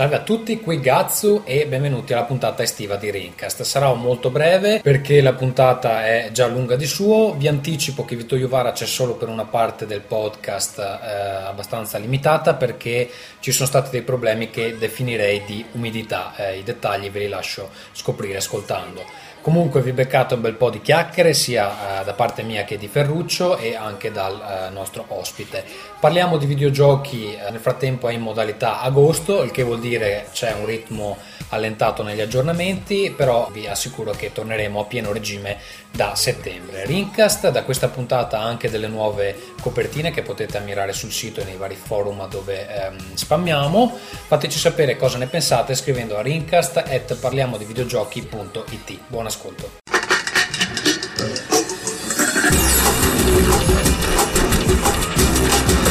Salve a tutti, qui Gazzu e benvenuti alla puntata estiva di Rincast. Sarà molto breve perché la puntata è già lunga di suo. Vi anticipo che Vito Iovara c'è solo per una parte del podcast eh, abbastanza limitata perché ci sono stati dei problemi che definirei di umidità. Eh, I dettagli ve li lascio scoprire ascoltando. Comunque vi beccate un bel po' di chiacchiere sia eh, da parte mia che di Ferruccio e anche dal eh, nostro ospite. Parliamo di videogiochi, eh, nel frattempo è in modalità agosto, il che vuol dire c'è un ritmo allentato negli aggiornamenti, però vi assicuro che torneremo a pieno regime da settembre. Rincast, da questa puntata anche delle nuove copertine che potete ammirare sul sito e nei vari forum dove ehm, spammiamo. Fateci sapere cosa ne pensate scrivendo a rincast.parliamodivideogiochi.it. Buon ascolto.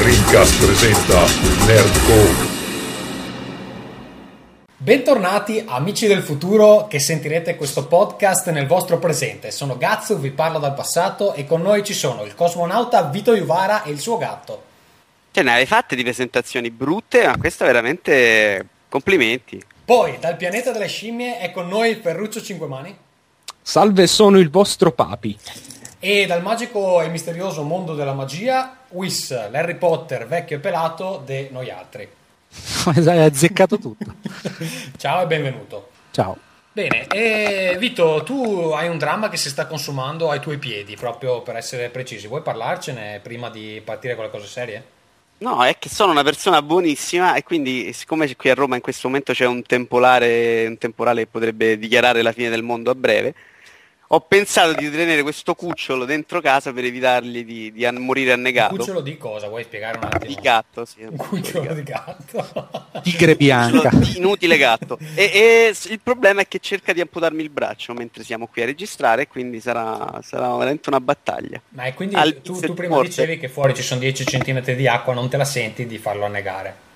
Rincast presenta Nerdcore. Bentornati amici del futuro che sentirete questo podcast nel vostro presente. Sono Gazzo, vi parlo dal passato e con noi ci sono il cosmonauta Vito Iuvara e il suo gatto. Cioè, ne hai fatte di presentazioni brutte, ma questo è veramente complimenti. Poi, dal pianeta delle scimmie è con noi Ferruccio Cinquemani. Salve, sono il vostro papi. E dal magico e misterioso mondo della magia, Whis, l'Harry Potter vecchio e pelato de noi altri. Hai azzeccato tutto. Ciao e benvenuto. Ciao. Bene, e Vito, tu hai un dramma che si sta consumando ai tuoi piedi, proprio per essere precisi. Vuoi parlarcene prima di partire con le cose serie? No, è che sono una persona buonissima e quindi siccome qui a Roma in questo momento c'è un temporale, un temporale che potrebbe dichiarare la fine del mondo a breve, ho pensato di tenere questo cucciolo dentro casa per evitargli di, di morire annegato. Un cucciolo di cosa? Vuoi spiegare un attimo? Di gatto, sì. Un cucciolo di gatto. Tigre bianca. Di inutile gatto. E, e, il problema è che cerca di amputarmi il braccio mentre siamo qui a registrare, quindi sarà, sarà veramente una battaglia. Ma e quindi Al tu, tu prima morte. dicevi che fuori ci sono 10 cm di acqua, non te la senti di farlo annegare?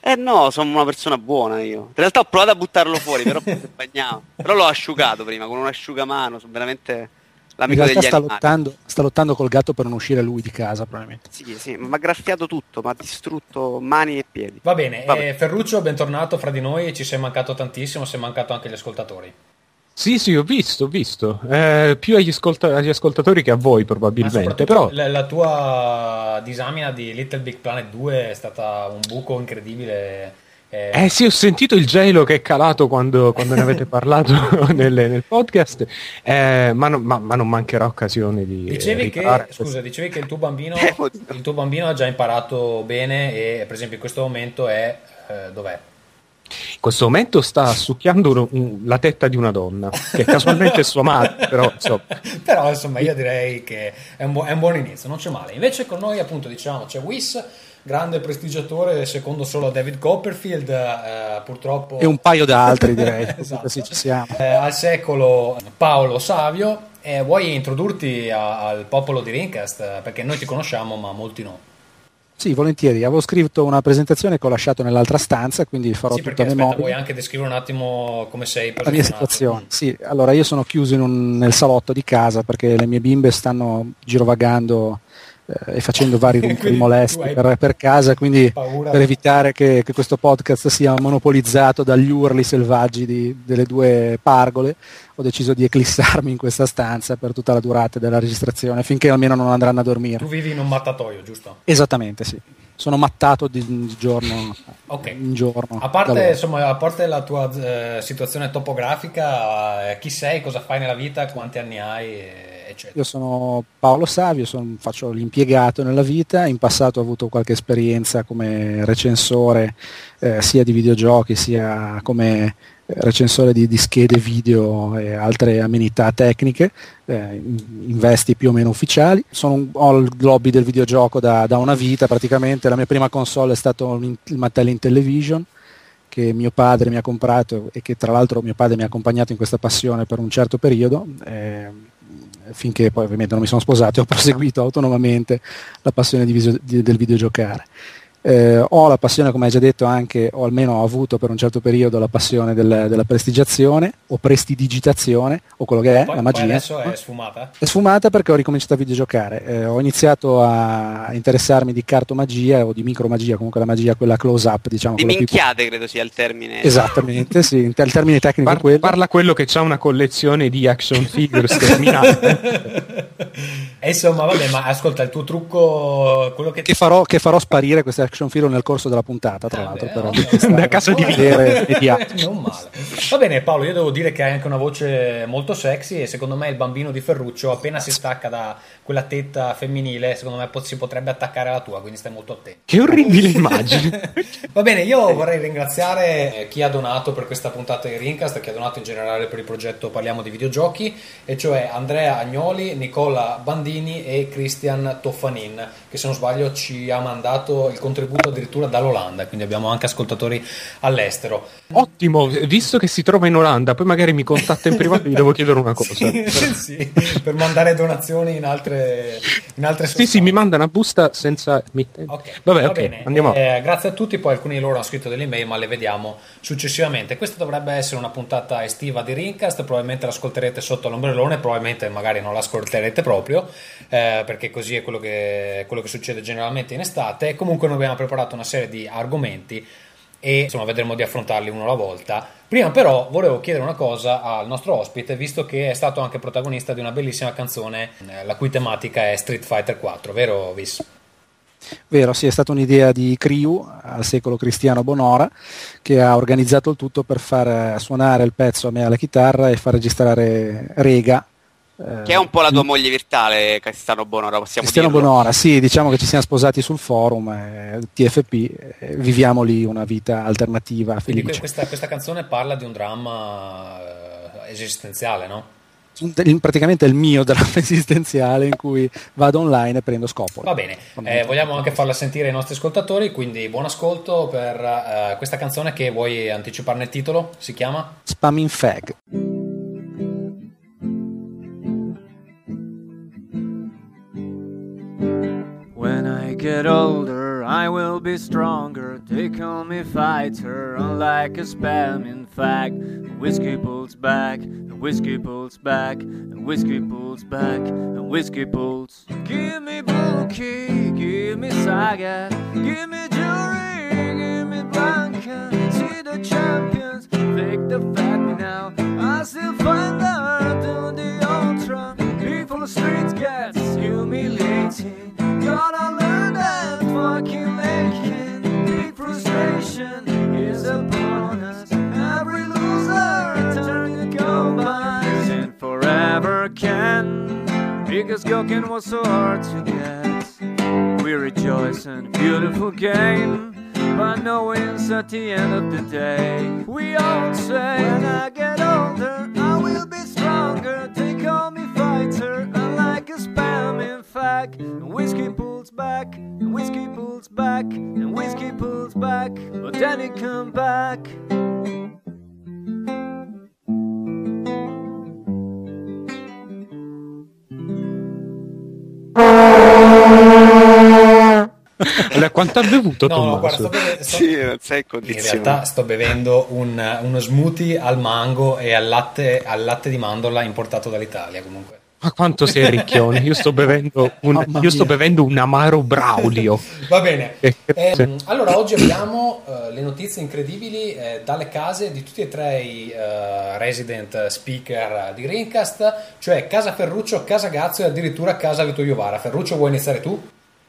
Eh no, sono una persona buona io. In realtà ho provato a buttarlo fuori, però bagnavo. Però l'ho asciugato prima con un asciugamano, sono veramente l'amico degli sta animali. Lottando, sta lottando col gatto per non uscire lui di casa, probabilmente. Sì, sì, ma mi ha graffiato tutto, mi ha distrutto mani e piedi. Va bene, eh, Ferruccio, bentornato fra di noi, ci sei mancato tantissimo, sei mancato anche gli ascoltatori. Sì, sì, ho visto, ho visto. Eh, più agli, ascolta- agli, ascoltatori che a voi probabilmente. Però... La, la, tua disamina di Little Big Planet 2 è stata un buco incredibile. Eh, eh sì, ho sentito il gelo che è calato quando, quando ne avete parlato nel, nel podcast, eh, ma, no, ma, ma, non mancherà occasione di... Dicevi che, scusa, dicevi che il tuo, bambino, il tuo bambino ha già imparato bene e per esempio in questo momento è... Eh, dov'è? In questo momento sta succhiando uno, un, la tetta di una donna, che casualmente è sua madre, però insomma. però insomma io direi che è un, bu- è un, buon inizio, non c'è male. Invece con noi appunto diciamo c'è Wiss, grande prestigiatore secondo solo a David Copperfield, eh, purtroppo... E un paio d'altri direi, esatto. così ci siamo. Eh, al secolo Paolo Savio, eh, vuoi introdurti a, al popolo di Rincast? Perché noi ti conosciamo ma molti no. Sì, volentieri. Avevo scritto una presentazione che ho lasciato nell'altra stanza, quindi farò sì, tutta a memoria. Vuoi anche descrivere un attimo come sei La mia situazione. Sì, allora io sono chiuso un, nel salotto di casa perché le mie bimbe stanno girovagando e facendo vari rumori molesti per, per, casa, quindi paura. per evitare che, che, questo podcast sia monopolizzato dagli urli selvaggi di, delle due pargole, ho deciso di eclissarmi in questa stanza per tutta la durata della registrazione, finché almeno non andranno a dormire. Tu vivi in un mattatoio, giusto? Esattamente, sì. Sono mattato di, di giorno okay. in giorno. A parte, insomma, a parte la tua eh, situazione topografica, eh, chi sei, cosa fai nella vita, quanti anni hai? E eccetera. Io sono Paolo Savio, sono, faccio l'impiegato nella vita, in passato ho avuto qualche esperienza come recensore eh, sia di videogiochi sia come eh, recensore di, di, schede video e altre amenità tecniche, eh, in vesti più o meno ufficiali. Sono, ho il lobby del videogioco da, da, una vita praticamente, la mia prima console è stato il Mattel Intellivision che mio padre mi ha comprato e che tra l'altro mio padre mi ha accompagnato in questa passione per un certo periodo. Eh, finché poi ovviamente non mi sono sposato e ho proseguito autonomamente la passione di video, di, del videogiocare. Eh, ho la passione, come hai già detto, anche, o almeno ho avuto per un certo periodo la passione del, della prestigiazione o prestidigitazione o quello che è, Poi- la poi magia. adesso è sfumata? È sfumata perché ho ricominciato a videgiocare. Eh, ho iniziato a interessarmi di cartomagia o di micromagia, comunque la magia quella close up, diciamo. Di quella più- minchiate credo sia il termine. Esattamente, sì, il termine tecnico è Par- quello. parla quello che ha una collezione di action figures terminate. e insomma, vabbè, ma ascolta, il tuo trucco, quello che che farò, che farò sparire queste action figure nel corso della puntata, tra l'altro. Vabbè, però. Da casa di vedere mediati. non male. Va bene Paolo, io devo dire che hai anche una voce molto sexy e secondo me il bambino di Ferruccio appena si stacca da quella tetta femminile, secondo me si potrebbe attaccare alla tua, quindi stai molto attento. che orribile immagine. Va bene, io vorrei ringraziare eh, chi ha donato per questa puntata di Rincast, chi ha donato in generale per il progetto Parliamo di videogiochi, e cioè Andrea Agnoli, Nicola Bandini e Christian Toffanin, che se non sbaglio ci ha mandato il contributo addirittura dall'Olanda, quindi abbiamo anche ascoltatori all'estero. Ottimo, visto che si trova in Olanda, poi magari mi contatta in privato e gli devo chiedere una cosa. Sì, sì, per mandare donazioni in altre, in altre Sì, sì, mi manda una busta senza mittente. Ok, Vabbè, va ok, bene. andiamo. Eh, grazie a tutti, poi alcuni di loro hanno scritto delle email, ma le vediamo successivamente. Questa dovrebbe essere una puntata estiva di Rincast, probabilmente l'ascolterete sotto l'ombrellone, probabilmente magari non l'ascolterete proprio, eh, perché così è quello che, quello che succede generalmente in estate. Comunque noi abbiamo preparato una serie di argomenti e insomma vedremo di affrontarli uno alla volta. Prima però volevo chiedere una cosa al nostro ospite, visto che è stato anche protagonista di una bellissima canzone, eh, la cui tematica è Street Fighter 4, vero Vis? Vero, sì, è stata un'idea di Criu al secolo Cristiano Bonora che ha organizzato il tutto per far suonare il pezzo a me alla chitarra e far registrare Rega. Eh, Che è un po' la tua moglie virtuale, Cristiano Bonora, possiamo Cristiano dirlo. Bonora, sì, diciamo che ci siamo sposati sul forum, eh, TFP, eh, viviamo lì una vita alternativa, felice. questa, questa canzone parla di un dramma eh, esistenziale, no? Praticamente è il mio dramma esistenziale in cui vado online e prendo scopolo. Va bene, eh, vogliamo anche farla sentire ai nostri ascoltatori, quindi buon ascolto per eh, questa canzone che vuoi anticiparne il titolo, si chiama? Spamming Fag. Get older, I will be stronger. They call me fighter, unlike a spam. In fact, whiskey pulls back, and whiskey pulls back, and whiskey pulls back, and whiskey pulls. Give me Bulky, give me Saga, give me Jury, give me Blanca. See the champions, fake the fat now. I still find out on the ultra. Before the streets gets humiliating. Gotta learn that fucking licking. Big frustration is upon us. Every loser turning to combines. And forever can. Because Gokin was so hard to get. We rejoice in a beautiful game. But no wins at the end of the day. We all say, when I get older, I will be stronger. Fighter, unlike a spam. In fact, and whiskey pulls back, and whiskey pulls back, and whiskey pulls back. But then it come back. Allora, quanto ha bevuto No, no, Tommaso? guarda, sto beve- sto- Sì, non sei in in condizioni. realtà sto bevendo un- uno smoothie al mango e al latte, al latte di mandorla importato dall'Italia comunque. Ma quanto sei ricchione? Io sto bevendo un, io sto bevendo un amaro Braulio. Va bene. Eh, Ehm, allora, oggi abbiamo eh, le notizie incredibili eh, dalle case di tutti e tre i eh, resident speaker di Rincast, cioè Casa Ferruccio, Casa Gazzo e addirittura Casa Vito Iovara. Ferruccio, vuoi iniziare tu?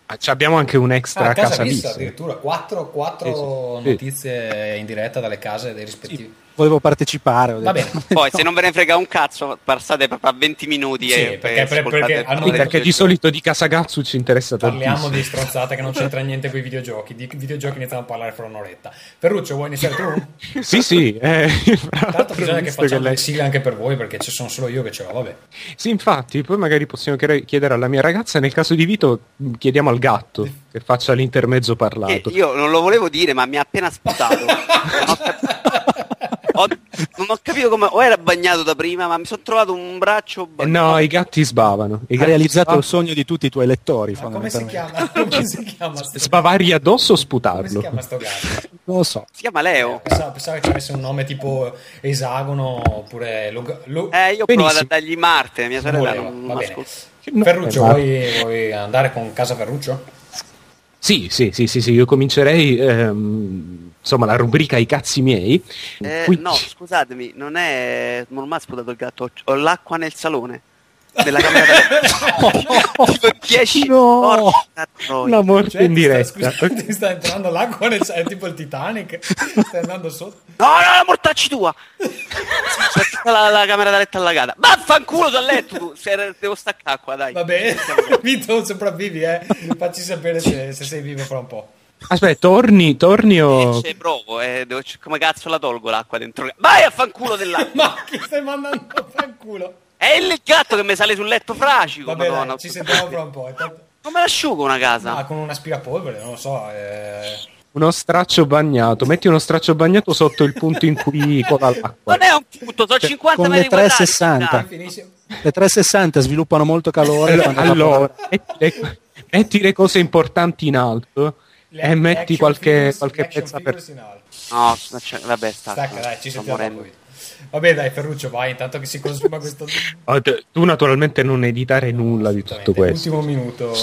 Ah, abbiamo anche un extra Ah, a casa Casa. Vista, addirittura quattro, quattro Sì, sì. notizie in diretta dalle case dei rispettivi. Volevo partecipare. ho Va detto. bene. Poi se non ve ne frega un cazzo, passate proprio a 20 minuti Sì, e perché- per- perché hanno- perché di solito di Casagazzu ci interessa Parliamo tantissimo. di stronzate che non c'entra niente con i videogiochi. Di videogiochi iniziamo a parlare fra un'oretta. Ferruccio, vuoi iniziare tu? Sì, sì. eh, Tanto bisogna che facciamo lei- le sigle anche per voi perché ci sono solo io che ce l'ho, vabbè. Sì, infatti, poi magari possiamo chiedere- alla mia ragazza, nel caso di Vito chiediamo al gatto che faccia l'intermezzo Eh, parlato. io non lo volevo dire, ma mi ha appena sputato. Ho- non non ho capito come o era bagnato da prima, ma mi sono trovato un braccio Eh, bagnato. no, i gatti sbavano. Hai gatti realizzato sbavano. il sogno di tutti i tuoi lettori, Ma come si chiama? Come si chiama? sto- Sbavargli addosso o Come si sputarlo? chiama sto gatto? Non lo so. Si chiama Leo. Pensavo, pensavo che ci avesse un nome tipo esagono oppure Lug- Lu- Eh, io ho Benissimo. provato a dargli Marte, mia non sorella voleva. non Va bene. ascolta. No, Ferruccio, eh, vuoi, vuoi andare con casa Ferruccio? Sì, sì, sì, sì, sì, io comincerei ehm, insomma la rubrica I cazzi miei. Eh, Qui- no, scusatemi, non è. Non mi ha sputato il gatto, ho- ho l'acqua nel salone. Nella camera da Tipo 10 No! porca troia. Una morte Cioè, in ti sta- diretta. scusa, ti sta entrando l'acqua nel è tipo il Titanic stai andando sotto No, no, la mortacci tua! C'è tutta la, la camera da letto allagata. Vaffanculo dal letto tu! Se- devo staccare qua, dai. va bene Vito sopravvivi eh facci sapere se, se sei vivo fra un po' Aspetta, torni, torni o... Ci provo, eh, devo- come cazzo la tolgo l'acqua dentro? Vai a fanculo dell'acqua! ma chi stai mandando a fanculo È il gatto che mi sale sul letto fracico, va bene madonna. dai, ci sentiamo fra un po' intanto- Come l'asciugo una casa? ah, con un aspirapolvere non lo so eh... Uno straccio bagnato. Metti uno straccio bagnato sotto il punto in cui cola l'acqua. Non è un punto, sono 50 con le metri quadrati. 360. dai. finisce Le 360 sviluppano molto calore. Allora, fanno allora, metti, le, metti le cose importanti in alto Le- e metti action qualche, figures- qualche pezza per... figures in alto. No, cioè, vabbè, sta. stacca dai ci sentiamo morendo. poi vabbè dai Ferruccio vai intanto che si consuma questo te- Tu naturalmente non editare nulla di tutto questo. Ultimo minuto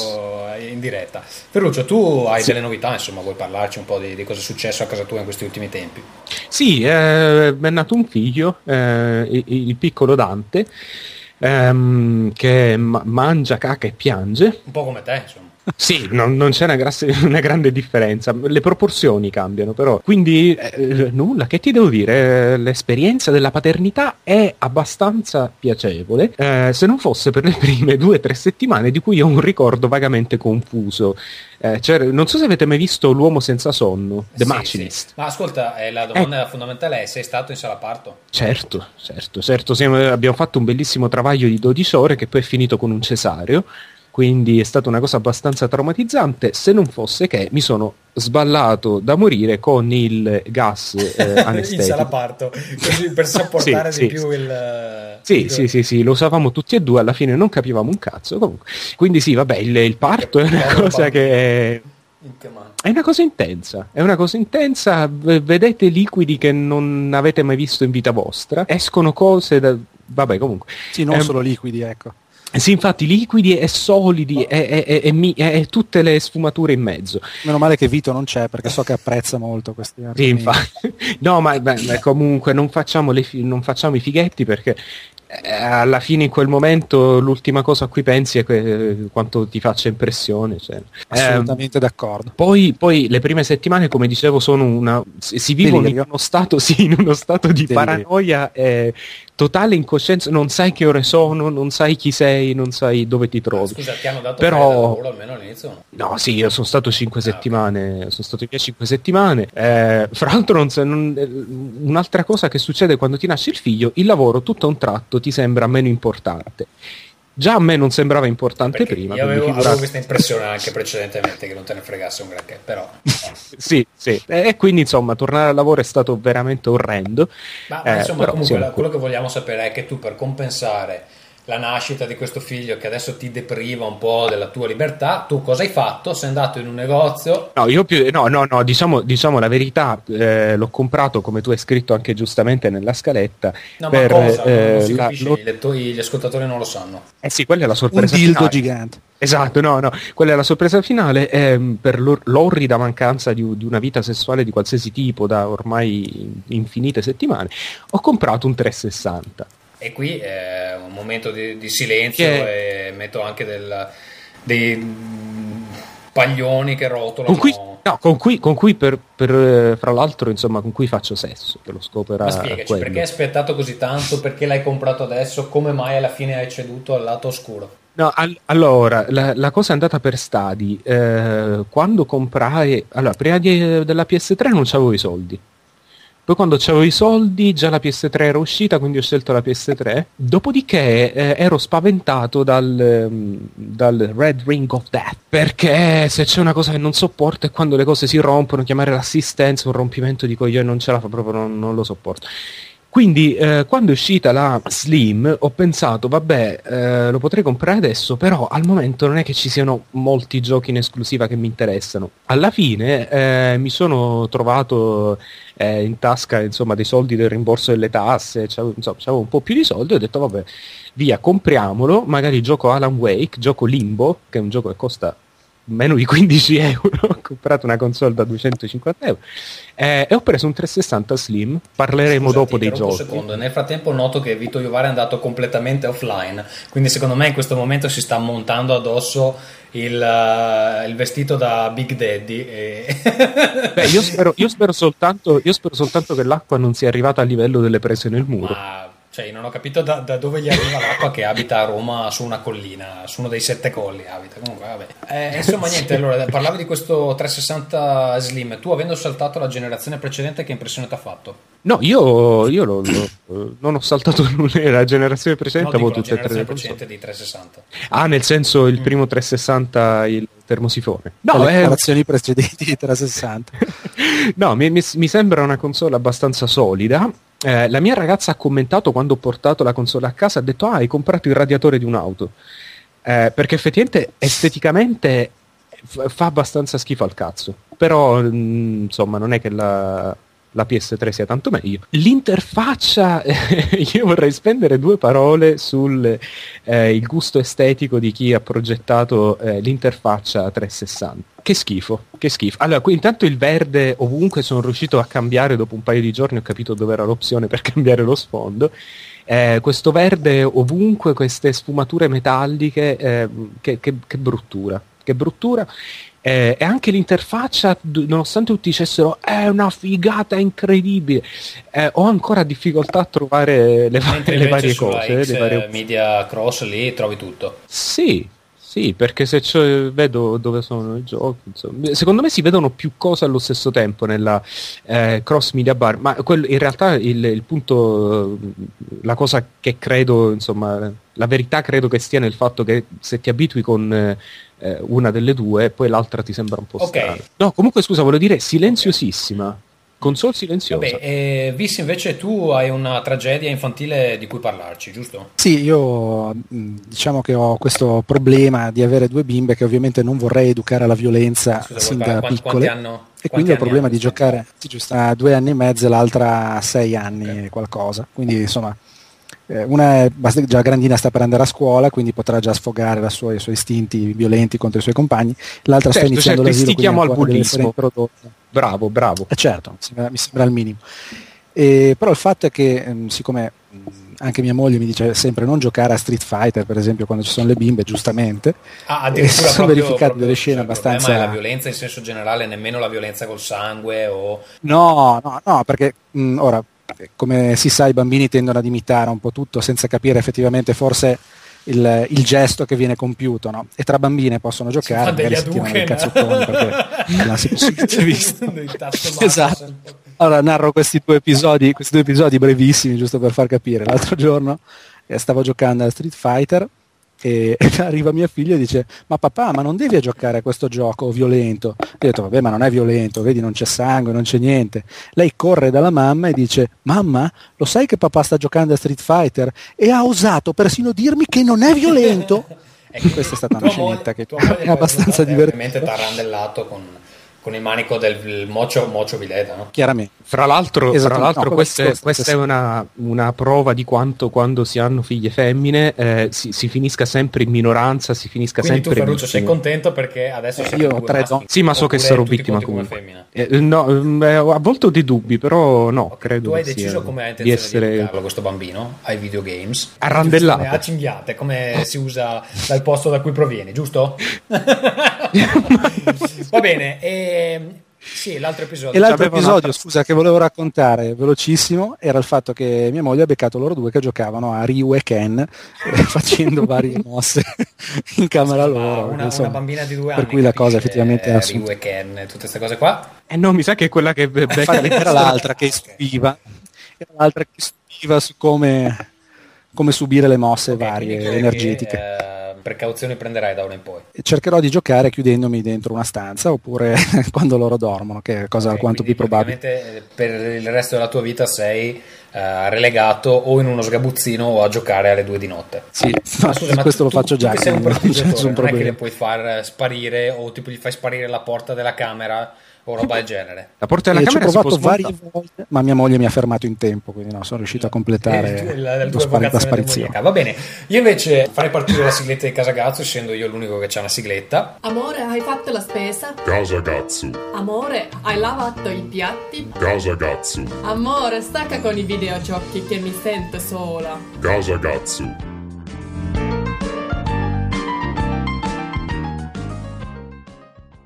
eh, in diretta. Ferruccio, tu hai delle novità, insomma, vuoi parlarci un po' di, di cosa è successo a casa tua in questi ultimi tempi? Sì, eh, mi è nato un figlio, eh, il, il piccolo Dante, ehm, che ma- mangia, caca e piange. Un po' come te, insomma. Sì, non, non c'è una, grasse- una grande differenza, le proporzioni cambiano però. Quindi eh, nulla, che ti devo dire? Eh, L'esperienza della paternità è abbastanza piacevole, eh, se non fosse per le prime due o tre settimane di cui ho un ricordo vagamente confuso. Eh, c'era- non so se avete mai visto L'uomo senza sonno, The Sì, Machinist. sì. Ma ascolta, eh, la domanda fondamentale è: sei stato in sala parto? Certo, certo, certo. siamo- abbiamo fatto un bellissimo travaglio di 12 ore che poi è finito con un cesareo, quindi è stata una cosa abbastanza traumatizzante, se non fosse che mi sono sballato da morire con il gas eh, anestetico. parto, così per sopportare Sì, di sì, più il. Sì, il- sì, sì, sì, lo usavamo tutti e due, alla fine non capivamo un cazzo. Comunque. Quindi sì, vabbè, il, il parto è una cosa che è, è una cosa intensa, è una cosa intensa, v- vedete liquidi che non avete mai visto in vita vostra, escono cose da... Vabbè, comunque. Sì, non Ehm, solo liquidi, ecco. Sì, infatti liquidi e solidi e, e- e- e tutte le sfumature in mezzo. Meno male che Vito non c'è perché so che apprezza molto questi Sì, argomenti. infatti. No, ma, ma comunque non facciamo, fi- non facciamo i fighetti perché eh, alla fine in quel momento l'ultima cosa a cui pensi è que- quanto ti faccia impressione. cioè. Assolutamente d'accordo. poi, poi le prime settimane, come dicevo, sono una. Si vivono in uno stato, sì, in uno stato di Delirio. paranoia e totale incoscienza. Non sai che ore sono, non sai chi sei, non sai dove ti trovi. Scusa, ti hanno dato Però- lavoro almeno all'inizio? No? No, sì, io sono stato 5 Ah, settimane, sono stato via 5 settimane. Eh, fra l'altro, non non- eh, un'altra cosa che succede quando ti nasce il figlio, il lavoro tutto a un tratto ti sembra meno importante. Già a me non sembrava importante Perché prima. io avevo, avevo questa impressione anche precedentemente che non te ne fregasse un granché, però. Sì, sì. E quindi insomma, tornare al lavoro è stato veramente orrendo. Ma, ma Eh, insomma, però, comunque, sì, quello che vogliamo sapere è che tu per compensare la nascita di questo figlio che adesso ti depriva un po' della tua libertà, tu cosa hai fatto? Sei andato in un negozio, No, io più, no, no, no, diciamo, diciamo la verità, eh, l'ho comprato come tu hai scritto anche giustamente nella scaletta. no per, ma cosa? Non- eh, non si la- capisce, lo- lettori- gli ascoltatori non lo sanno. eh sì, quella è la Un sorpresa. dildo finale. gigante. Esatto, no, no, quella è la sorpresa finale. ehm, per l'or- l'orrida mancanza di, di una vita sessuale di qualsiasi tipo da ormai infinite settimane, ho comprato un 360. E qui è un momento di, di silenzio Che- e metto anche del- dei paglioni che rotolano. Con cui, no, con cui, con cui per, per, eh, fra l'altro, insomma, con cui faccio sesso, che lo scopo era Ma spiegaci, quello. perché hai aspettato così tanto? Perché l'hai comprato adesso? Come mai alla fine hai ceduto al lato oscuro? No, al- allora, la, la cosa è andata per stadi. Eh, quando comprai... Allora, prima di- della PS3 non c'avevo i soldi. Poi quando c'avevo i soldi già la PS3 era uscita, quindi ho scelto la PS3. Dopodiché eh, ero spaventato dal, ehm, dal Red Ring of Death. Perché se c'è una cosa che non sopporto è quando le cose si rompono, chiamare l'assistenza, un rompimento di coglione non ce la fa proprio, non, non lo sopporto. Quindi eh, quando è uscita la Slim ho pensato, vabbè, eh, lo potrei comprare adesso, però al momento non è che ci siano molti giochi in esclusiva che mi interessano. Alla fine eh, mi sono trovato eh, in tasca insomma, dei soldi del rimborso delle tasse, c'avevo, un po' più di soldi ho detto, vabbè, via, compriamolo, magari gioco Alan Wake, gioco Limbo, che è un gioco che costa meno di 15 euro, ho comprato una console da 250 euro eh, e ho preso un 360 Slim, parleremo Scusa, dopo dei giochi. un secondo. Nel frattempo noto che Vito Iovara è andato completamente offline, quindi secondo me in questo momento si sta montando addosso il, eh, il vestito da Big Daddy. E... Beh, io spero, io spero soltanto, io spero soltanto che l'acqua non sia arrivata a livello delle prese nel muro. Ma cioè, non ho capito da, da dove gli arriva l'acqua che abita a Roma su una collina, su uno dei sette colli abita. Comunque, vabbè. Eh, insomma, niente, allora parlavi di questo 360 Slim. Tu, avendo saltato la generazione precedente, che impressione ti ha fatto? No, io, io lo- lo- non ho saltato nulla, la generazione precedente No, avevo tutte e tre le generazione console. precedente di 360. Ah, nel senso Mm. il primo 360, il termosifone. No, le eh, generazioni precedenti di 360. no mi, mi- mi sembra una console abbastanza solida. Eh, la mia ragazza ha commentato quando ho portato la console a casa, ha detto, ah, hai comprato il radiatore di un'auto. Eh, perché effettivamente esteticamente fa abbastanza schifo al cazzo. Però, mm, insomma, non è che la, la PS3 sia tanto meglio. L'interfaccia, io vorrei spendere due parole sul eh, gusto estetico di chi ha progettato eh, l'interfaccia 360. Che schifo, che schifo. Allora, qui intanto il verde ovunque sono riuscito a cambiare dopo un paio di giorni, ho capito dove era l'opzione per cambiare lo sfondo. Eh, questo verde ovunque, queste sfumature metalliche, eh, che, che- che bruttura, che bruttura. Eh, e anche l'interfaccia, nonostante tutti dicessero è una figata incredibile, eh, ho ancora difficoltà a trovare le, va- le varie cose. X le varie- Media Cross lì trovi tutto. Sì, sì, perché se vedo dove sono i giochi, insomma. secondo me si vedono più cose allo stesso tempo nella eh, cross media bar, ma quello- in realtà il, il punto, la cosa che credo, insomma, la verità credo che stia nel fatto che se ti abitui con eh, eh, una delle due, poi l'altra ti sembra un po' Ok. strana. No, comunque scusa, volevo dire silenziosissima, console silenziosa. Vabbè, e Vis invece tu hai una tragedia infantile di cui parlarci, giusto? Sì, io mh, diciamo che ho questo problema di avere due bimbe che ovviamente non vorrei educare alla violenza Scusa, sin da quanti- piccole. quanti hanno- e quanti quindi ho il problema di giocare, sì, giusto, ha due anni e mezzo e l'altra sei anni e qualcosa. Quindi insomma, eh, una è già grandina sta per andare a scuola, quindi potrà già sfogare la sua- i suoi istinti violenti contro i suoi compagni. L'altra sta Certo, iniziando certo, l'asilo, quindi stichiamo al ancora deve essere bullismo. introdotta. Bravo, bravo. Eh certo, mi sembra, mi sembra il minimo. E, però il fatto è che, ehm, siccome mh, anche mia moglie mi dice sempre non giocare a Street Fighter, per esempio, quando ci sono le bimbe, giustamente, Ah, e si sono proprio- verificate proprio- delle scene cioè, abbastanza... è la violenza in senso generale, nemmeno la violenza col sangue o... No, no, no, perché mh, ora, eh, come si sa, i bambini tendono ad imitare un po' tutto senza capire effettivamente forse il, il gesto che viene compiuto, no? E tra bambine possono giocare, degli magari si tirano Hadouken. cazzottoni perché non si basso Esatto. Allora narro questi due episodi, questi due episodi brevissimi, giusto per far capire. L'altro giorno eh, stavo giocando a Street Fighter e arriva mia figlia e dice ma papà ma non devi giocare a questo gioco violento? Io ho detto vabbè ma non è violento vedi non c'è sangue non c'è niente. Lei corre dalla mamma e dice mamma lo sai che papà sta giocando a Street Fighter? E ha osato persino dirmi che non è violento. Ecco, questa è stata una scenetta che è abbastanza è Ovviamente divertente tarrandellato con, con il manico del mocio, mocio Vileta, no? chiaramente Fra l'altro, Esatto, fra l'altro no, questa, questo- questa questo- è una, una prova di quanto quando si hanno figlie femmine eh, si, si finisca sempre in minoranza, si finisca Quindi tu sempre Ferruccio sei contento perché adesso siete Io due ho tre maschi, donne. Sì, ma so che sarò tu ti vittima come femmina? Eh, no, mm, eh, a volte ho dei dubbi, però no, Ok, credo tu hai deciso sia- come hai di intenzione di, essere educarlo questo bambino ai videogames Arrandellato. A cinghiate come si usa dal posto da cui provieni giusto? va bene e... sì l'altro episodio E l'altro episodio, un'altra- scusa, che volevo raccontare velocissimo era il fatto che mia moglie ha beccato loro due che giocavano a Ryu e Ken eh, facendo varie mosse in camera Ma loro. una, insomma. una bambina di due per anni cui la cosa effettivamente eh, è assunta. Ryu e Ken tutte queste cose qua Eh no, mi sa che è quella che be- becca era l'altra che stupiva, era l'altra che stupiva su come, come subire le mosse Ok, varie energetiche. che, ehm, precauzioni prenderai da ora in poi? Cercherò di giocare chiudendomi dentro una stanza oppure quando loro dormono, che è cosa Ok, alquanto più probabile. eh, Per il resto della tua vita sei eh, relegato o in uno sgabuzzino o a giocare alle due di notte. Sì, Ma ma scusa, ma questo tu- lo tu- faccio tu già, che sei un quindi non non è che le puoi far sparire o tipo gli fai sparire la porta della camera o roba del genere. La porta della E ci ho camera si può provato varie volte, ma mia moglie mi ha fermato in tempo, quindi no, sono riuscito a completare Eh, la, la spari- la sparizione. Va bene, io invece farei partire la sigletta di Casagazzo, essendo io l'unico che c'ha una sigletta. Amore, hai fatto la spesa? Casagazzo, Amore, hai lavato i piatti? Casagazzo, Amore, stacca con i videogiochi che mi sento sola. Casagazzo,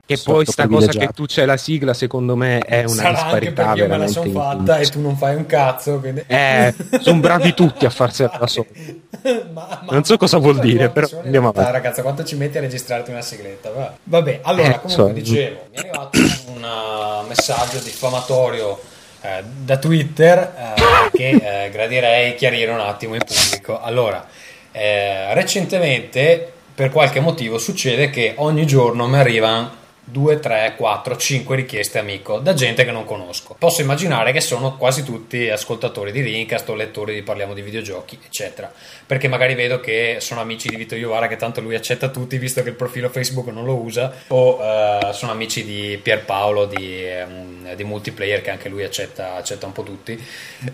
Che poi sta cosa che tu c'è la sigla, secondo me, è una Sarà anche disparità perché io me la sono fatta e tu non fai un cazzo. Quindi... Eh, sono bravi tutti a farsela da soli. Ma- ma- Non so cosa vuol dire, però andiamo avanti. ragazza, quanto ci metti a registrarti una sigletta? Va- Vabbè, allora, Eh, comunque so. dicevo, mi è arrivato un uh, messaggio diffamatorio eh, da Twitter eh, che eh, gradirei chiarire un attimo in pubblico. Allora, eh, recentemente, per qualche motivo, succede che ogni giorno mi arrivano 2, 3, 4, 5 richieste amico da gente che non conosco. Posso immaginare che sono quasi tutti ascoltatori di Rincast o lettori di Parliamo di videogiochi, eccetera. Perché magari vedo che sono amici di Vito Iovara, che tanto lui accetta tutti, visto che il profilo Facebook non lo usa, o eh, sono amici di Pierpaolo di, ehm, di multiplayer, che anche lui accetta, accetta un po' tutti.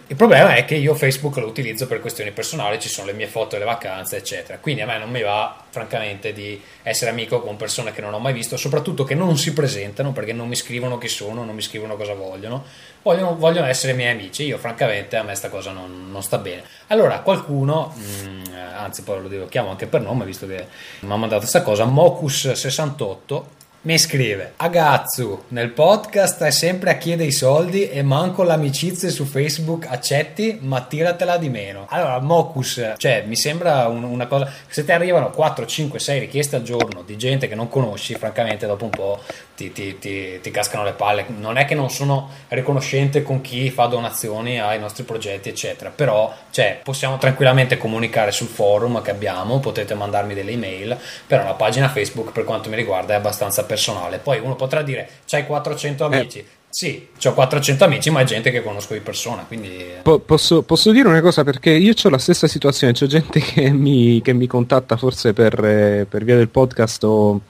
Il problema è che io Facebook lo utilizzo per questioni personali, ci sono le mie foto delle vacanze, eccetera. Quindi a me non mi va, francamente, di essere amico con persone che non ho mai visto, soprattutto che non si presentano perché non mi scrivono chi sono, non mi scrivono cosa vogliono. Vogliono, vogliono essere miei amici. Io, francamente, a me sta cosa non, non sta bene. Allora, qualcuno, mh, anzi, poi lo chiamo anche per nome, visto che mi ha mandato questa cosa, Mocus68 mi scrive Agazzu nel podcast è sempre a chiedere i soldi e manco l'amicizia su Facebook accetti? Ma tiratela di meno. Allora Mocus cioè mi sembra un- una cosa se ti arrivano 4 5 6 richieste al giorno di gente che non conosci francamente dopo un po' ti, ti- ti- ti cascano le palle. Non è che non sono riconoscente con chi fa donazioni ai nostri progetti eccetera però cioè, possiamo tranquillamente comunicare sul forum che abbiamo potete mandarmi delle email però la pagina Facebook per quanto mi riguarda è abbastanza personale. Poi uno potrà dire c'hai 400 amici? Sì, ho 400 amici ma è gente che conosco di persona quindi Po- posso, posso dire una cosa? Perché io ho la stessa situazione, c'è gente che mi, che mi contatta forse per, eh, per via del podcast o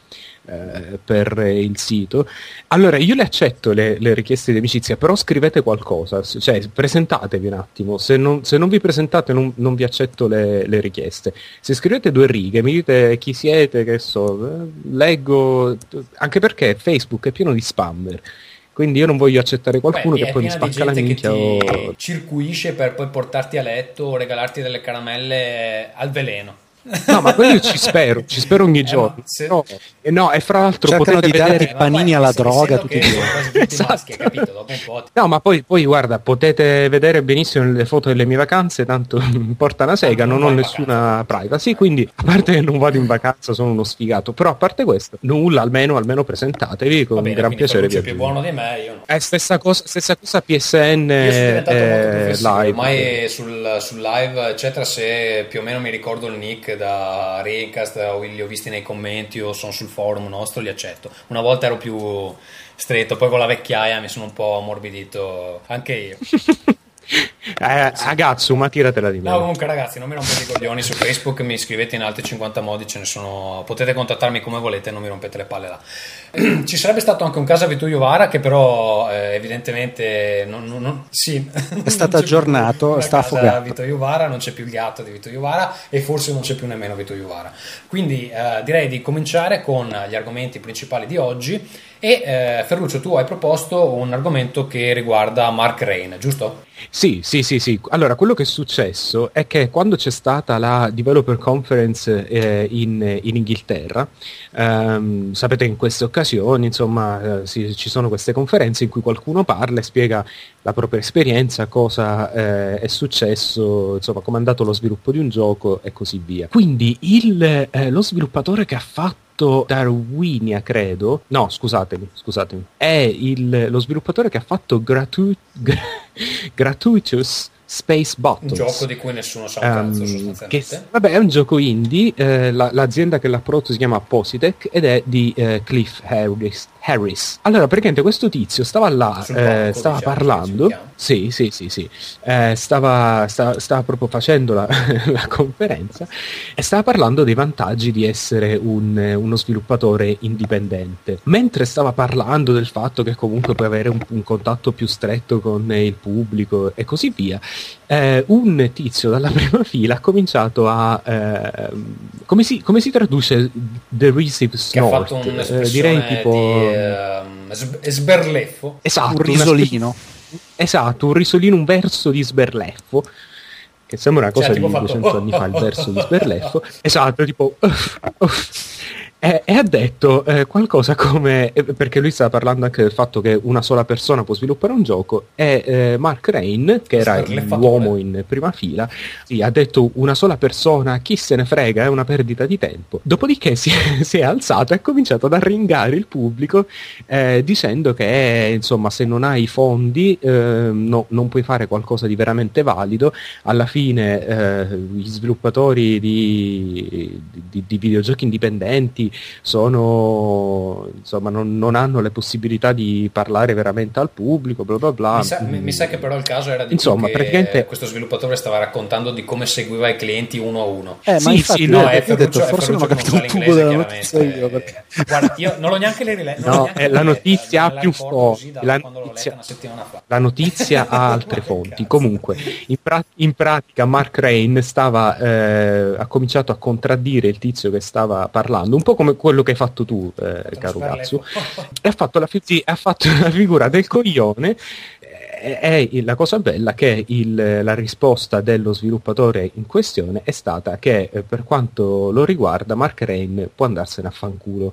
eh, per il sito. Allora io le accetto le, le richieste di amicizia, però scrivete qualcosa, cioè presentatevi un attimo, se non, se non vi presentate non, non vi accetto le, le richieste. Se scrivete due righe, mi dite chi siete, che so, eh, leggo, anche perché Facebook è pieno di spammer. Quindi io non voglio accettare qualcuno Beh, che poi mi spacca la gente che minchia ti o... circuisce per poi portarti a letto o regalarti delle caramelle al veleno No, ma quello ci spero, ci spero ogni Eh, giorno. ma se- No, e no, e fra l'altro Cercano potete di vedere... i panini alla droga tutti i giorni. Esatto. maschi, capito? No, ma poi, poi guarda, potete vedere benissimo le foto delle mie vacanze, tanto mi porta una sega, Non non ho nessuna privacy, quindi a parte che non vado in vacanza, sono uno sfigato, però a parte questo, nulla, almeno, almeno presentatevi con bene, gran piacere. Vi è più buono di me, io no. È stessa cosa, stessa cosa PSN eh, live. ormai sul, sul live, eccetera, se più o meno mi ricordo il nick da Rincast o li ho visti nei commenti o sono sul forum nostro, li accetto. Una volta ero più stretto, poi con la vecchiaia mi sono un po' ammorbidito anche io. Eh, Agazzu, ma tiratela di No, me. comunque ragazzi, non mi rompete i coglioni su Facebook, mi iscrivete in altri 50 modi, ce ne sono. Potete contattarmi come volete, non mi rompete le palle là. Ci sarebbe stato anche un caso a Vito Iovara che però eh, evidentemente non, non- non- sì, È stato aggiornato, sta affogato. Vito Iovara, non c'è più il gatto di Vito Iovara e forse non c'è più nemmeno Vito Iovara. Quindi eh, direi di cominciare con gli argomenti principali di oggi e eh, Ferruccio tu hai proposto un argomento che riguarda Mark Rain, giusto? Sì, sì, sì, sì. Allora, quello che è successo è che quando c'è stata la Developer Conference eh, in, in Inghilterra, ehm, sapete in queste occasioni, insomma, eh, si- ci sono queste conferenze in cui qualcuno parla e spiega la propria esperienza, cosa eh, è successo, insomma, come è andato lo sviluppo di un gioco e così via. Quindi il, eh, lo sviluppatore che ha fatto Darwinia, credo, no, scusatemi, scusatemi, è il- lo sviluppatore che ha fatto gratu- gra- Gratuitous Space Un Battles. gioco di cui nessuno sa un cazzo Ehm, sostanzialmente. che, vabbè, è un gioco indie, eh, la- l'azienda che l'ha prodotto si chiama Positech ed è di eh, Cliff Harris. Harris. Allora, praticamente questo tizio stava là, eh, stava diciamo, parlando, sì, sì, sì, sì, Eh, stava, stava- stava proprio facendo la, la conferenza e stava parlando dei vantaggi di essere un- uno sviluppatore indipendente. Mentre stava parlando del fatto che comunque puoi avere un, un contatto più stretto con il pubblico e così via, eh, un tizio dalla prima fila ha cominciato a... ehm, come, si, come si traduce derisive che ha snort? fatto Eh, direi tipo... di ehm, sb- sberleffo. Esatto, un risolino. esatto, un risolino, un verso di sberleffo. Che sembra una cosa Cioè, di tipo fatto- 200 anni fa, il verso di sberleffo. Esatto, tipo... E, e ha detto eh, qualcosa come... eh, Perché lui stava parlando anche del fatto che una sola persona può sviluppare un gioco e eh, Mark Rain, che era l'uomo in prima fila, sì, ha detto una sola persona, chi se ne frega, è una perdita di tempo. Dopodiché si è, si è alzato e ha cominciato ad arringare il pubblico eh, dicendo che insomma se non hai i fondi eh, no- non puoi fare qualcosa di veramente valido. Alla fine eh, gli sviluppatori di, di- di videogiochi indipendenti sono insomma non, non hanno le possibilità di parlare veramente al pubblico, bla bla bla. Mi sa, mi- mi sa che però il caso era di Insomma, più che praticamente- questo sviluppatore stava raccontando di come seguiva i clienti uno a uno. Eh, Sì, ma infatti sì, io no, ho è detto, Ferruccio- è forse non ho capito un tubo della notizia io. Perché... Guarda, io non l'ho neanche riletto. No, è la notizia ha più fonti, la notizia- una settimana fa. La notizia ha altre fonti. Comunque, in, pra- in pratica, Mark Rain stava, eh, ha cominciato a contraddire il tizio che stava parlando, un po' come quello che hai fatto tu, eh, caro Gatsu, e ha fatto la, sì, ha fatto la figura del coglione. E e la cosa bella che il- la risposta dello sviluppatore in questione è stata che eh, per quanto lo riguarda Mark Rain può andarsene a fanculo.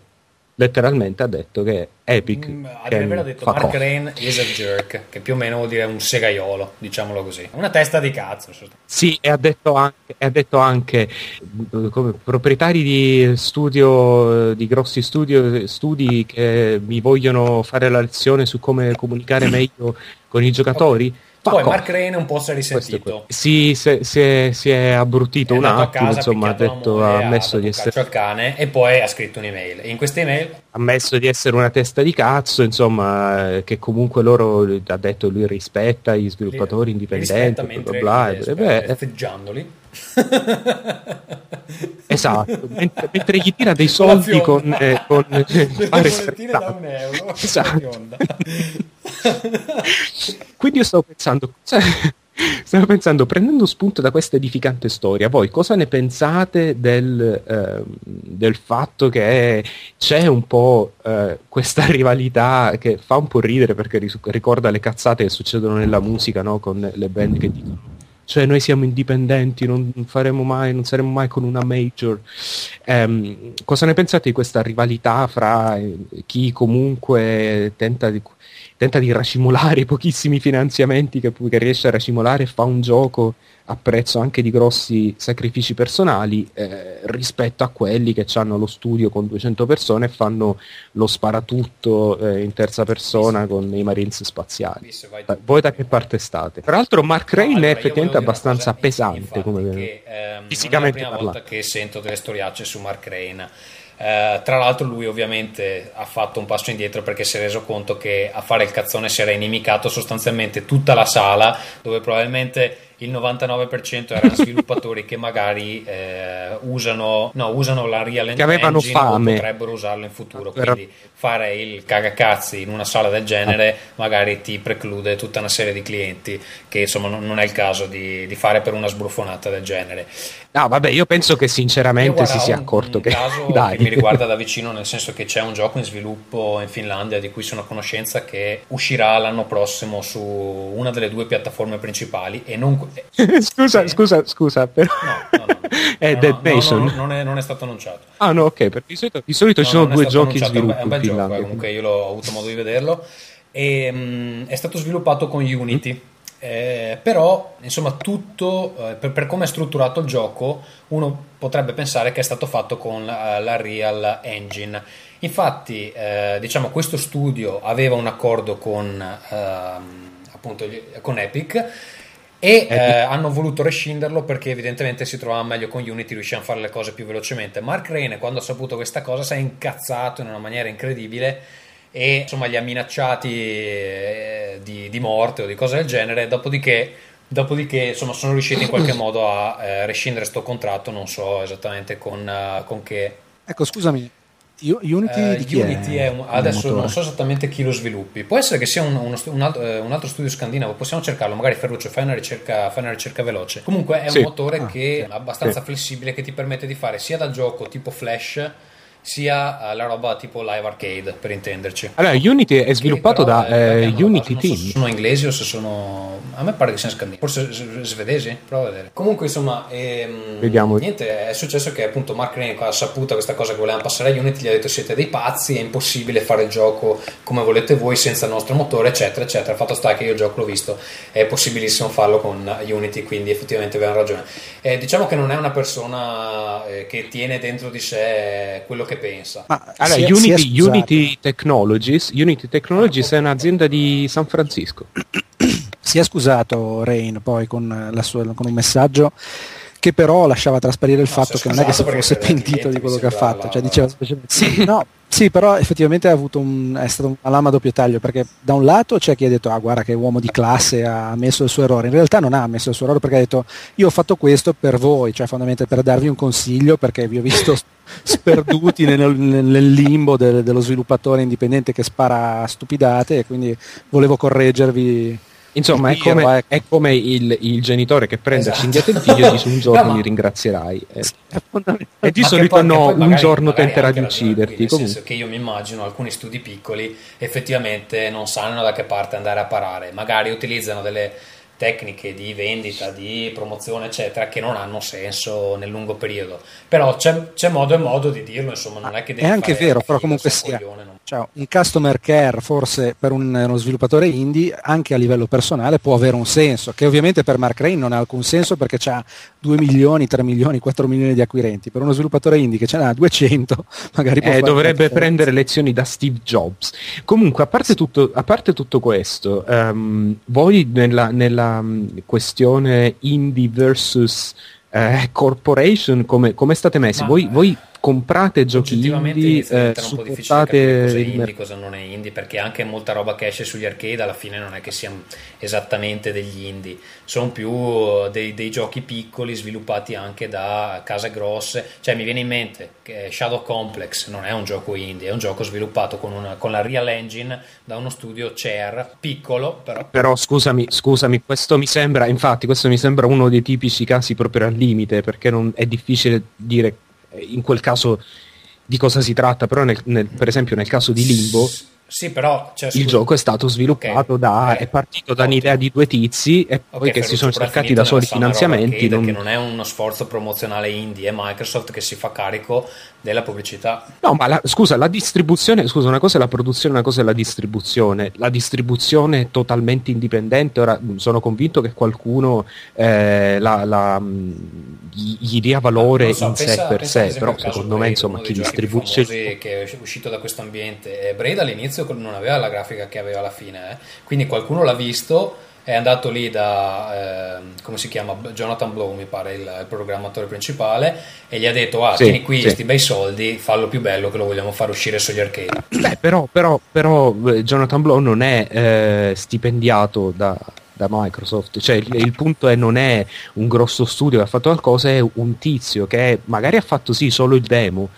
Letteralmente ha detto che Epic Mm, ha detto Mark off. Rain is a jerk, che più o meno vuol dire un segaiolo, diciamolo così. Una testa di cazzo. sostanzialmente. Sì, e ha detto anche, ha detto anche come proprietari di studio, di grossi studio, studi che mi vogliono fare la lezione su come comunicare meglio con i giocatori. Poi. Mark Rain un po' si è risentito. quello. Sì, se- si è, si è abbrutito È un attimo, insomma, ha detto, ha ammesso di essere al cane e poi ha scritto un'email. E in questa email ha ammesso di essere una testa di cazzo, insomma, che comunque loro ha detto lui rispetta gli sviluppatori indipendenti, bla bla bla, e beh, eh, festeggiandoli. esatto, mentre, mentre gli tira dei soldi con, eh, con bollettine da un euro. Esatto. Quindi io stavo pensando, cioè, stavo pensando, prendendo spunto da questa edificante storia, voi cosa ne pensate del, ehm, del fatto che c'è un po' eh, questa rivalità che fa un po' ridere perché ricorda le cazzate che succedono nella musica, no? Con le band che dicono cioè noi siamo indipendenti, non faremo mai, non saremo mai con una major. Ehm, cosa ne pensate di questa rivalità fra eh, chi comunque tenta di, tenta di racimolare i pochissimi finanziamenti che, che riesce a racimolare e fa un gioco a prezzo anche di grossi sacrifici personali eh, rispetto a quelli che hanno lo studio con 200 persone e fanno lo sparatutto eh, in terza persona con i Marines spaziali. Eh, Voi da che parte state? Tra l'altro Mark Rain Allora, è effettivamente abbastanza pesante infatti, come che, ehm, fisicamente non è la prima parlando. volta che sento delle storiacce su Mark Rain. Eh, tra l'altro lui ovviamente ha fatto un passo indietro perché si è reso conto che a fare il cazzone si era inimicato sostanzialmente tutta la sala dove probabilmente il 99% erano sviluppatori che magari eh, usano, no, usano la Real Che avevano fame. potrebbero usarlo in futuro Era- quindi fare il cagacazzi in una sala del genere magari ti preclude tutta una serie di clienti che insomma non, è il caso di, di fare per una sbrufonata del genere No, vabbè, io penso che sinceramente guarda, si sia un- accorto un che caso dai. che mi riguarda da vicino nel senso che c'è un gioco in sviluppo in Finlandia di cui sono a conoscenza che uscirà l'anno prossimo su una delle due piattaforme principali e non scusa, scusa, scusa, però no, no, no, è No, Dead no, Nation. no, non, è, non è stato annunciato Ah no, ok, perché di solito, di solito ci No, sono due giochi in sviluppo È un bel gioco, eh, comunque io l'ho ho avuto modo di vederlo. E, mm, è stato sviluppato con Unity. Eh, però, insomma, tutto eh, per, per come è strutturato il gioco, uno potrebbe pensare che è stato fatto con eh, la Real Engine. Infatti, eh, diciamo, questo studio aveva un accordo con, ehm, appunto, con Epic e eh, hanno voluto rescinderlo perché evidentemente si trovava meglio con Unity, riuscivano a fare le cose più velocemente. Mark Rene, quando ha saputo questa cosa, si è incazzato in una maniera incredibile e insomma li ha minacciati eh, di, di, morte o di cose del genere. Dopodiché, dopodiché insomma, sono riusciti in qualche modo a eh, rescindere questo contratto. Non so esattamente con, uh, con che. Ecco, scusami, Unity, uh, di Unity è, è un, adesso non so esattamente chi lo sviluppi. Può essere che sia un, uno, un, altro, eh, un, altro, studio scandinavo, possiamo cercarlo. Magari Ferruccio, fai una ricerca, fai una ricerca veloce. Comunque è sì. un motore ah, che è abbastanza sì. flessibile che ti permette di fare sia da gioco tipo Flash sia la roba tipo live arcade per intenderci. Allora, Unity è sviluppato da eh, Unity Team. So se sono inglesi o se sono. A me pare che siano scandinavi, forse svedesi. Prova a vedere. Comunque, insomma, ehm, Vediamo. niente. È successo che appunto Mark Rain ha saputo questa cosa che volevano passare a Unity. Gli ha detto: Siete dei pazzi, è impossibile fare il gioco come volete voi senza il nostro motore, eccetera, eccetera. Il fatto sta che io il gioco l'ho visto, è possibilissimo farlo con Unity, quindi effettivamente avevano ragione. Eh, diciamo che non è una persona eh, che tiene dentro di sé quello che pensa. Ma allora, sia, Unity, sia Unity, Technologies, Unity Technologies è un'azienda di San Francisco. Si è scusato Rain poi con, sua, con un messaggio che però lasciava trasparire il no, fatto che non è che si fosse pentito di quello che ha fatto, cioè diceva sì, no, sì, però effettivamente un, è stato una lama a doppio taglio, perché da un lato c'è chi ha detto, ah guarda che uomo di classe ha ammesso il suo errore, in realtà non ha ammesso il suo errore perché ha detto, io ho fatto questo per voi, cioè fondamentalmente per darvi un consiglio, perché vi ho visto sperduti nel, nel limbo del, dello sviluppatore indipendente che spara stupidate e quindi volevo correggervi Insomma, è come, è come il, il, genitore che prende esatto. cinghiate il figlio e dice un giorno no, mi ringrazierai. Eh. E di solito poi, no, magari, un giorno tenterà di ucciderti. Nel senso che io mi immagino alcuni studi piccoli effettivamente non sanno da che parte andare a parare, magari utilizzano delle tecniche di vendita, di promozione, eccetera, che non hanno senso nel lungo periodo. Però c'è, c'è modo e modo di dirlo, insomma, non è che devi È anche vero, però comunque sia. Coglione, non... cioè, un customer care forse per un, uno sviluppatore indie, anche a livello personale, può avere un senso, che ovviamente per Mark Rain non ha alcun senso perché ha 2 milioni, 3 milioni, 4 milioni di acquirenti. Per uno sviluppatore indie che ce n'ha 200, magari può eh, dovrebbe prendere lezioni da Steve Jobs. Comunque, a parte tutto, a parte tutto questo, um, voi nella, nella questione indie versus eh, corporation come, come state messi? Voi, voi, comprate giochi indie, eh, un po' difficile cosa è indie, cosa non è indie, perché anche molta roba che esce sugli arcade alla fine non è che siano esattamente degli indie, sono più dei, dei giochi piccoli sviluppati anche da case grosse, cioè mi viene in mente che Shadow Complex non è un gioco indie, è un gioco sviluppato con, una, con la Real Engine da uno studio Chair, piccolo però... Però scusami, scusami, questo mi sembra, infatti questo mi sembra uno dei tipici casi proprio al limite, perché non, è difficile dire in quel caso di cosa si tratta, però nel, nel, per esempio nel caso di Limbo sì, però cioè, il gioco è stato sviluppato okay, da okay. è partito da un'idea di due tizi e poi okay, che si sono cercati da soli finanziamenti non... che non è uno sforzo promozionale indie è Microsoft che si fa carico della pubblicità. No ma la, scusa la distribuzione scusa una cosa è la produzione una cosa è la distribuzione. La distribuzione è totalmente indipendente. Ora sono convinto che qualcuno eh, la, la, gli, gli, dia valore so, in pensa, sé per sé però secondo me insomma chi distribuisce che è uscito da questo ambiente Braid all'inizio all'inizio non aveva la grafica che aveva alla fine, eh. quindi qualcuno l'ha visto, è andato lì da, eh, come si chiama, Jonathan Blow mi pare il, il, programmatore principale, e gli ha detto, ah, sì, tieni qui questi sì. bei soldi, fallo più bello che lo vogliamo far uscire sugli arcade. Beh, però, però, però eh, Jonathan Blow non è eh, stipendiato da, da Microsoft. Cioè, il, il, punto è non è un grosso studio che ha fatto qualcosa, è un tizio che magari ha fatto sì solo il demo,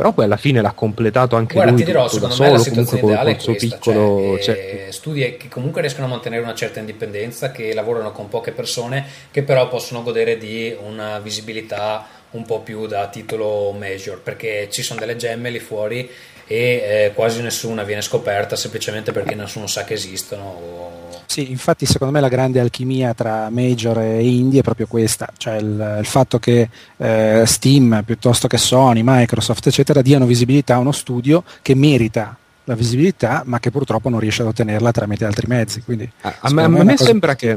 però poi alla fine l'ha completato anche Guarda, lui ti dirò, secondo da me solo, comunque col, col suo questa, piccolo cioè, cioè, studi che comunque riescono a mantenere una certa indipendenza che lavorano con poche persone che però possono godere di una visibilità un po' più da titolo major perché ci sono delle gemme lì fuori e eh, quasi nessuna viene scoperta semplicemente perché nessuno sa che esistono o sì, infatti secondo me la grande alchimia tra major e indie è proprio questa, cioè il, il fatto che eh, Steam piuttosto che Sony, Microsoft eccetera diano visibilità a uno studio che merita la visibilità ma che purtroppo non riesce ad ottenerla tramite altri mezzi. Quindi, a, a me, a me sembra che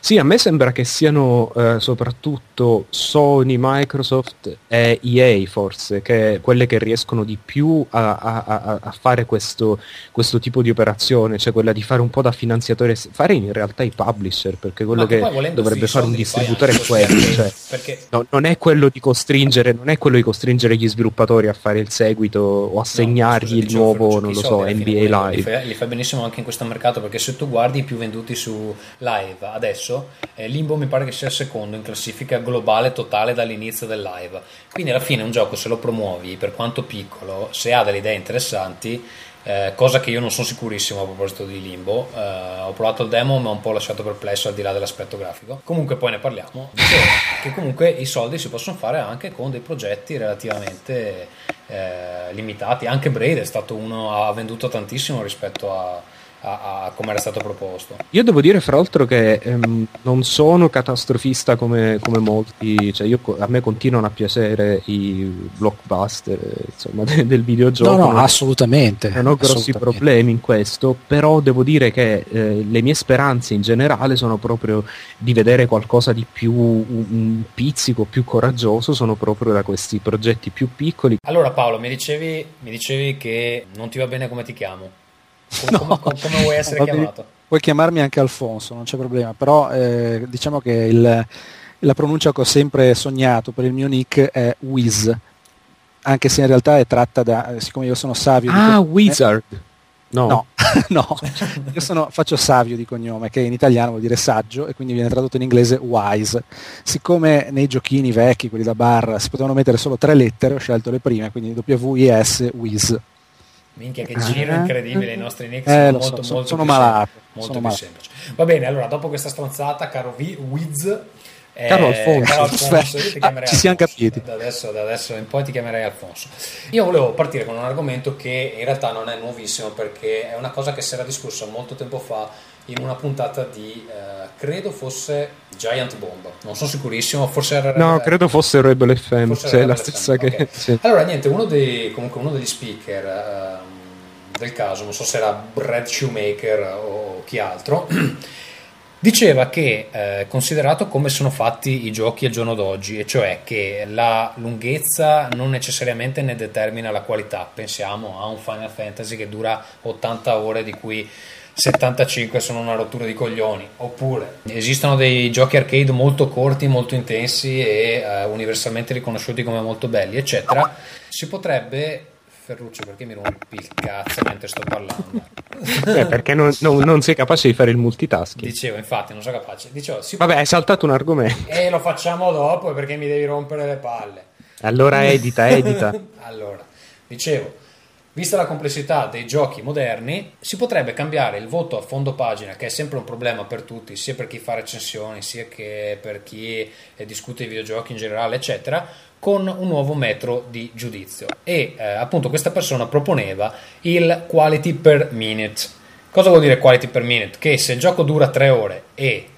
Sì, a me sembra che siano eh, soprattutto Sony, Microsoft e EA forse, che quelle che riescono di più a, a- a- fare questo, questo tipo di operazione, cioè quella di fare un po' da finanziatore, fare in realtà i publisher, perché quello che dovrebbe fare un distributore è quello. Cioè, perché no- non è quello di costringere, non è quello di costringere gli sviluppatori a fare il seguito o assegnargli scusa, il nuovo, non lo so, NBA quello Li Live. fai, li fai benissimo anche in questo mercato perché se tu guardi i più venduti su live adesso, eh, Limbo mi pare che sia il secondo in classifica globale totale dall'inizio del live. Quindi alla fine un gioco se lo promuovi, per quanto piccolo, se ha delle idee interessanti, eh, cosa che io non sono sicurissimo a proposito di Limbo, eh, ho provato il demo ma ho un po' lasciato perplesso al di là dell'aspetto grafico. Comunque poi ne parliamo. Dicevo che comunque i soldi si possono fare anche con dei progetti relativamente eh, limitati. Anche Braid è stato uno, ha venduto tantissimo rispetto a, a- a come era stato proposto. Io devo dire fra l'altro che ehm, non sono catastrofista come, come molti, cioè io a me continuano a piacere i blockbuster insomma, de- del videogioco. No, no, non- assolutamente. non ho grossi assolutamente. problemi in questo, però devo dire che eh, le mie speranze in generale sono proprio di vedere qualcosa di più, un, un pizzico più coraggioso, sono proprio da questi progetti più piccoli. Allora Paolo, mi dicevi, mi dicevi che non ti va bene come ti chiamo. No. come, com- come vuoi essere bene. chiamato? Puoi chiamarmi anche Alfonso, non c'è problema, però eh, diciamo che il- la pronuncia che ho sempre sognato per il mio nick è Wiz, anche se in realtà è tratta da, siccome io sono Savio di Ah, cognome- Wizard! No, No, no, io sono, faccio Savio di cognome, che in italiano vuol dire saggio e quindi viene tradotto in inglese wise. Siccome nei giochini vecchi, quelli da bar, si potevano mettere solo tre lettere, ho scelto le prime, quindi W-I-S, Wiz. Minchia che Ah. giro incredibile, i nostri nick Eh, sono lo so, molto, sono- molto più malato, sem- molto sono più malato. semplici. Va bene, allora dopo questa stronzata, caro V, Wiz, eh, Caro Alfonso. caro Alfonso, io ti Ah, chiamerei ci siamo Alfonso. capiti. Da adesso, da adesso in poi ti chiamerei Alfonso. Io volevo partire con un argomento che in realtà non è nuovissimo perché è una cosa che si era discussa molto tempo fa in una puntata di, eh, credo fosse Giant Bomb, non sono sicurissimo, forse era... no, credo fosse Rebel FM, Forse cioè la stessa FM, che... ok. sì. Allora, niente, uno dei, comunque uno degli speaker ehm, del caso, non so se era Brad Shoemaker o chi altro, diceva che, eh, considerato come sono fatti i giochi al giorno d'oggi, e cioè che la lunghezza non necessariamente ne determina la qualità, pensiamo a un Final Fantasy che dura 80 ore di cui 75 sono una rottura di coglioni, oppure esistono dei giochi arcade molto corti, molto intensi e eh, universalmente riconosciuti come molto belli, eccetera, si potrebbe Ferruccio perché mi rompi il cazzo mentre sto parlando? Eh, perché non, non- non sei capace di fare il multitasking. Dicevo, infatti, non sono capace. Dicevo, si Vabbè, hai saltato un argomento. e lo facciamo dopo perché mi devi rompere le palle. Allora edita, edita. allora, dicevo, vista la complessità dei giochi moderni, si potrebbe cambiare il voto a fondo pagina, che è sempre un problema per tutti, sia per chi fa recensioni, sia che per chi eh, discute i videogiochi in generale, eccetera, con un nuovo metro di giudizio. E eh, appunto questa persona proponeva il quality per minute. Cosa vuol dire quality per minute? Che se il gioco dura 3 ore e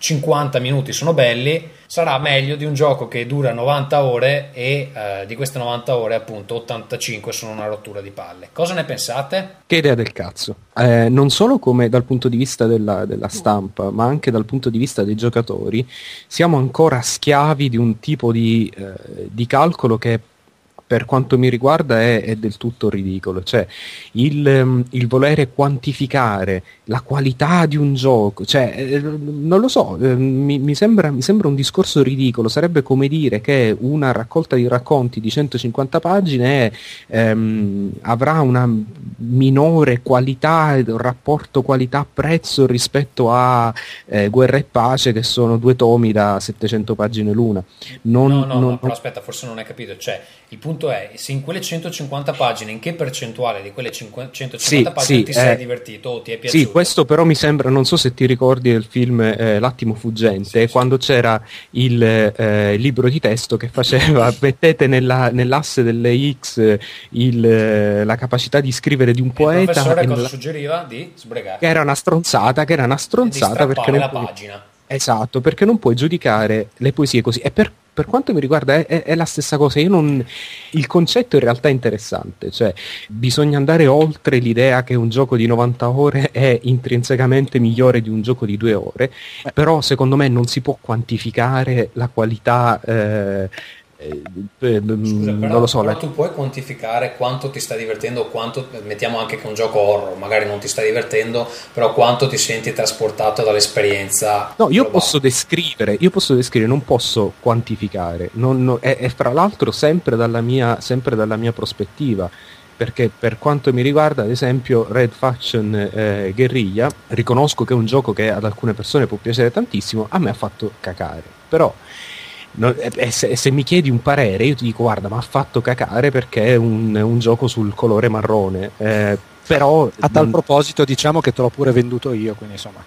150 minuti sono belli, sarà meglio di un gioco che dura 90 ore e eh, di queste 90 ore appunto 85 sono una rottura di palle. Cosa ne pensate? Che idea del cazzo. Eh, non solo come dal punto di vista della, della stampa, ma anche dal punto di vista dei giocatori, siamo ancora schiavi di un tipo di, eh, di calcolo che per quanto mi riguarda è, è del tutto ridicolo. Cioè, il, ehm, il volere quantificare la qualità di un gioco, cioè, eh, non lo so, eh, mi, mi sembra, mi sembra un discorso ridicolo. Sarebbe come dire che una raccolta di racconti di 150 pagine ehm, avrà una minore qualità, un rapporto qualità-prezzo rispetto a eh, Guerra e Pace, che sono due tomi da 700 pagine l'una. Non, no, no, non- no, aspetta, forse non hai capito. Cioè, il punto è se in quelle 150 pagine, in che percentuale di quelle 5 150 Sì, pagine sì, ti sei eh, divertito o ti è piaciuto? Sì, questo però mi sembra, non so se ti ricordi del film eh, L'attimo fuggente, quando c'era il eh, libro di testo che faceva, mettete nella- nell'asse delle X il, eh, la capacità di scrivere di un il poeta, professore e cosa nella- suggeriva? Di sbregare. che era una stronzata, che era una stronzata perché la non- pagina. Esatto, perché non puoi giudicare le poesie così. E per, per quanto mi riguarda è, è- è la stessa cosa. Io non- il concetto in realtà è interessante, cioè bisogna andare oltre l'idea che un gioco di 90 ore è intrinsecamente migliore di un gioco di due ore, però secondo me non si può quantificare la qualità. eh, eh, eh, Scusa, però, non lo so, però tu puoi quantificare quanto ti sta divertendo, quanto, mettiamo anche che un gioco horror magari non ti sta divertendo, però quanto ti senti trasportato dall'esperienza. No, io globale. posso descrivere, io posso descrivere, non posso quantificare. Non- non- è, è fra l'altro sempre dalla, mia, sempre dalla mia prospettiva. Perché per quanto mi riguarda, ad esempio, Red Faction eh, Guerriglia, riconosco che è un gioco che ad alcune persone può piacere tantissimo, a me ha fatto cacare. Però no- e- e se, se mi chiedi un parere, io ti dico guarda, ma ha fatto cacare perché è un, un gioco sul colore marrone. eh, però A tal non- proposito diciamo che te l'ho pure venduto io, quindi insomma.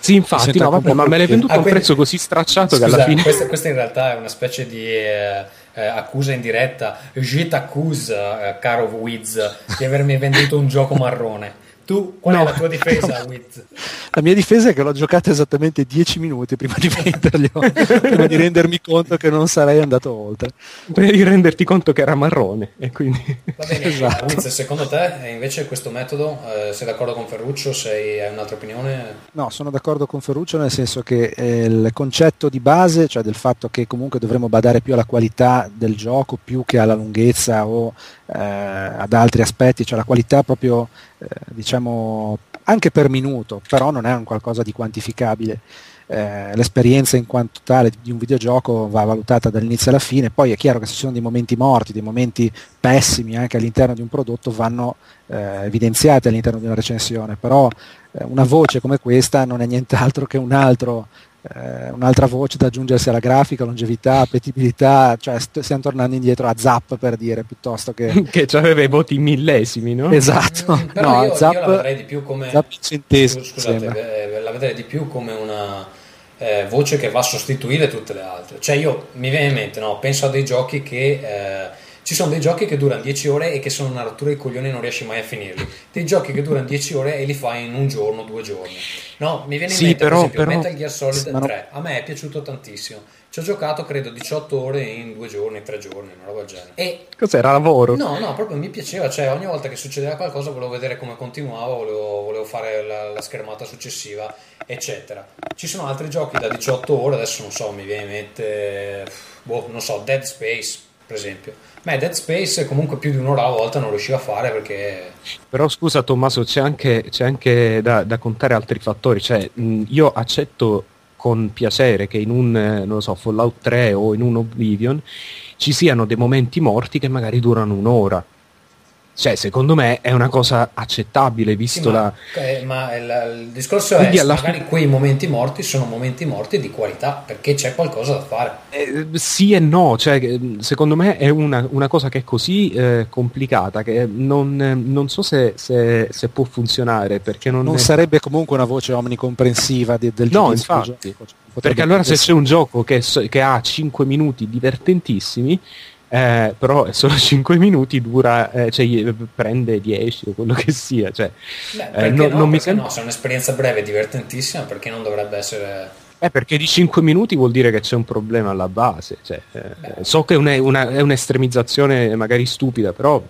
Sì, infatti, no, vabbè, ma me l'hai venduto Ah, a un quindi- prezzo così stracciato che Scusa, alla fine. questa, questa in realtà è una specie di eh, eh, accusa in diretta. Je t'accuse, eh, caro Wiz, di avermi venduto un gioco marrone. Tu, qual No. è la tua difesa, Wiz? La mia difesa è che l'ho giocato esattamente 10 minuti prima di venderglielo, prima di rendermi conto che non sarei andato oltre. Prima di renderti conto che era marrone e quindi Va bene, Esatto. Wiz, secondo te invece questo metodo, eh, sei d'accordo con Ferruccio? Sei, hai un'altra opinione? No, sono d'accordo con Ferruccio nel senso che eh, il concetto di base, cioè del fatto che comunque dovremmo badare più alla qualità del gioco più che alla lunghezza o eh, ad altri aspetti, cioè la qualità proprio eh, diciamo anche per minuto, però non è un qualcosa di quantificabile. Eh, l'esperienza in quanto tale di un videogioco va valutata dall'inizio alla fine, poi è chiaro che se ci sono dei momenti morti, dei momenti pessimi anche all'interno di un prodotto vanno eh, evidenziati all'interno di una recensione, però eh, una voce come questa non è nient'altro che un altro, eh, un'altra voce da aggiungersi alla grafica, longevità, appetibilità, cioè st- stiamo tornando indietro a Zap per dire piuttosto che... che aveva i voti millesimi, no? esatto, Mm, Però no, io, Zap, io la vedrei di più come... Zap centesimi, Scu- Scusate, eh, la vedrei di più come una eh, voce che va a sostituire tutte le altre. Cioè io mi viene in mente, no, penso a dei giochi che... ci sono dei giochi che durano 10 ore e che sono una rottura di coglioni e non riesci mai a finirli. Dei giochi che durano 10 ore e li fai in un giorno, due giorni. No, mi viene in Sì, mente però- per esempio però- Metal Gear Solid no- 3. A me è piaciuto tantissimo. Ci ho giocato credo 18 ore in due giorni, tre giorni, una roba del genere. E Cos'era lavoro? No, no, proprio mi piaceva, cioè ogni volta che succedeva qualcosa volevo vedere come continuava, volevo, volevo fare la, la schermata successiva, eccetera. Ci sono altri giochi da 18 ore, adesso non so, mi viene in mente, boh, non so, Dead Space, per esempio. Ma Dead Space comunque più di un'ora alla volta non riuscivo a fare perché... Però scusa Tommaso, c'è anche, c'è anche da, da contare altri fattori. Cioè, mh, io accetto con piacere che in un, eh, so, Fallout 3 o in un Oblivion ci siano dei momenti morti che magari durano un'ora. Cioè, secondo me è una cosa accettabile, Sì, visto ma, la... eh, ma il, il discorso Quindi è alla magari fine- quei momenti morti sono momenti morti di qualità perché c'è qualcosa da fare. Eh, sì e no, cioè, eh, secondo me è una, una cosa che è così eh, complicata che non, eh, non so se, se- se può funzionare perché non, Non è- sarebbe comunque una voce omnicomprensiva de- del No, infatti. gioco, cioè, Perché allora se c'è un gioco che, che ha 5 minuti divertentissimi, eh, però è solo 5 minuti, dura, eh, cioè, eh, prende 10 o quello che sia. Cioè, Beh, eh, no- no, non mi sembra... no, se è un'esperienza breve e divertentissima, perché non dovrebbe essere... Eh, perché di 5 minuti vuol dire che c'è un problema alla base. Cioè, eh, so che è, una- una- è un'estremizzazizione magari stupida, però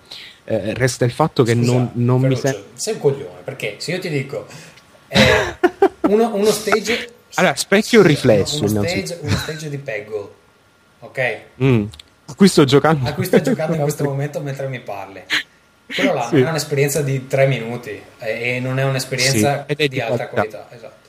eh, resta il fatto che Scusa, non, non mi sembra... Sei un coglione, perché se io ti dico eh, uno, uno stage... Allora, specchio o riflesso, Uno stage, uno stage di Peggle, ok? Mm. A cui sto giocando. A cui stai giocando in questo momento mentre mi parli. Quello là Sì. è un'esperienza di tre minuti eh, e non è un'esperienza Sì, di alta qualità. Esatto.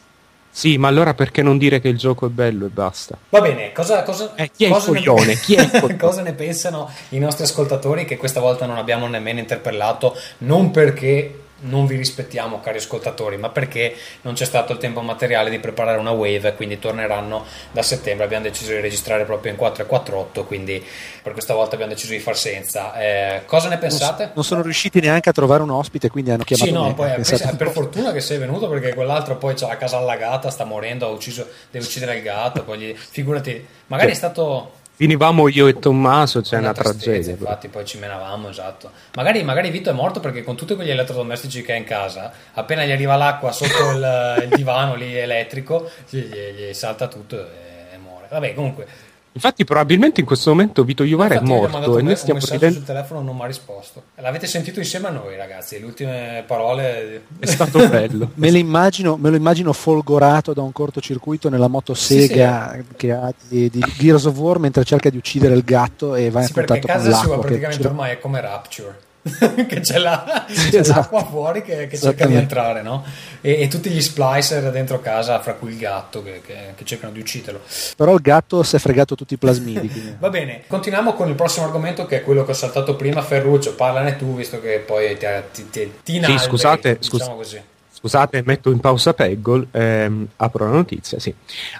Sì, ma allora perché non dire che il gioco è bello e basta? Va bene, cosa, cosa, Eh, chi è il cosa coglione? Chi è il coglione? cosa ne pensano i nostri ascoltatori che questa volta non abbiamo nemmeno interpellato, non perché non vi rispettiamo cari ascoltatori, ma perché non c'è stato il tempo materiale di preparare una wave e quindi torneranno da settembre. Abbiamo deciso di registrare proprio in 448, quindi per questa volta abbiamo deciso di far senza. Eh, cosa ne non, pensate? non sono riusciti neanche a trovare un ospite, quindi hanno chiamato Sì, no, me. poi, Pensate per, fortuna che sei venuto perché quell'altro poi c'ha la casa allagata, sta morendo, ha ucciso, deve uccidere il gatto, poi gli- figurati, magari è stato... finivamo io e Tommaso, c'è una, tristezza, tragedia. Infatti, poi ci menavamo, esatto. Magari, magari Vito è morto perché con tutti quegli elettrodomestici che ha in casa, appena gli arriva l'acqua sotto il, il divano lì elettrico, gli, gli- gli salta tutto e muore. Vabbè, comunque. Infatti, probabilmente in questo momento Vito Iuvara è morto e un, noi un stiamo messaggio ridendo. sul telefono non mi ha risposto. L'avete sentito insieme a noi, ragazzi. Le ultime parole. È stato bello. Me, lo immagino, me lo immagino folgorato da un cortocircuito nella motosega che ha di, di Gears of War mentre cerca di uccidere il gatto e va Sì, in perché contatto con casa sua l'acqua. che praticamente ormai è come Rapture. che c'è, la, c'è esatto. l'acqua fuori che, che cerca di entrare, no? E, e tutti gli splicer dentro casa, fra cui il gatto, che, che- che cercano di ucciderlo. Però il gatto si è fregato tutti i plasmidi. Va bene, continuiamo con il prossimo argomento che è quello che ho saltato prima. Ferruccio, parlane tu, visto che poi ti, ti, ti, ti inalberi, scusate, diciamo scus- così. Scusate, metto in pausa Peggle, ehm, apro la notizia, sì.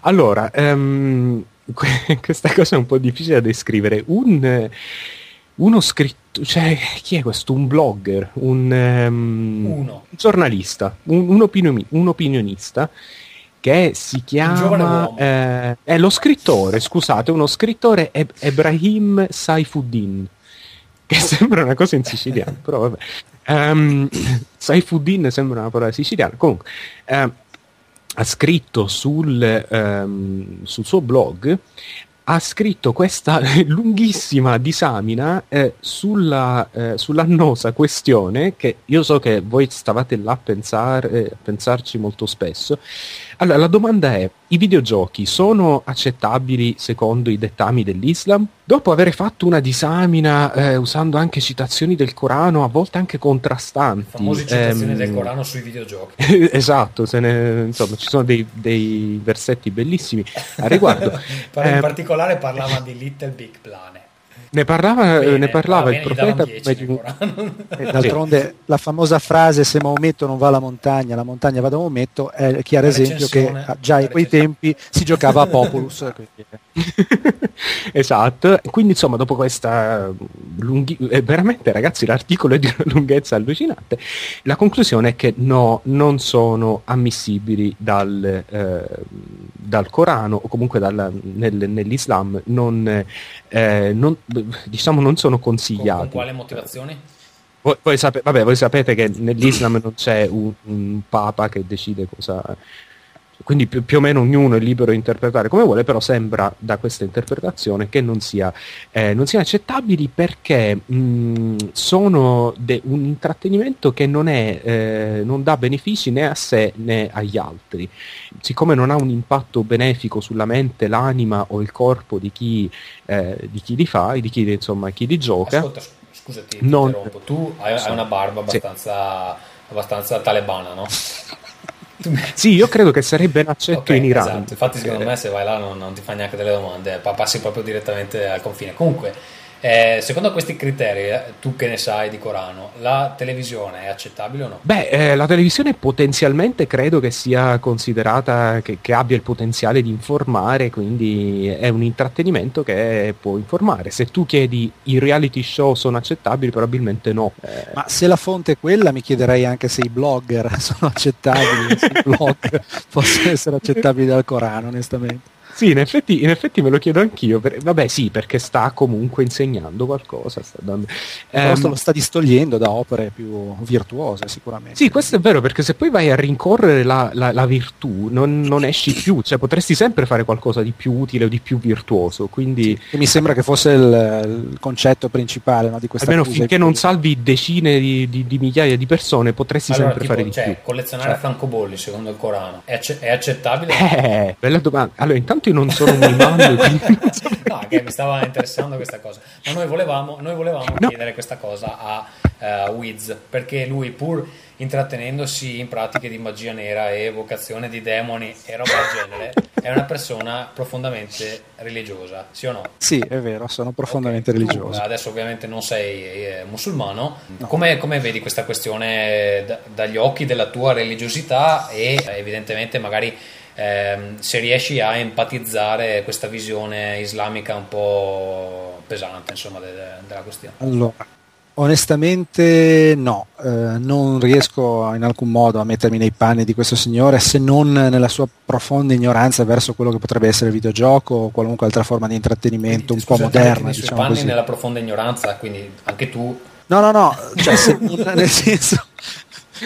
Allora, ehm, que- questa cosa è un po' difficile da descrivere. Un, uno scritto, cioè, chi è questo? Un blogger, un, Uno. un giornalista, un, un opiniomi- un opinionista che si chiama... eh, è lo scrittore, scusate, uno scrittore Eb- Ebrahim Saifuddin, che sembra una cosa in siciliano, però vabbè. Ehm, Saifuddin sembra una parola siciliana. Comunque, ehm, ha scritto sul, ehm, sul suo blog ha scritto questa lunghissima disamina eh, sulla, eh, sull'annosa questione che io so che voi stavate là a, pensare, eh, a pensarci molto spesso. Allora, la domanda è, i videogiochi sono accettabili secondo i dettami dell'Islam? Dopo aver fatto una disamina eh, usando anche citazioni del Corano, a volte anche contrastanti. Famose citazioni ehm, del Corano sui videogiochi. esatto, se ne- insomma, ci sono dei, dei versetti bellissimi a riguardo. In Eh, particolare parlava di Little Big Plane. Ne parlava, Bene, ne parlava va il bene, davano profeta 10 come di nel un- Corano. E d'altronde la famosa frase se Maometto non va alla montagna, la montagna va da Maometto è chiaro esempio che già in quei tempi si giocava a Populus. quindi- esatto, quindi insomma dopo questa lunghi... eh, veramente ragazzi l'articolo è di una lunghezza allucinante, la conclusione è che no, non sono ammissibili dal, eh, dal Corano o comunque dal- nel- nell'Islam, non, eh, non- diciamo non sono Con, consigliati. con quale motivazioni? Voi, voi sape- vabbè, voi sapete che nell'Islam non c'è un, un papa che decide cosa. Quindi più, più o meno ognuno è libero di interpretare come vuole, però sembra da questa interpretazione che non, sia, eh, non siano accettabili perché mh, sono de- un intrattenimento che non, è, eh, non dà benefici né a sé né agli altri. Siccome non ha un impatto benefico sulla mente, l'anima o il corpo di chi, eh, di chi li fa, di chi, insomma, chi li gioca. Ascolta, scusati, ti Non- interrompo. Tu hai, hai una barba Sì. abbastanza, abbastanza talebana, no? Sì, io credo che sarebbe inaccetto Ok, in Iran. Esatto, infatti secondo me se vai là non, non ti fa neanche delle domande, pa- passi proprio direttamente al confine. Comunque, eh, secondo questi criteri, eh, tu che ne sai di Corano, la televisione è accettabile o no? Beh, eh, la televisione potenzialmente credo che sia considerata, che, che abbia il potenziale di informare, quindi è un intrattenimento che può informare. Se tu chiedi i reality show sono accettabili, probabilmente no. Eh, Ma se la fonte è quella, mi chiederei anche se i blogger sono accettabili, se i blog possono essere accettabili dal Corano, onestamente. Sì, in effetti, in effetti me lo chiedo anch'io. per- vabbè, sì, perché sta comunque insegnando qualcosa. sta dando- Ehm, sto- lo sta distogliendo da opere più virtuose sicuramente. Sì, questo è vero, perché se poi vai a rincorrere la, la- la virtù, non, non esci più, cioè potresti sempre fare qualcosa di più utile o di più virtuoso, quindi E mi sembra che fosse il, il concetto principale no, di questa almeno finché non salvi decine di, di- di migliaia di persone, potresti Allora, sempre tipo, fare di cioè, più. collezionare Cioè. francobolli secondo il Corano è, acce- è accettabile? Eh, bella domanda. Allora, intanto io non sono un quindi so- No, che mi stava interessando questa cosa. Ma noi volevamo, noi volevamo No. chiedere questa cosa a eh, Wiz, perché lui, pur intrattenendosi in pratiche di magia nera e evocazione di demoni e roba del genere, è una persona profondamente religiosa, sì o no? Sì, è vero, sono profondamente Ok, tu religioso. adesso ovviamente non sei eh, musulmano. Come, come vedi questa questione da- dagli occhi della tua religiosità e eh, evidentemente magari ehm, se riesci a empatizzare questa visione islamica un po' pesante insomma de- de- della questione? Allora, Onestamente no, eh, non riesco in alcun modo a mettermi nei panni di questo signore se non nella sua profonda ignoranza verso quello che potrebbe essere il videogioco o qualunque altra forma di intrattenimento un po' moderna. Nei suoi Diciamo panni così. nella profonda ignoranza, quindi anche tu No, no, no, cioè, se- nel senso,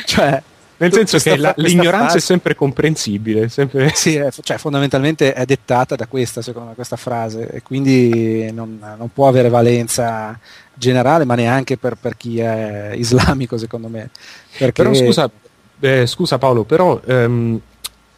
cioè, Nel senso che la- l'ignoranza frase- è sempre comprensibile, sempre... Sì, è- cioè, fondamentalmente è dettata da questa, secondo me, questa frase, e quindi non, non può avere valenza generale, ma neanche per, per chi è islamico, secondo me. Perché, Però scusa, eh, scusa Paolo, però ehm,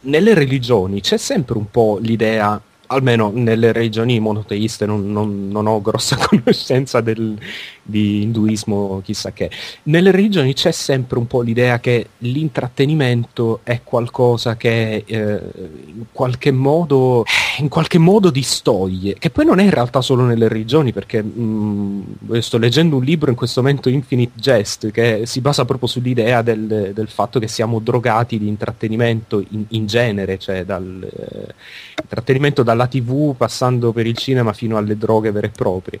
nelle religioni c'è sempre un po' l'idea, almeno nelle religioni monoteiste, non, non- non ho grossa conoscenza del- di induismo, chissà che, nelle religioni c'è sempre un po' l'idea che l'intrattenimento è qualcosa che eh, in qualche modo in qualche modo distoglie, che poi non è in realtà solo nelle religioni, perché mh, io sto leggendo un libro in questo momento, Infinite Jest, che si basa proprio sull'idea del, del fatto che siamo drogati di intrattenimento in, in genere, cioè dal eh, intrattenimento dalla tv passando per il cinema fino alle droghe vere e proprie.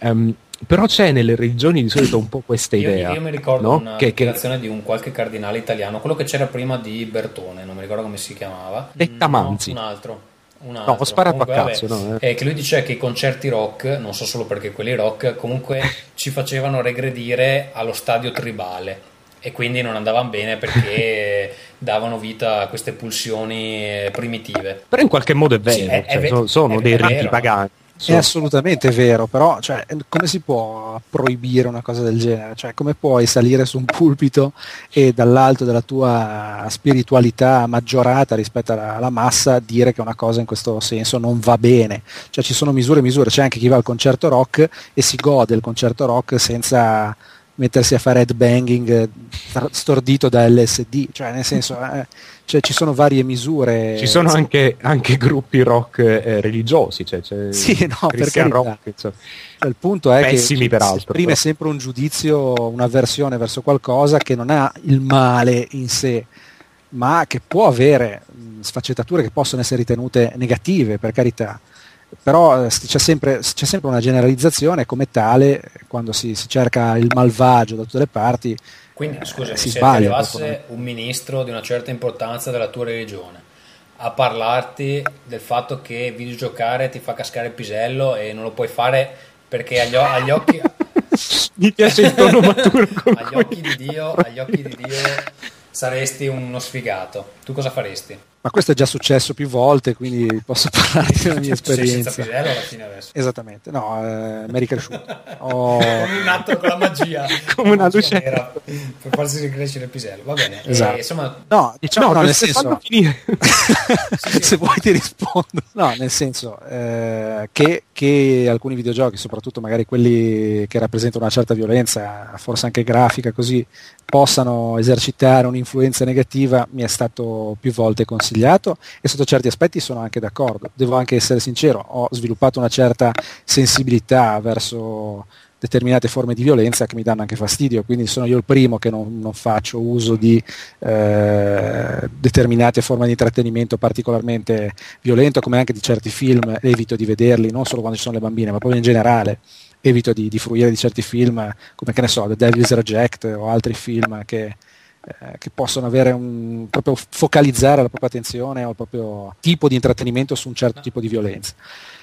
Ehm, però c'è nelle religioni di solito un po' questa Io, idea. io mi ricordo no? una che, che dichiarazione di un qualche cardinale italiano, quello che c'era prima di Bertone, non mi ricordo come si chiamava. Bettamanzi. No, un altro. Un No, altro. ho sparato Comunque, a vabbè, cazzo, no, eh. eh, che lui diceva che i concerti rock, non so solo perché quelli rock, comunque ci facevano regredire allo stadio tribale e quindi non andavano bene perché davano vita a queste pulsioni eh, primitive. Però in qualche modo è vero, Sì, è- è cioè, ve- sono, sono è- dei è riti pagani. È assolutamente vero, però cioè, come si può proibire una cosa del genere? Cioè, come puoi salire su un pulpito e dall'alto della tua spiritualità maggiorata rispetto alla, alla massa dire che una cosa in questo senso non va bene? Cioè, ci sono misure e misure, c'è anche chi va al concerto rock e si gode il concerto rock senza mettersi a fare headbanging eh, stordito da LSD, cioè nel senso eh, cioè, ci sono varie misure. Ci sono anche, anche gruppi rock eh, religiosi, cioè c'è Sì, no, Christian rock, insomma. Il punto è Pessimi, che peraltro, si esprime però. sempre un giudizio, un'avversione verso qualcosa che non ha il male in sé, ma che può avere mh, sfaccettature che possono essere ritenute negative, per carità. Però eh, c'è sempre, c'è sempre una generalizzazione come tale, quando si, si cerca il malvagio da tutte le parti, Quindi, scusami, Eh, si se sbaglia, arrivasse un ministro di una certa importanza della tua religione a parlarti del fatto che videogiocare ti fa cascare il pisello e non lo puoi fare perché agli, o- agli occhi, Mi piace il tono maturo agli occhi di Dio, agli occhi di Dio saresti uno sfigato. Tu cosa faresti? Ma questo è già successo più volte, quindi posso parlarti della mia Sei senza esperienza. alla fine adesso. Esattamente, no, eh, mi è ricresciuto. Ho- Come un atto con la magia. Come una luce. nera per farsi ricrescere il pisello. Va bene. E, Esatto. insomma, No, Dice, no, no, no, nel senso, finire. se vuoi ti rispondo. No, nel senso eh, che, che alcuni videogiochi, soprattutto magari quelli che rappresentano una certa violenza, forse anche grafica, così, possano esercitare un'influenza negativa, mi è stato più volte consigliato e sotto certi aspetti sono anche d'accordo. Devo anche essere sincero, ho sviluppato una certa sensibilità verso determinate forme di violenza che mi danno anche fastidio, quindi sono io il primo che non, non faccio uso di eh, determinate forme di intrattenimento particolarmente violento, come anche di certi film, evito di vederli, non solo quando ci sono le bambine, ma proprio in generale, evito di, di fruire di certi film, come che ne so, The Devil's Reject o altri film che, eh, che possono avere un, proprio focalizzare la propria attenzione o il proprio tipo di intrattenimento su un certo tipo di violenza.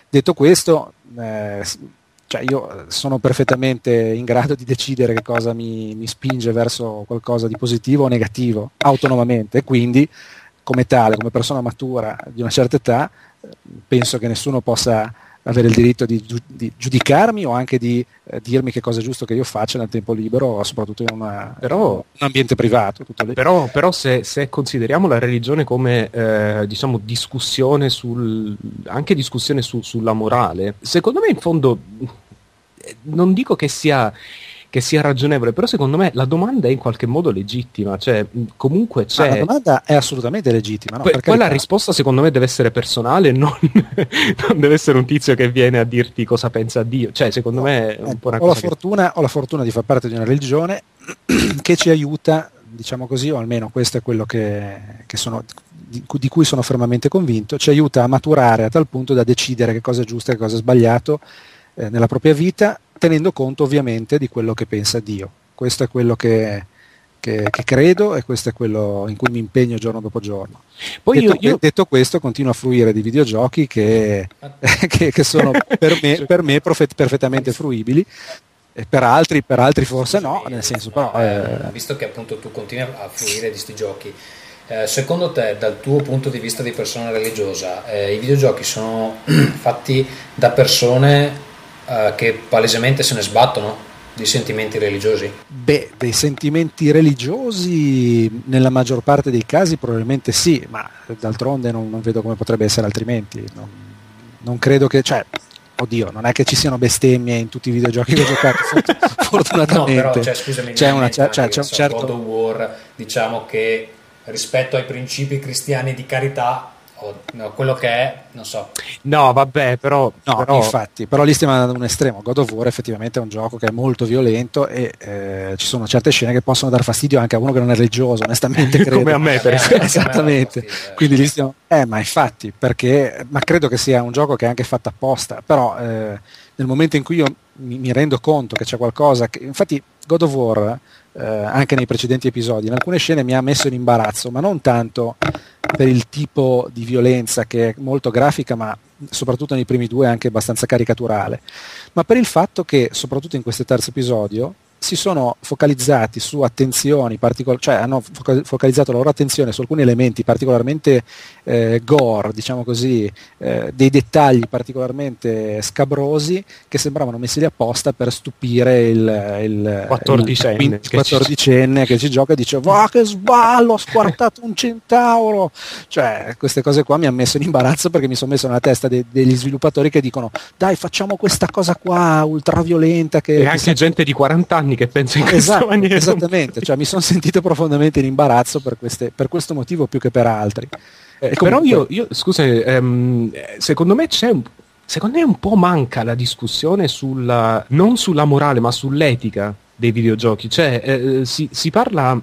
Detto questo, eh, cioè io sono perfettamente in grado di decidere che cosa mi, mi spinge verso qualcosa di positivo o negativo autonomamente quindi come tale, come persona matura di una certa età, eh, penso che nessuno possa avere il diritto di, giu- di giudicarmi o anche di eh, dirmi che cosa è giusto che io faccia nel tempo libero, soprattutto in una- Però- un ambiente privato. Però, però se, se consideriamo la religione come eh, diciamo discussione sul anche discussione su- sulla morale, secondo me in fondo eh, non dico che sia che sia ragionevole, però secondo me la domanda è in qualche modo legittima, cioè comunque Ma la c'è domanda è assolutamente legittima. No? Que- poi la risposta secondo me deve essere personale, non, non deve essere un tizio che viene a dirti cosa pensa Dio. Cioè, secondo me è un Ecco, po' una ho, la cosa che- fortuna, ho la fortuna di far parte di una religione che ci aiuta, diciamo così, o almeno questo è quello che, che sono, di, cui- di cui sono fermamente convinto, ci aiuta a maturare a tal punto da decidere che cosa è giusto e che cosa è sbagliato eh, nella propria vita tenendo conto ovviamente di quello che pensa Dio. Questo è quello che, che, che credo e questo è quello in cui mi impegno giorno dopo giorno. Poi detto, io, io- detto questo, continuo a fruire di videogiochi che, che- che sono per me, per me profe- perfettamente fruibili. E per altri, per altri forse no, nel senso però... Eh, visto che appunto tu continui a fruire di questi giochi, eh, secondo te, dal tuo punto di vista di persona religiosa, eh, i videogiochi sono fatti da persone eh, che palesemente se ne sbattono di sentimenti religiosi? Beh, dei sentimenti religiosi nella maggior parte dei casi probabilmente sì, ma d'altronde non, non vedo come potrebbe essere altrimenti. Non, non credo che, cioè, oddio, non è che ci siano bestemmie in tutti i videogiochi che ho giocato, fort- No, fortunatamente. però cioè, scusami, c'è, una, in c'è, mente c'è un so, God certo... of War, diciamo che rispetto ai principi cristiani di carità, o no, quello che è, non so, no, vabbè, però, No, però- infatti, però lì stiamo andando ad un estremo. God of War effettivamente è un gioco che è molto violento e eh, ci sono certe scene che possono dar fastidio anche a uno che non è religioso, onestamente credo. Come a me, per esempio. Esattamente. fastidio, eh. Quindi lì stiamo... Eh, ma infatti, perché... Ma credo che sia un gioco che è anche fatto apposta, però eh, nel momento in cui io mi, mi rendo conto che c'è qualcosa che... Infatti God of War, eh, anche nei precedenti episodi, in alcune scene mi ha messo in imbarazzo, ma non tanto per il tipo di violenza che è molto grafica, ma soprattutto nei primi due anche abbastanza caricaturale, ma per il fatto che, soprattutto in questo terzo episodio, si sono focalizzati su attenzioni particolari, cioè hanno foca- focalizzato la loro attenzione su alcuni elementi particolarmente eh, gore, diciamo così, eh, dei dettagli particolarmente scabrosi che sembravano messi lì apposta per stupire il, il Quattordicenne il che ci- 14enne che ci gioca e dice va che sballo, ho squartato un centauro cioè queste cose qua mi hanno messo in imbarazzo perché mi sono messo nella testa de- degli sviluppatori che dicono dai facciamo questa cosa qua ultraviolenta che, e che anche sia- gente di 40 anni che pensa in questa Esatto, maniera. esattamente, cioè mi sono sentito profondamente in imbarazzo per, queste- per questo motivo più che per altri. Eh, E però comunque- io, io scusa, ehm, eh, secondo me c'è un, secondo me un po' manca la discussione sulla, non sulla morale ma sull'etica dei videogiochi. Cioè, eh, si, si parla,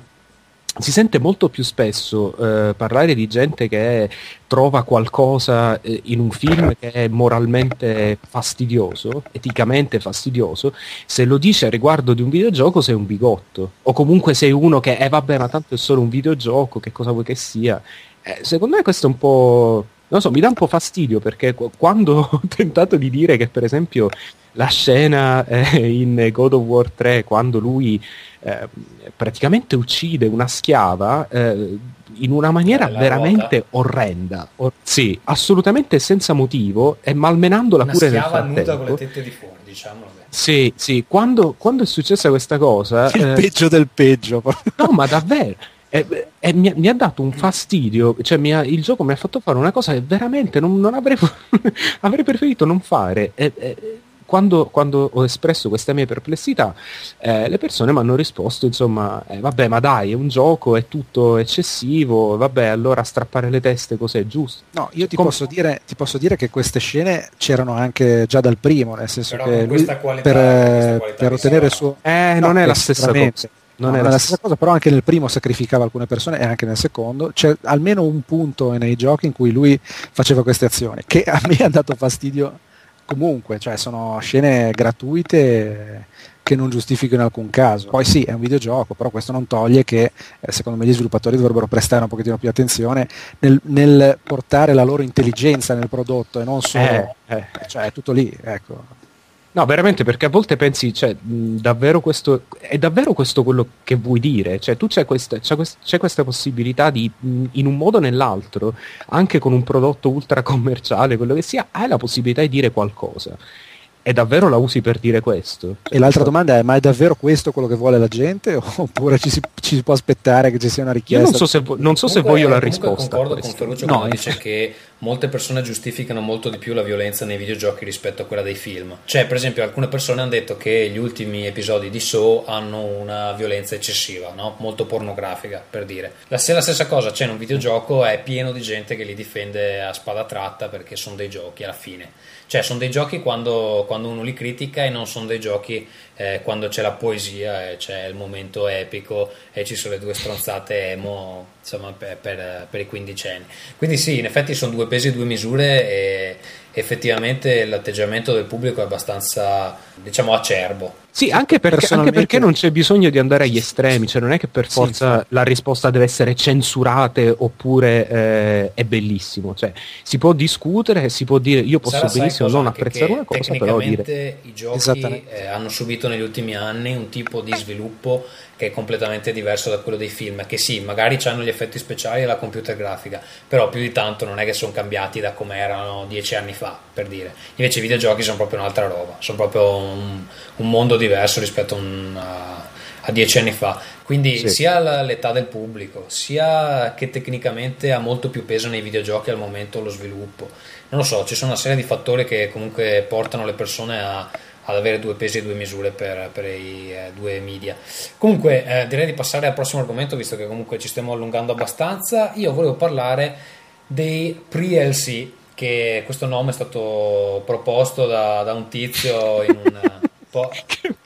si sente molto più spesso eh, parlare di gente che trova qualcosa eh, in un film che è moralmente fastidioso, eticamente fastidioso, se lo dice a riguardo di un videogioco sei un bigotto. O comunque sei uno che, eh vabbè, ma tanto è solo un videogioco, che cosa vuoi che sia. Eh, secondo me questo è un po'. Non so, mi dà un po' fastidio perché qu- quando ho tentato di dire che, per esempio, la scena eh, in God of War 3, quando lui eh, praticamente uccide una schiava eh, in una maniera La veramente orrenda, Or- sì, assolutamente senza motivo e malmenandola una pure nel schiava nuda con le frattempo. tette di fuori, diciamolo. Sì, sì, quando, quando è successa questa cosa, Il eh, peggio del peggio. No, ma davvero. E, e mi, ha- mi ha dato un fastidio, cioè mi ha- il gioco mi ha fatto fare una cosa che veramente non, non avrei, avrei preferito non fare. E- e- quando, quando ho espresso questa mia perplessità, eh, le persone mi hanno risposto, insomma, eh, vabbè, ma dai, è un gioco, è tutto eccessivo, vabbè, allora strappare le teste cos'è giusto? No, io ti Com- posso, dire, ti posso dire che queste scene c'erano anche già dal primo, nel senso Però che lui questa qualità- per, eh, per ottenere il suo... Eh, No, non è eh, la stessa cosa. Non No, è non la è la stessa cosa, però anche nel primo sacrificava alcune persone e anche nel secondo. C'è almeno un punto nei giochi in cui lui faceva queste azioni, che a me ha dato fastidio comunque, cioè sono scene gratuite che non giustifico in alcun caso. Poi sì, è un videogioco, però questo non toglie che eh, secondo me gli sviluppatori dovrebbero prestare un pochettino più attenzione nel, nel portare la loro intelligenza nel prodotto e non solo... Eh, eh. Cioè è tutto lì, ecco. No, veramente, perché a volte pensi, cioè, mh, davvero questo, è davvero questo quello che vuoi dire? Cioè, tu c'è questa, c'è quest- c'è questa possibilità di, mh, in un modo o nell'altro, anche con un prodotto ultra commerciale, quello che sia, hai la possibilità di dire qualcosa. E davvero la usi per dire questo? E l'altra domanda è, ma è davvero questo quello che vuole la gente oppure ci si, ci si può aspettare che ci sia una Io richiesta? non so se, vo- non so se Comunque- voglio la risposta. Concordo con. Ferruccio No, quando dice che molte persone giustificano molto di più la violenza nei videogiochi rispetto a quella dei film. Cioè, per esempio, alcune persone hanno detto che gli ultimi episodi di Saw hanno una violenza eccessiva, no? molto pornografica, per dire. La, se la stessa cosa c'è in un videogioco è pieno di gente che li difende a spada tratta perché sono dei giochi alla fine. Cioè, sono dei giochi quando, quando uno li critica e non sono dei giochi eh, quando c'è la poesia e c'è il momento epico e ci sono le due stronzate emo insomma per, per, per i quindicenni. Quindi sì in effetti sono due pesi e due misure e, effettivamente l'atteggiamento del pubblico è abbastanza, diciamo, acerbo. Sì, anche perché, anche perché non c'è bisogno di andare agli estremi, cioè non è che per Sì, forza infatti. la risposta deve essere censurate oppure eh, è bellissimo, cioè si può discutere, si può dire io posso Sarà, benissimo non apprezzare una cosa, però dire Tecnicamente i giochi eh, hanno subito negli ultimi anni un tipo di sviluppo che è completamente diverso da quello dei film, che sì, magari hanno gli effetti speciali e la computer grafica, però più di tanto non è che sono cambiati da come erano dieci anni fa, per dire. Invece i videogiochi sono proprio un'altra roba, sono proprio un, un mondo diverso rispetto a, un- a- a dieci anni fa. Quindi Sì. sia la- l'età del pubblico, sia che tecnicamente ha molto più peso nei videogiochi al momento lo sviluppo. Non lo so, ci sono una serie di fattori che comunque portano le persone a- ad avere due pesi e due misure per, per i eh, due media. Comunque eh, direi di passare al prossimo argomento, visto che comunque ci stiamo allungando abbastanza. Io volevo parlare dei pre-LC, che questo nome è stato proposto da, da un tizio in un eh, po'...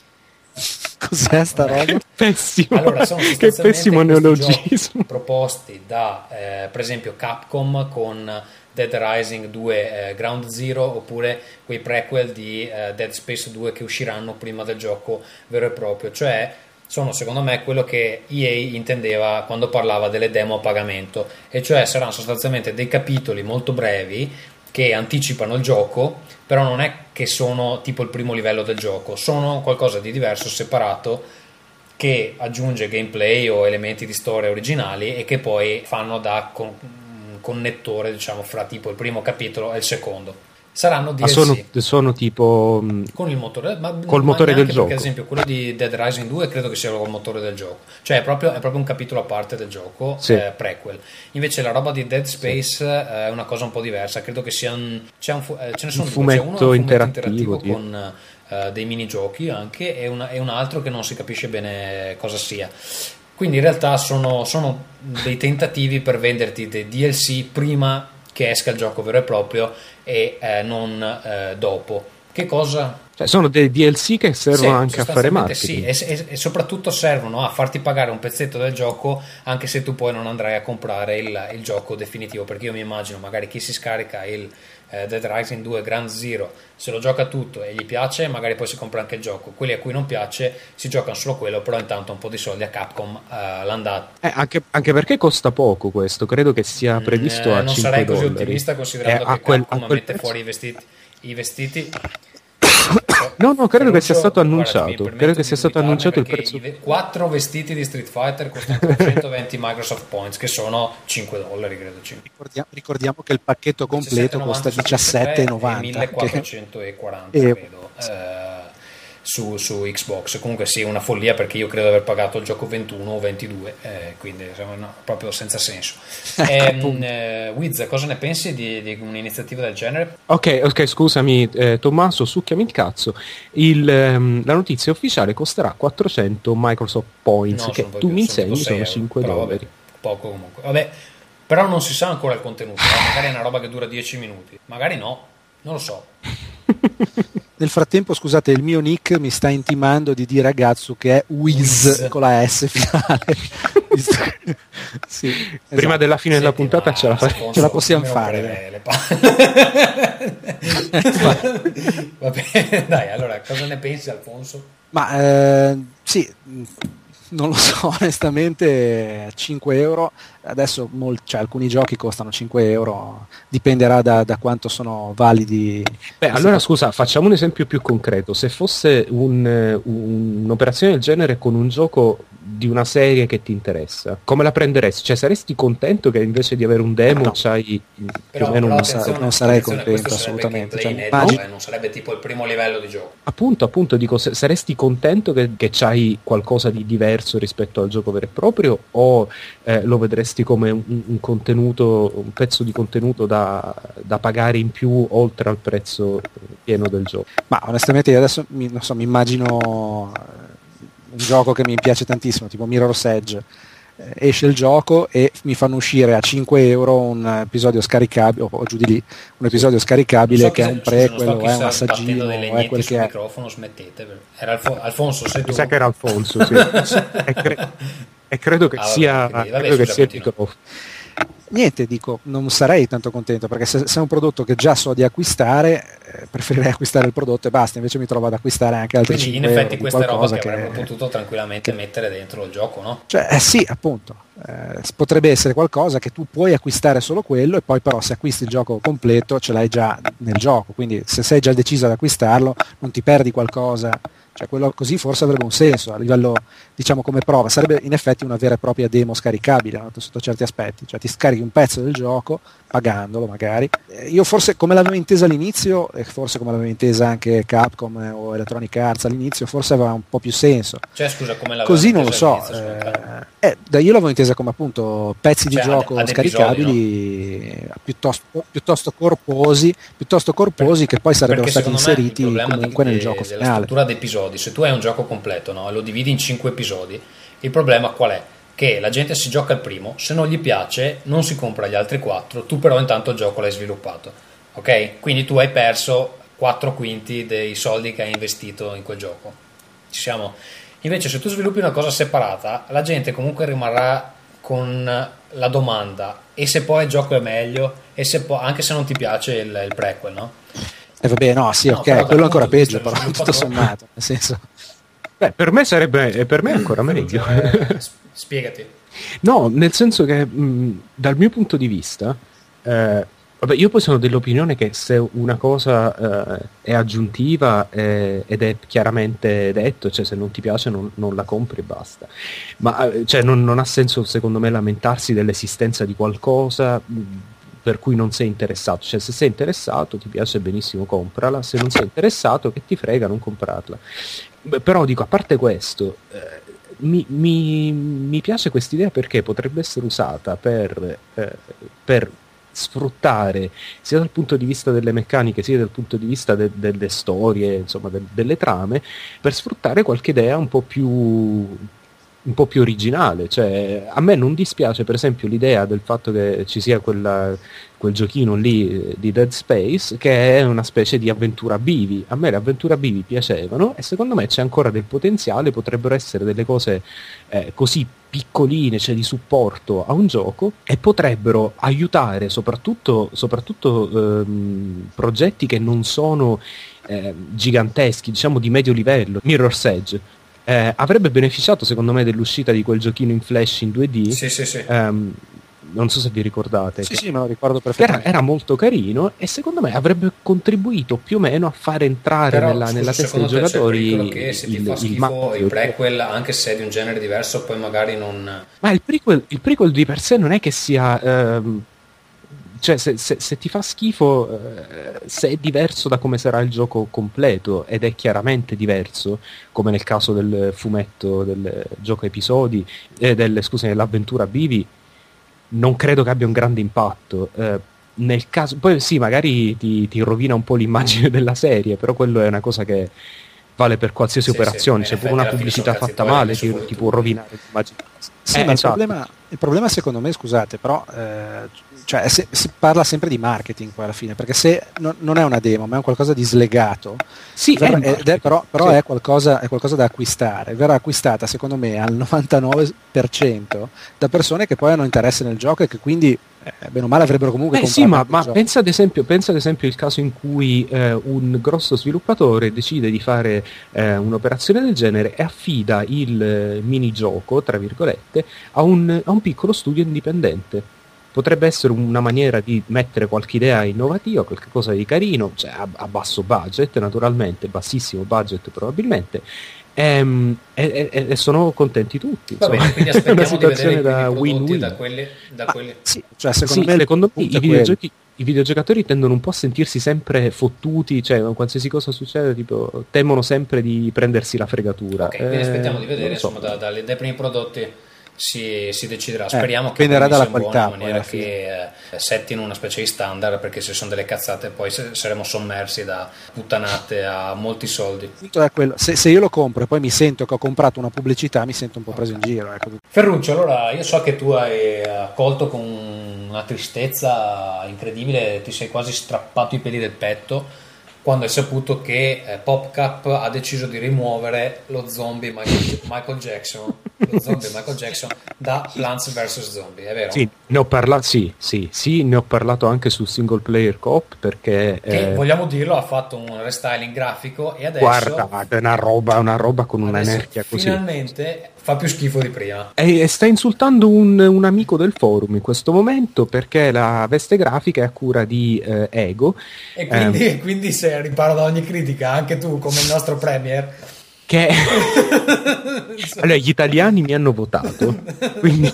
Cos'è sta roba? pessimo, Allora, sono che pessimo neologismo. proposti da, eh, per esempio, Capcom con Dead Rising 2 eh, Ground Zero oppure quei prequel di eh, Dead Space 2 che usciranno prima del gioco vero e proprio. Cioè, sono secondo me quello che EA intendeva quando parlava delle demo a pagamento, e cioè saranno sostanzialmente dei capitoli molto brevi che anticipano il gioco, però non è che sono tipo il primo livello del gioco, sono qualcosa di diverso, separato, che aggiunge gameplay o elementi di storia originali e che poi fanno da con- connettore, diciamo, fra tipo il primo capitolo e il secondo. Saranno DLC Ma sono, sono tipo mh, con il motore, ma, Col ma motore del gioco. ad esempio quello di Dead Rising 2 credo che sia col motore del gioco cioè è proprio, è proprio un capitolo a parte del gioco Sì. eh, prequel invece la roba di Dead Space eh, è una cosa un po' diversa credo che sia un, c'è un eh, ce ne sono Un due c'è uno fumetto un interattivo, tipo. con eh, dei minigiochi anche e, una- e un altro che non si capisce bene cosa sia quindi in realtà sono, sono dei tentativi per venderti dei DLC prima che esca il gioco vero e proprio e eh, non eh, dopo. Che cosa? cioè, sono dei DLC che servono Sì, anche a fare marketing. Sì, e, e- e soprattutto servono a farti pagare un pezzetto del gioco anche se tu poi non andrai a comprare il, il gioco definitivo. Perché io mi immagino magari chi si scarica il eh, Dead Rising 2 Grand Zero se lo gioca tutto e gli piace, magari poi si compra anche il gioco. Quelli a cui non piace si giocano solo quello, però intanto un po' di soldi a Capcom eh, l'hanno dato. Eh, anche, anche perché costa poco questo, credo che sia previsto Eh, a non 5 sarei così dollari. ottimista considerando Eh, che quel- Capcom quel mette prezzo- fuori i vestiti. I vestiti No, no, credo che sia stato Guarda, annunciato. permetto Credo che sia stato annunciato il prezzo. Quattro vestiti di Street Fighter costano 320 Microsoft Points, che sono 5 dollari, credo. 5. Ricordia- ricordiamo che il pacchetto completo costa 17,90. e 1440, E- credo. eh, su, su Xbox comunque sì una follia perché io credo di aver pagato il gioco 21 o 22 eh, quindi no, proprio senza senso Ehm, eh, Wiz cosa ne pensi di, di un'iniziativa del genere? Ok, ok, scusami eh, Tommaso, succhiami il cazzo. Il, ehm, la notizia ufficiale costerà 400 Microsoft Points, No, che tu mi insegni sono 6 5 euro, dollari. vabbè, poco comunque. Vabbè, però non si sa ancora il contenuto. eh, Magari è una roba che dura 10 minuti, magari no, non lo so. Nel frattempo, scusate, il mio nick mi sta intimando di dire a Gatsu che è Wiz con la S finale. Sì, Prima esatto. della fine della Senti, puntata ce la faremo. Ce la possiamo fare. Va bene, dai, allora cosa ne pensi Alfonso? Ma eh, sì, non lo so, onestamente 5 euro, adesso mol- cioè, alcuni giochi costano 5 euro, dipenderà da, da quanto sono validi. Beh, allora scusa, facciamo un esempio più concreto. Se fosse un, un- un'operazione del genere con un gioco di una serie che ti interessa, come la prenderesti? Cioè, saresti contento che invece di avere un demo No. c'hai più o meno un sa- non sarei contento, assolutamente. Cioè, inedito, eh, non sarebbe tipo il primo livello di gioco. Appunto, appunto, dico, se- saresti contento che, che c'hai qualcosa di diverso rispetto al gioco vero e proprio o eh, lo vedresti come un, un contenuto, un pezzo di contenuto da, da pagare in più oltre al prezzo pieno del gioco? Ma onestamente io adesso mi, so, mi immagino eh, un gioco che mi piace tantissimo, tipo Mirror's Edge. Eh, esce il gioco e mi fanno uscire a 5 euro un episodio scaricabile, o, giù di lì, un episodio scaricabile so che è un so prequel, o chi è un assaggino, è legnetti quel sul che è. microfono, smettete. Era Alfo- Alfonso, sei tu? Mi sa che era Alfonso, sì. e, cre- e credo che Ah, vabbè, sia, vabbè, credo che scusa, sia il microfono. Niente, dico, non sarei tanto contento perché se, se è un prodotto che già so di acquistare, eh, preferirei acquistare il prodotto e basta, invece mi trovo ad acquistare anche altri Quindi in 5 effetti questa è roba qualcosa che avrebbero potuto tranquillamente mettere dentro il gioco, no? Cioè, eh sì, appunto, eh, potrebbe essere qualcosa che tu puoi acquistare solo quello e poi però se acquisti il gioco completo ce l'hai già nel gioco, quindi se sei già deciso ad acquistarlo non ti perdi qualcosa, cioè quello così forse avrebbe un senso a livello diciamo come prova, sarebbe in effetti una vera e propria demo scaricabile no? sotto certi aspetti, cioè ti scarichi un pezzo del gioco pagandolo magari. Eh, Io forse come l'avevo intesa all'inizio, e forse come l'aveva intesa anche Capcom eh, o Electronic Arts all'inizio, forse aveva un po' più senso. Cioè, scusa, come la Così non lo so, eh, eh, da io l'avevo intesa come appunto pezzi Cioè, di ad- gioco ad scaricabili piuttosto, piuttosto corposi, piuttosto corposi che poi sarebbero stati inseriti comunque di- nel gioco finale. struttura di episodi, se tu hai un gioco completo no, e lo dividi in 5 episodi, il problema qual è? Che la gente si gioca il primo, se non gli piace non si compra gli altri 4, tu però intanto il gioco l'hai sviluppato, ok? Quindi tu hai perso 4 quinti dei soldi che hai investito in quel gioco. Ci siamo? Invece se tu sviluppi una cosa separata, la gente comunque rimarrà con la domanda e se poi il gioco è meglio e se poi, anche se non ti piace il, il prequel, no? E vabbè, no, sì, No, ok, quello è ancora peggio, però tutto sommato, nel senso... Beh, per me sarebbe, per me ancora meglio. Eh, s- spiegati. No, nel senso che mh, dal mio punto di vista, eh, vabbè, io poi sono dell'opinione che se una cosa eh, è aggiuntiva eh, ed è chiaramente detto, cioè se non ti piace non, non la compri e basta. Ma eh, cioè, non, non ha senso secondo me lamentarsi dell'esistenza di qualcosa mh, per cui non sei interessato. Cioè se sei interessato ti piace benissimo comprala, se non sei interessato che ti frega non comprarla. Beh, però dico, a parte questo, eh, mi, mi- mi piace quest'idea perché potrebbe essere usata per, eh, per sfruttare sia dal punto di vista delle meccaniche sia dal punto di vista de- delle storie, insomma de- delle trame, per sfruttare qualche idea un po' più un po' più originale, cioè a me non dispiace per esempio l'idea del fatto che ci sia quella- quel giochino lì eh, di Dead Space che è una specie di avventura bivi, a me le avventure bivi piacevano e secondo me c'è ancora del potenziale, potrebbero essere delle cose eh, così piccoline, cioè di supporto a un gioco e potrebbero aiutare soprattutto, soprattutto ehm, progetti che non sono eh, giganteschi, diciamo di medio livello, Mirror's Edge. Eh, avrebbe beneficiato secondo me dell'uscita di quel giochino in flash in 2D Sì, sì, sì. ehm, non so se vi ricordate Sì, sì, me lo ricordo era, perfettamente. era molto carino e secondo me avrebbe contribuito più o meno a far entrare Però, nella, scusa, nella testa dei il giocatori pericolo che se ti il- fa il schifo marchio. il prequel, anche se è di un genere diverso, poi magari non... Ma il prequel, il prequel di per sé non è che sia. ehm, cioè, se, se- se ti fa schifo, eh, se è diverso da come sarà il gioco completo, ed è chiaramente diverso, come nel caso del fumetto del gioco episodi, eh, del, scusami, dell'avventura Bivi, non credo che abbia un grande impatto. Eh, nel caso, poi sì, magari ti, ti rovina un po' l'immagine della serie, però quello è una cosa che vale per qualsiasi Sì, sì, operazione. in C'è effetti una pubblicità fatta male che ti tu. può rovinare l'immagine. Sì, Eh, ma il, esatto. problema, il problema secondo me, scusate, però eh, cioè, è se- si parla sempre di marketing poi alla fine, perché se non, non è una demo, ma è un qualcosa di slegato, Sì, è verrà- è marketing, però, però sì. è, qualcosa, è qualcosa da acquistare, verrà acquistata secondo me al 99% da persone che poi hanno interesse nel gioco e che quindi eh, bene o male avrebbero comunque Eh comprato sì, ma, ma pensa, ad esempio, pensa ad esempio il caso in cui eh, un grosso sviluppatore decide di fare eh, un'operazione del genere e affida il eh, minigioco, tra virgolette, a un, a un piccolo studio indipendente. Potrebbe essere una maniera di mettere qualche idea innovativa, qualcosa di carino, cioè a, a basso budget, naturalmente, bassissimo budget probabilmente, e, e- e sono contenti tutti. Va insomma. bene, quindi aspettiamo di vedere da win-win. da quelli... Da Ah, quelli... sì, cioè, secondo Sì, me, secondo me i videogiochi i videogiocatori tendono un po' a sentirsi sempre fottuti, cioè qualsiasi cosa succede, tipo, temono sempre di prendersi la fregatura. Ok, quindi Eh, aspettiamo di non vedere, so. insomma, da- dalle- dai primi prodotti si, si deciderà. Speriamo che dipenderà poi dalla sia buono qualità, in maniera che eh, settino una specie di standard, perché se sono delle cazzate poi saremo sommersi da puttanate a molti soldi. Se, se io lo compro e poi mi sento che ho comprato una pubblicità, mi sento un po' preso in giro. Ecco. Ferruccio, allora io so che tu hai accolto con una tristezza incredibile, ti sei quasi strappato i peli del petto quando hai saputo che eh, PopCap ha deciso di rimuovere lo zombie Michael, Michael Jackson zombie Michael Jackson da Plants vs Zombie, è vero? Sì, ne ho parlato, sì, sì, sì, ne ho parlato anche su single player coop perché... Che, eh, vogliamo dirlo, ha fatto un restyling grafico e adesso... guarda, è una roba, una roba con adesso un'energia così. Finalmente fa più schifo di prima. E sta insultando un, un amico del forum in questo momento perché la veste grafica è a cura di eh, Ego. E quindi, Ehm. quindi se riparo da ogni critica, anche tu come il nostro premier. Che allora, gli italiani mi hanno votato quindi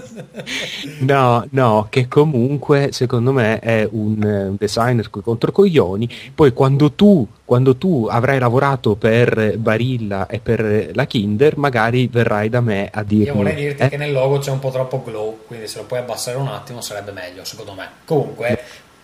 no no che comunque secondo me è un, eh, un designer coi controcoglioni. Poi quando tu quando tu avrai lavorato per Barilla e per la Kinder magari verrai da me a dirmi Io vorrei dirti eh, che nel logo c'è un po' troppo glow, quindi se lo puoi abbassare un attimo sarebbe meglio, secondo me. Comunque,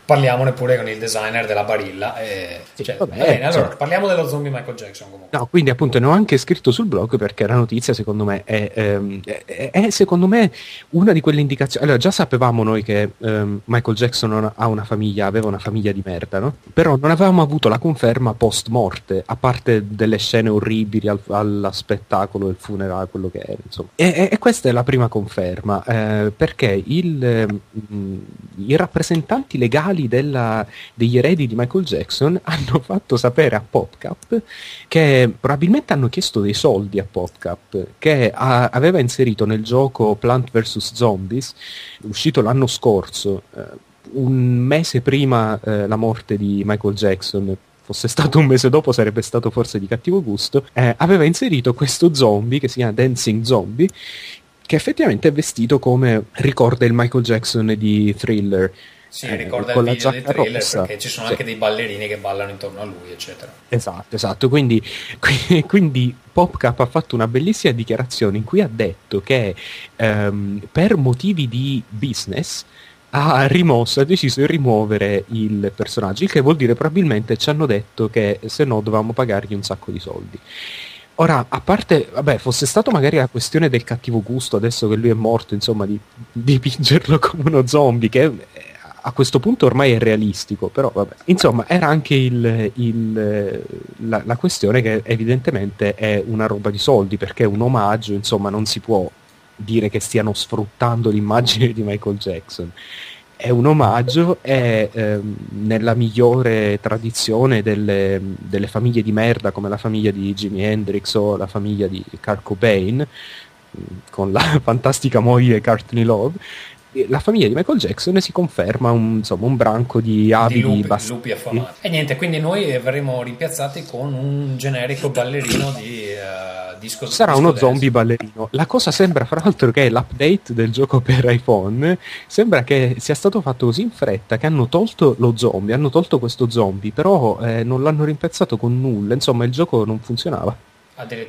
parliamone pure con il designer della Barilla. e- Sì, cioè, vabbè, va bene, allora, insomma. parliamo dello zombie Michael Jackson comunque. No, quindi appunto ne ho anche scritto sul blog perché la notizia secondo me è, ehm, è- è secondo me una di quelle indicazioni. Allora, già sapevamo noi che ehm, Michael Jackson ha una famiglia, aveva una famiglia di merda, no? Però non avevamo avuto la conferma post morte, a parte delle scene orribili al, al spettacolo, il funerale, quello che era, insomma. E, e- questa è la prima conferma, eh, perché il, ehm, i rappresentanti legali della, degli eredi di Michael Jackson hanno fatto sapere a PopCap che probabilmente hanno chiesto dei soldi a PopCap che ha- aveva inserito nel gioco Plant vs Zombies uscito l'anno scorso eh, un mese prima eh, la morte di Michael Jackson fosse stato un mese dopo sarebbe stato forse di cattivo gusto eh, aveva inserito questo zombie che si chiama Dancing Zombie che effettivamente è vestito come ricorda il Michael Jackson di Thriller Sì, eh, ricorda con il video dei thriller rossa. perché ci sono Sì. anche dei ballerini che ballano intorno a lui, eccetera. Esatto, esatto. Quindi, qui- quindi PopCap ha fatto una bellissima dichiarazione in cui ha detto che ehm, per motivi di business ha rimosso, ha deciso di rimuovere il personaggio, il che vuol dire probabilmente ci hanno detto che se no dovevamo pagargli un sacco di soldi. Ora, a parte, vabbè, fosse stato magari la questione del cattivo gusto, adesso che lui è morto, insomma, di dipingerlo come uno zombie, che a questo punto ormai è realistico, però vabbè. Insomma, era anche il- il, la, la questione che evidentemente è una roba di soldi, perché un omaggio, insomma, non si può dire che stiano sfruttando l'immagine di Michael Jackson. È un omaggio, è ehm, nella migliore tradizione delle, delle famiglie di merda come la famiglia di Jimi Hendrix o la famiglia di Kurt Cobain, mh, con la fantastica moglie Courtney Love. La famiglia di Michael Jackson si conferma un, insomma, un branco di Di abili lupi, bastardi. lupi affamati. E niente, quindi noi verremo rimpiazzati con un generico ballerino di eh, disco Sarà disco uno dance. zombie ballerino. La cosa sembra, fra l'altro, che l'update del gioco per iPhone sembra che sia stato fatto così in fretta che hanno tolto lo zombie, hanno tolto questo zombie, però eh, non l'hanno rimpiazzato con nulla. Insomma, il gioco non funzionava.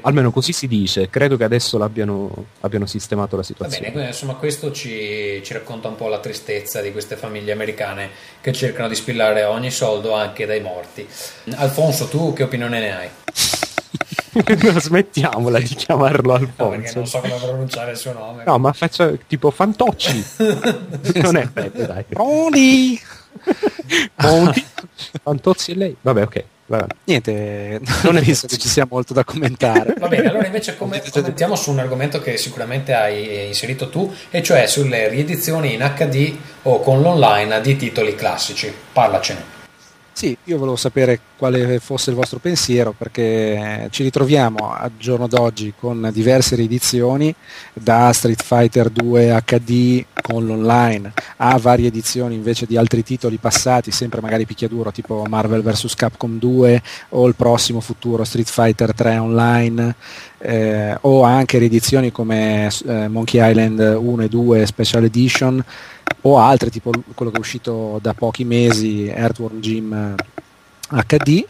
Almeno così si dice. Credo che adesso l'abbiano abbiano sistemato la Va situazione. bene, quindi insomma questo ci, ci racconta un po' la tristezza di queste famiglie americane che cercano di spillare ogni soldo anche dai morti. Alfonso, tu che opinione ne hai? Smettiamola di chiamarlo No, perché Alfonso. non so come pronunciare il suo nome. No, ma faccia tipo Fantocci. non è bello, dai. Monti, Fantozzi e lei. Vabbè, ok. Va bene. Niente, non è visto che ci sia molto da commentare. Va bene, allora invece come, commentiamo su un argomento che sicuramente hai inserito tu, e cioè sulle riedizioni in HD o con l'online di titoli classici. Parlacene. Sì, io volevo sapere quale fosse il vostro pensiero perché ci ritroviamo al giorno d'oggi con diverse riedizioni da Street Fighter 2 HD con l'online a varie edizioni invece di altri titoli passati, sempre magari picchiaduro tipo Marvel vs Capcom 2 o il prossimo futuro Street Fighter 3 online eh, o anche riedizioni come eh, Monkey Island 1 e 2 Special Edition o altre tipo quello che è uscito da pochi mesi Earthworm Jim HD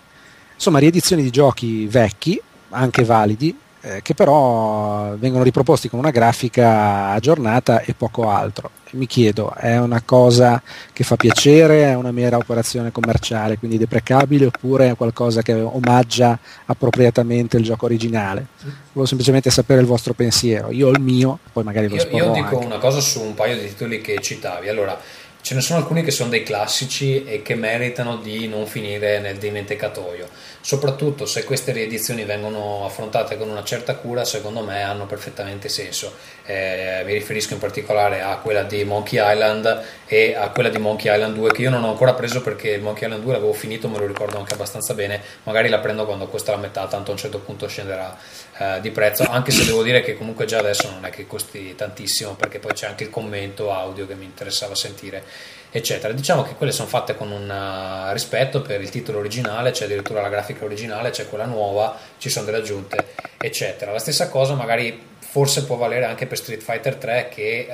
insomma riedizioni di giochi vecchi anche validi eh, che però vengono riproposti con una grafica aggiornata e poco altro mi chiedo è una cosa che fa piacere è una mera operazione commerciale quindi deprecabile oppure è qualcosa che omaggia appropriatamente il gioco originale volevo semplicemente sapere il vostro pensiero io ho il mio poi magari lo Io, esporrò io dico anche. una cosa su un paio di titoli che citavi. Allora, ce ne sono alcuni che sono dei classici e che meritano di non finire nel dimenticatoio. Soprattutto se queste riedizioni vengono affrontate con una certa cura, secondo me hanno perfettamente senso. Eh, mi riferisco in particolare a quella di Monkey Island e a quella di Monkey Island 2 che io non ho ancora preso perché il Monkey Island 2 l'avevo finito, me lo ricordo anche abbastanza bene. Magari la prendo quando costa la metà, tanto a un certo punto scenderà eh, di prezzo, anche se devo dire che comunque già adesso non è che costi tantissimo perché poi c'è anche il commento audio che mi interessava sentire eccetera. Diciamo che quelle sono fatte con un uh, rispetto per il titolo originale, c'è addirittura la grafica originale, c'è quella nuova, ci sono delle aggiunte, eccetera. La stessa cosa magari forse può valere anche per Street Fighter 3 che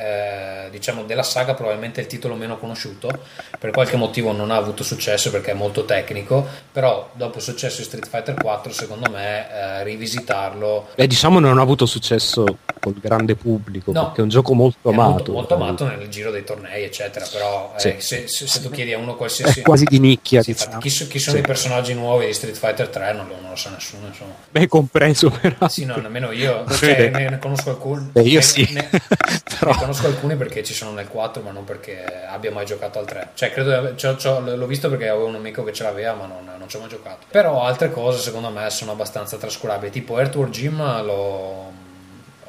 eh, diciamo della saga probabilmente è il titolo meno conosciuto per qualche motivo non ha avuto successo perché è molto tecnico però dopo il successo di Street Fighter 4 secondo me eh, rivisitarlo Beh, diciamo non ha avuto successo col grande pubblico No. perché è un gioco molto amato molto, molto amato nel giro dei tornei eccetera però eh, Sì. se, se- se tu chiedi a uno qualsiasi È quasi di nicchia, Sì, diciamo. chi, chi sono Sì. i personaggi nuovi di Street Fighter 3 non lo, non lo sa nessuno insomma Beh, compreso però Sì, no, nemmeno io, cioè, conosco alcuni. Beh, io ne- sì. Ne, Però- ne conosco alcuni perché ci sono nel 4, ma non perché abbia mai giocato al 3. Cioè, credo c'ho- c'ho- l'ho visto perché avevo un amico che ce l'aveva, ma non, non ci ho mai giocato. Però altre cose, secondo me, sono abbastanza trascurabili. Tipo Earthworm Jim l'ho,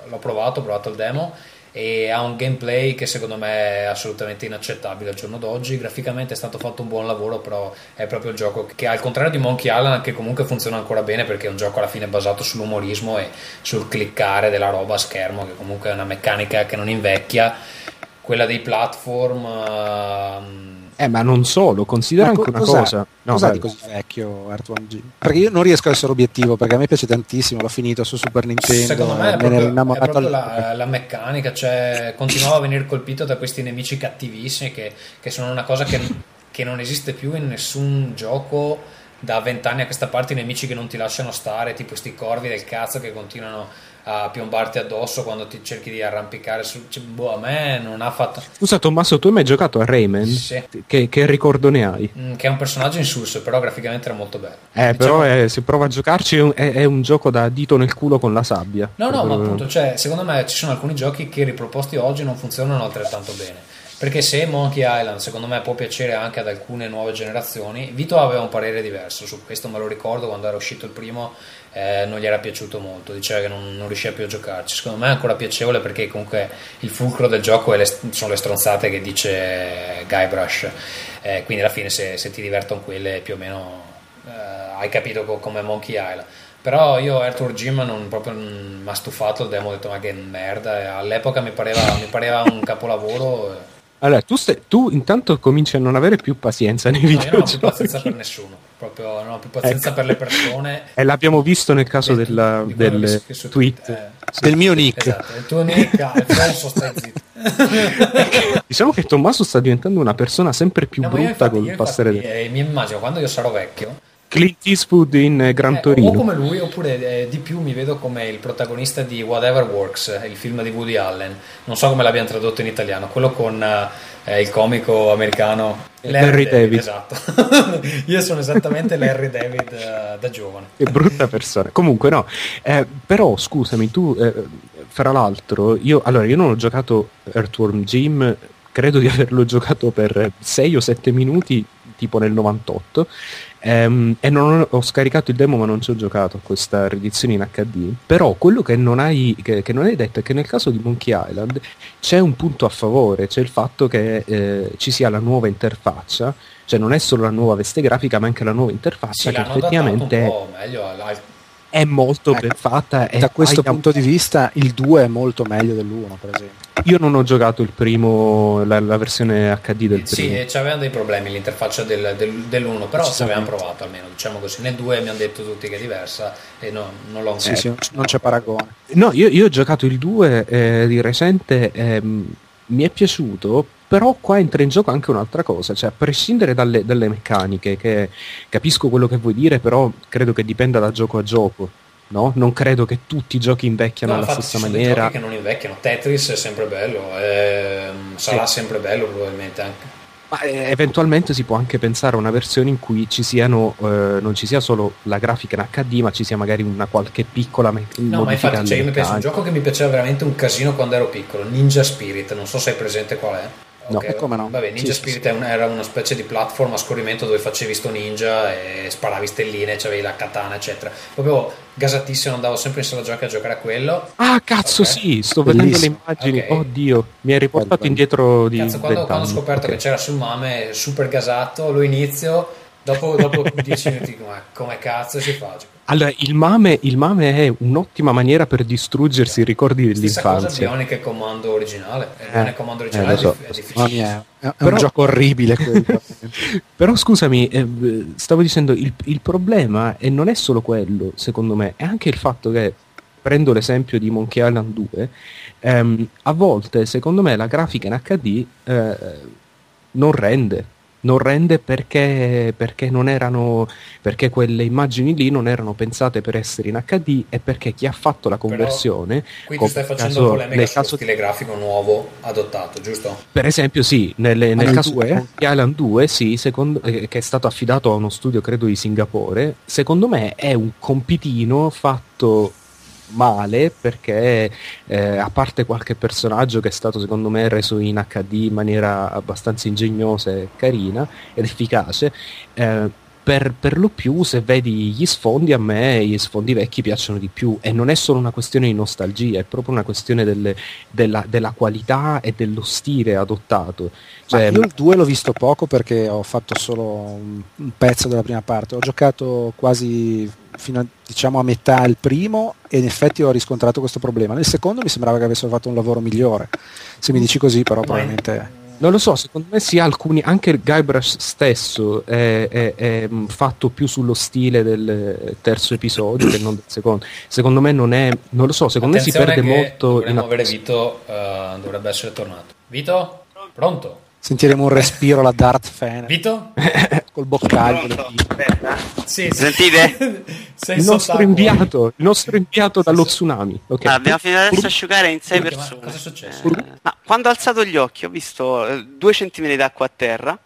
l'ho provato, ho provato il demo. E ha un gameplay che secondo me è assolutamente inaccettabile al giorno d'oggi. Graficamente è stato fatto un buon lavoro, però è proprio il gioco che, al contrario di Monkey Island, che comunque funziona ancora bene perché è un gioco alla fine basato sull'umorismo e sul cliccare della roba a schermo, che comunque è una meccanica che non invecchia. Quella dei platform. ehm, eh ma non solo considera Ma anche co- una cos'ha- cosa. No, cos'ha di così vecchio Earthworm Jim? Perché io non riesco a essere obiettivo, perché a me piace tantissimo, l'ho finito su Super Nintendo, Secondo me è me ne proprio, è proprio la, la meccanica, cioè continuavo a venire colpito da questi nemici cattivissimi che, che sono una cosa che, che non esiste più in nessun gioco da vent'anni a questa parte, i nemici che non ti lasciano stare, tipo questi corvi del cazzo che continuano a piombarti addosso quando ti cerchi di arrampicare su... Cioè, boh, a me non ha fatto... scusa Tommaso tu hai mai giocato a Rayman? Sì. Che, che ricordo ne hai? Mm, Che è un personaggio insulso, però graficamente era molto bello. Eh, Diciamo- però eh, se prova a giocarci è un, è- è un gioco da dito nel culo con la sabbia. No, no, ma appunto, cioè, secondo me ci sono alcuni giochi che riproposti oggi non funzionano altrettanto bene. Perché se Monkey Island, secondo me, può piacere anche ad alcune nuove generazioni, Vito aveva un parere diverso su questo, me lo ricordo quando era uscito il primo, eh, non gli era piaciuto molto, diceva che non, non riusciva più a giocarci. Secondo me è ancora piacevole perché comunque il fulcro del gioco le- sono le stronzate che dice Guybrush, eh, quindi alla fine se, se ti divertono quelle più o meno eh, hai capito co- come Monkey Island. Però io Arthur Jim non proprio mi ha stufato il demo, ho detto ma che merda, e all'epoca mi pareva, mi pareva un capolavoro. eh. Allora, tu, stai- tu intanto cominci a non avere più pazienza nei No, io non ho più videogiochi. pazienza per nessuno, proprio non ho più pazienza per le persone. E l'abbiamo visto nel caso Di- della, di del tweet. Twitter, eh. Del mio nick. Esatto, il tuo nick, Alfonso stai zitto. Diciamo che Tommaso sta diventando una persona sempre più No, brutta col passare del... eh, mi immagino quando io sarò vecchio Clint Eastwood in eh, Gran Eh, Torino. O come lui, oppure eh, di più mi vedo come il protagonista di Whatever Works, eh, il film di Woody Allen. Non so come l'abbiamo tradotto in italiano, quello con eh, il comico americano Larry David. Esatto. Io sono esattamente Larry David eh, da giovane. Che brutta persona. Comunque no, Eh, però scusami, tu eh, fra l'altro, io, allora, io non ho giocato Earthworm Jim, credo di averlo giocato per 6 o 7 minuti, tipo nel 98, ehm, e non ho, scaricato il demo ma non ci ho giocato a questa riedizione in HD. Però quello che non, hai, che, che non hai detto è che nel caso di Monkey Island c'è un punto a favore, c'è il fatto che eh, ci sia la nuova interfaccia, cioè non è solo la nuova veste grafica ma anche la nuova interfaccia Sì, che effettivamente è molto Ecco, ben fatta e Da questo punto di vista il 2 è molto meglio dell'1, per esempio. io non ho giocato il primo la, la versione HD del Sì, primo e c'avevano dei problemi l'interfaccia del, del, dell'1, però ci avevamo provato almeno, diciamo così. Nel 2 mi hanno detto tutti che è diversa e no, non l'ho Sì, ancora. sì, non c- non c'è paragone. no io, io ho giocato il 2 eh, di recente ehm, mi è piaciuto però qua entra in gioco anche un'altra cosa cioè a prescindere dalle, dalle meccaniche che capisco quello che vuoi dire però credo che dipenda da gioco a gioco no? non credo che tutti i giochi invecchiano No, alla stessa maniera giochi che non invecchiano. Tetris è sempre bello, ehm, sarà sempre bello probabilmente anche. Ma eh, eventualmente si può anche pensare a una versione in cui ci siano, eh, non ci sia solo la grafica in HD, ma ci sia magari una qualche piccola me- No, ma infatti cioè, io mi penso un gioco che mi piaceva veramente un casino quando ero piccolo, Ninja Spirit, non so se hai presente qual è. No, Ok, e come no? Vabbè, Ninja Sì, sì, Spirit è un- era una specie di platform a scorrimento dove facevi sto ninja e sparavi stelline, c'avevi la katana, eccetera. Proprio gasatissimo, andavo sempre in sala giochi a giocare a quello. Ah, cazzo, Ok. sì, sto vedendo le Bellissimo. immagini. Ok. Oddio, mi hai riportato Bello, bello. indietro di Cazzo, quando, 20 quando ho scoperto che c'era sul MAME super gasato, lo inizio, dopo, dopo 10 minuti dico, ma come cazzo si fa? Allora, il mame, il mame è un'ottima maniera per distruggersi i ricordi Stessa cosa dell'infanzia. Bionic Comando originale. Eh, Bionic Comando eh, originale lo so, è, difficile. È, è Però- un gioco orribile quello. Però scusami, eh, stavo dicendo, il, il problema e non è solo quello, secondo me, è anche il fatto che, prendo l'esempio di Monkey Island 2, ehm, a volte, secondo me, la grafica in HD eh, non rende. Non rende perché, perché non erano perché quelle immagini lì non erano pensate per essere in HD e perché chi ha fatto la conversione Quindi come stai nel facendo caso- polemica nel sullo caso- stile grafico nuovo adottato, giusto? per esempio, sì, nelle- nel nel caso 2? di Island 2, sì, secondo- eh, che è stato affidato a uno studio, credo, di Singapore, secondo me è un compitino fatto male perché eh, a parte qualche personaggio che è stato secondo me reso in HD in maniera abbastanza ingegnosa e carina ed efficace eh, per, per lo più se vedi gli sfondi a me gli sfondi vecchi piacciono di più e non è solo una questione di nostalgia è proprio una questione delle- della, della qualità e dello stile adottato Ma cioè, io il 2 l'ho visto poco perché ho fatto solo un, un pezzo della prima parte. Ho giocato quasi fino a, diciamo, a metà il primo e in effetti ho riscontrato questo problema. Nel secondo mi sembrava che avessero fatto un lavoro migliore. Se mi dici così, però probabilmente. Non lo so, secondo me sì, alcuni, anche il Guybrush stesso è, è- è, mh, fatto più sullo stile del terzo episodio che non del secondo. Secondo me non è, non lo so, secondo me si Attenzione perde che molto Dovremmo in avere Vito, eh, dovrebbe essere tornato. Vito? Pronto? Sentiremo un respiro alla Dart Fan Vito? col boccaglio. Aspetta. Sì, Sentite? Sei il nostro inviato, il nostro inviato dallo tsunami. ok? Ah, abbiamo finito adesso a asciugare in sei ma persone. cosa è successo? Eh, ma quando ho alzato gli occhi ho visto eh, due centimetri d'acqua a terra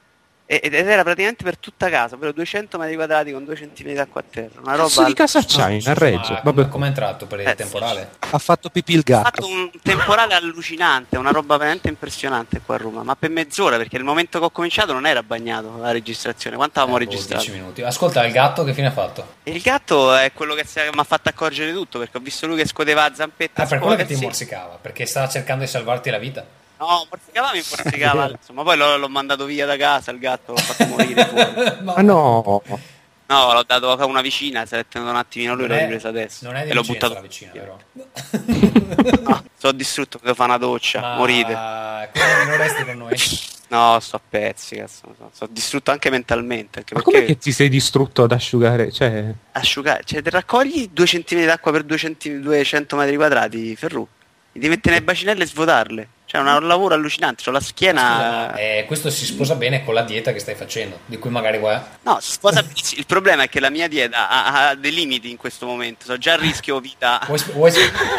ed era praticamente per tutta casa, ovvero 200 metri quadrati con due centimetri d'acqua a terra. Una roba... Cazzo di casa c'hai in Scusa, Reggio? ma Vabbè. come è entrato per il Eh, temporale? Ha fatto pipì il Ha gatto. fatto un temporale allucinante, una roba veramente impressionante qua a Roma, ma per mezz'ora perché il momento che ho cominciato non era bagnato la registrazione, quanto avevamo Eh, boh, registrato? 10 minuti. Ascolta, il gatto che fine ha fatto? Il gatto è quello che si- mi ha fatto accorgere tutto perché ho visto lui che scuoteva la zampetta. Ah, per quello che ti morsicava, perché stava cercando di salvarti la vita. No, morsicava mi morsicava, insomma, poi l'ho, l'ho mandato via da casa il gatto, l'ho fatto morire fuori. Ma Ah no, No, l'ho dato a una vicina, si è tenuto un attimino lui, non l'ho ripresa adesso. Non è di e l'ho buttato la vicina, vero? No, sono distrutto, devo fare una doccia, Ma morite. non resti con noi? No, sto a pezzi, cazzo. Sono, distrutto anche mentalmente. Anche ma perché com'è che ti sei distrutto ad asciugare? Cioè, asciugare, cioè te raccogli 2 cm d'acqua per 2 centi- 200 metri quadrati, Ferru. Devi mettere nelle bacinelle e svuotarle. Cioè, un lavoro allucinante. C'ho la schiena. Eh, questo si sposa bene con la dieta che stai facendo, di cui magari vuoi... No, si sposa benissimo. Il problema è che la mia dieta ha, ha dei limiti in questo momento. So già a rischio vita. Vuoi, vuoi,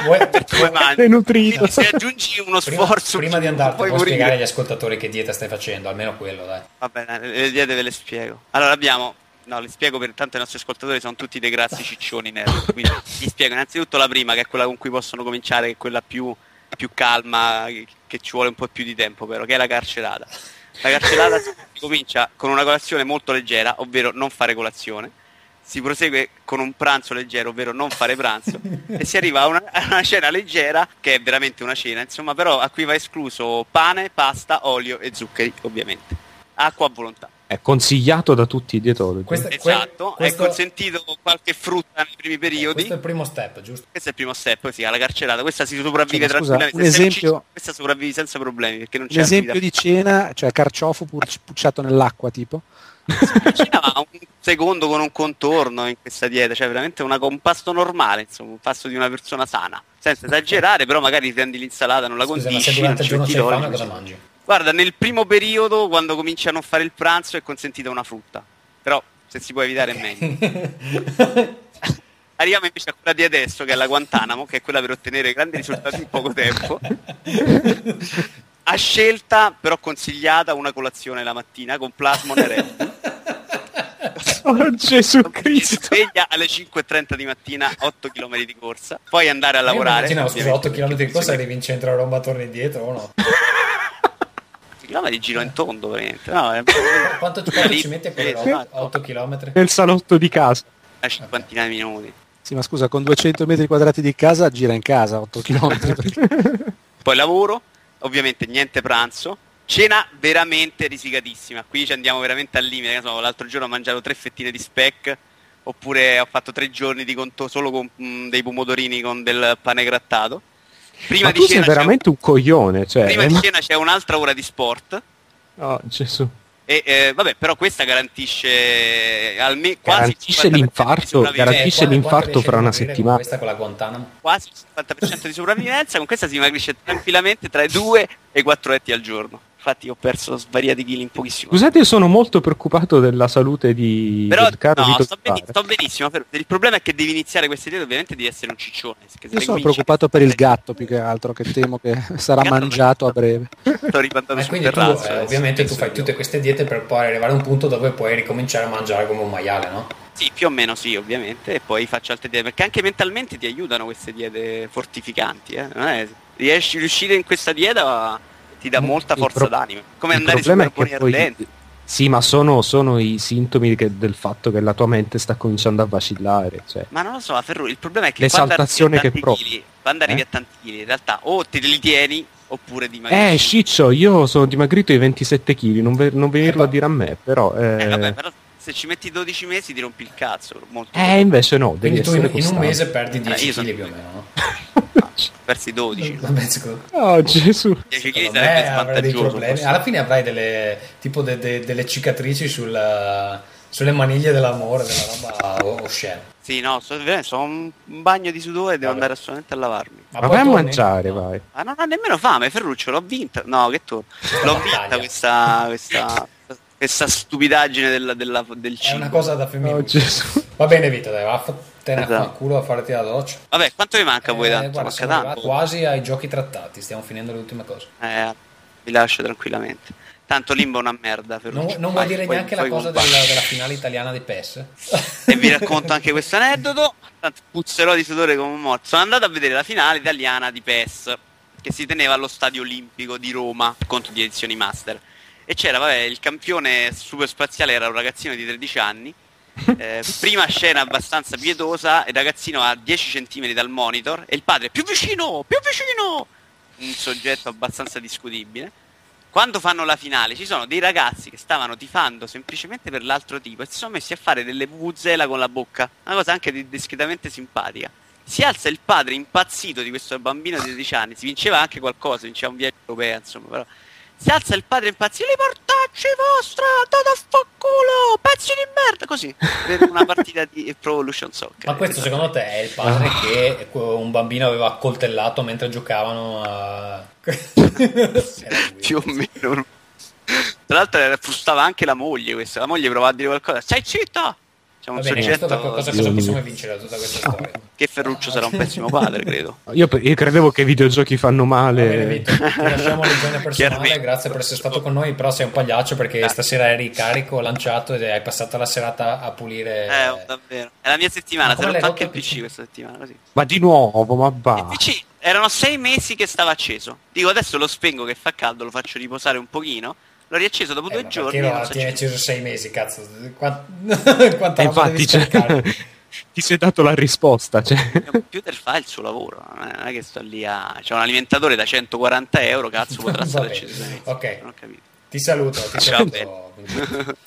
vuoi- sei nutrito. Quindi se aggiungi uno prima, sforzo prima di puoi puoi morire. spiegare agli ascoltatori che dieta stai facendo, almeno quello, dai. Va bene, le diete ve le spiego. Allora abbiamo. No, le spiego per tanto i nostri ascoltatori sono tutti dei grassi ciccioni nerd. Quindi vi spiego innanzitutto la prima, che è quella con cui possono cominciare, che è quella più, più calma, che- ci vuole un po' più di tempo, però, che è la carcerata. La carcerata si comincia con una colazione molto leggera, ovvero non fare colazione. Si prosegue con un pranzo leggero, ovvero non fare pranzo, e si arriva a una, a una cena leggera, che è veramente una cena, insomma, però a cui va escluso pane, pasta, olio e zuccheri, ovviamente. Acqua a volontà. È consigliato da tutti i dietologi. Questo- que- Esatto, questo- è consentito qualche frutta nei primi periodi. Questo è il primo step, giusto? Questo è il primo step, sì, alla carcerata. Questa si sopravvive Cioè, ma scusa, tranquillamente. un Se sei esempio- ciccio, questa sopravvivi senza problemi perché non c'è Un esempio di cena, cioè carciofo pur- pucciato nell'acqua tipo. Cena, ma un secondo con un contorno in questa dieta, cioè veramente una- un pasto normale, insomma, un pasto di una persona sana. Senza esagerare, però magari prendi l'insalata, non la Scusa, ma condisci, se durante non il ci giorno l'olio, fame cosa mangi? Guarda, nel primo periodo, quando cominci a non fare il pranzo, è consentita una frutta. Però, se si può evitare, è meglio. Arriviamo invece a quella di adesso, che è la Guantanamo, che è quella per ottenere grandi risultati in poco tempo. A scelta, però consigliata, una colazione la mattina con plasmon e Red. Oh Gesù Cristo! sveglia alle 5.30 di mattina, 8 km di corsa, poi andare a lavorare. immaginavo, scusa, 8 ovviamente, km di corsa arrivi in centro a Roma, torni indietro o no? km giro in tondo, veramente. No, è... Quanto, quanto ci mette per Sì, 8 km? Nel salotto di casa. una cinquantina di minuti. Sì, ma scusa, con 200 metri quadrati di casa gira in casa 8 km. Poi lavoro, ovviamente niente pranzo. Cena veramente risigatissima. Qui ci andiamo veramente al limite. so, l'altro giorno ho mangiato tre fettine di speck. Oppure ho fatto tre giorni di conto solo con mm, dei pomodorini con del pane grattato. Prima Ma di tu sei cena c'è veramente un coglione, cioè. Prima eh, di ma- cena c'è un'altra ora di sport. Oh, Gesù. E eh, vabbè, però questa garantisce almeno quasi Garantisce il 50% di l'infarto, garantisce Eh, l'infarto fra una settimana. con Questa con la Guantanamo. quasi il 50% di sopravvivenza, con questa si dimagrisce tranquillamente tra i 2 e i 4 etti al giorno. Infatti ho perso svariati chili in pochissimo. Scusate, io sono molto preoccupato della salute di Però del caro no, sto, Zara. sto benissimo. però Il problema è che devi iniziare queste diete, ovviamente devi essere un ciccione. Io sono preoccupato per il gatto più che altro, che temo che sarà mangiato a breve. Sto ripandato E sul quindi tu, terrazzo. eh, ovviamente tu fai io. tutte queste diete per poi arrivare a un punto dove puoi ricominciare a mangiare come un maiale, no? Sì, più o meno sì, ovviamente. E poi faccio altre diete. Perché anche mentalmente ti aiutano queste diete fortificanti. Eh? Non è- riesci riuscire in questa dieta ti dà molta forza pro- d'anima. Come andare su carboni poi- ardenti. Sì, ma sono, sono i sintomi che- del fatto che la tua mente sta cominciando a vacillare. Cioè. Ma non lo so, Ferru, il problema è che L'esaltazione che provi. quando arrivi Eh? a tanti chili, in realtà o te li tieni oppure dimagrisci. Eh, Sciccio, io sono dimagrito i 27 kg, non, ve- non venirlo a dire a me, però... Eh, Eh, vabbè, però se ci metti 12 mesi ti rompi il cazzo. Molto eh, invece no, devi Quindi tu in, in un costante. mese perdi Eh, 10 io sono- kg più o meno, no? Persi 12. Vabbè, Oh, Gesù. 10 kg sarebbe forse. Alla fine avrai delle, tipo de- de- delle cicatrici sul- sulle maniglie dell'amore, della roba o- oscena. Sì, no, so, veramente sono un un bagno di sudore, devo Vabbè. andare assolutamente a lavarmi. Ma poi vai a mangiare, No. vai. Ma non ho nemmeno fame, Ferruccio, l'ho vinta. No, che tu? L'ho vinta questa, questa, questa stupidaggine della- della- del È cibo. una cosa da Oh, femminile. Gesù. Va bene Vito, dai, vattene Esatto. a culo a farti la doccia. Vabbè, quanto mi manca a voi Eh, tanto? guarda, manca tanto. quasi ai giochi trattati, stiamo finendo le ultime cose. Eh, vi lascio tranquillamente. Tanto Limbo è una merda, Non, Ferruccio. non vuoi Vai, dire poi- neanche poi la cosa della, della finale italiana di PES? E vi racconto anche questo aneddoto. Tanto puzzerò di sudore come un morto. Sono andato a vedere la finale italiana di PES che si teneva allo Stadio Olimpico di Roma contro di edizioni Master. E c'era, vabbè, il campione super spaziale era un ragazzino di 13 anni. Eh, prima scena abbastanza pietosa, il ragazzino a 10 cm dal monitor e il padre più vicino, più vicino! Un soggetto abbastanza discutibile. Quando fanno la finale ci sono dei ragazzi che stavano tifando semplicemente per l'altro tipo e si sono messi a fare delle vuvuzela con la bocca, una cosa anche di- discretamente simpatica. Si alza il padre impazzito di questo bambino di 13 anni, si vinceva anche qualcosa, vinceva un viaggio europeo, insomma, però. Si alza il padre impazzito, li portacci vostra, andate a fa culo, pezzi di merda, così, per una partita di Pro Evolution Soccer. Ma questo secondo te è il padre che un bambino aveva accoltellato mentre giocavano a... Più o meno. Tra l'altro frustava anche la moglie questa. La moglie provava a dire qualcosa. Stai zitta! C'è un bene, soggetto cosa, cosa possiamo vincere da tutta questa storia? che Ferruccio sarà un pessimo padre, credo. Io, io credevo che i videogiochi fanno Va bene, male. Vito, ti lasciamo l'igiene personale, Chiaramente. grazie per essere stato con noi, però sei un pagliaccio perché stasera eri carico, lanciato ed hai passato la serata a pulire... Eh, davvero. È la mia settimana, come rotto l'hai anche il PC PC? questa settimana, così. Ma di nuovo, ma Il va. PC erano sei mesi che stava acceso. Dico adesso lo spengo che fa caldo, lo faccio riposare un pochino. L'ho riacceso dopo Eh, due giorni. lo non è tieni acceso. sei mesi, cazzo? Quant- Quanta E roba infatti cioè, ti sei dato la risposta. Cioè. Il computer fa il suo lavoro, non è che sto lì a. C'è un alimentatore da 140 euro, cazzo, potrà stare acceso sei mesi. Ok. Non ho capito. Ti saluto, ti Ciao, saluto.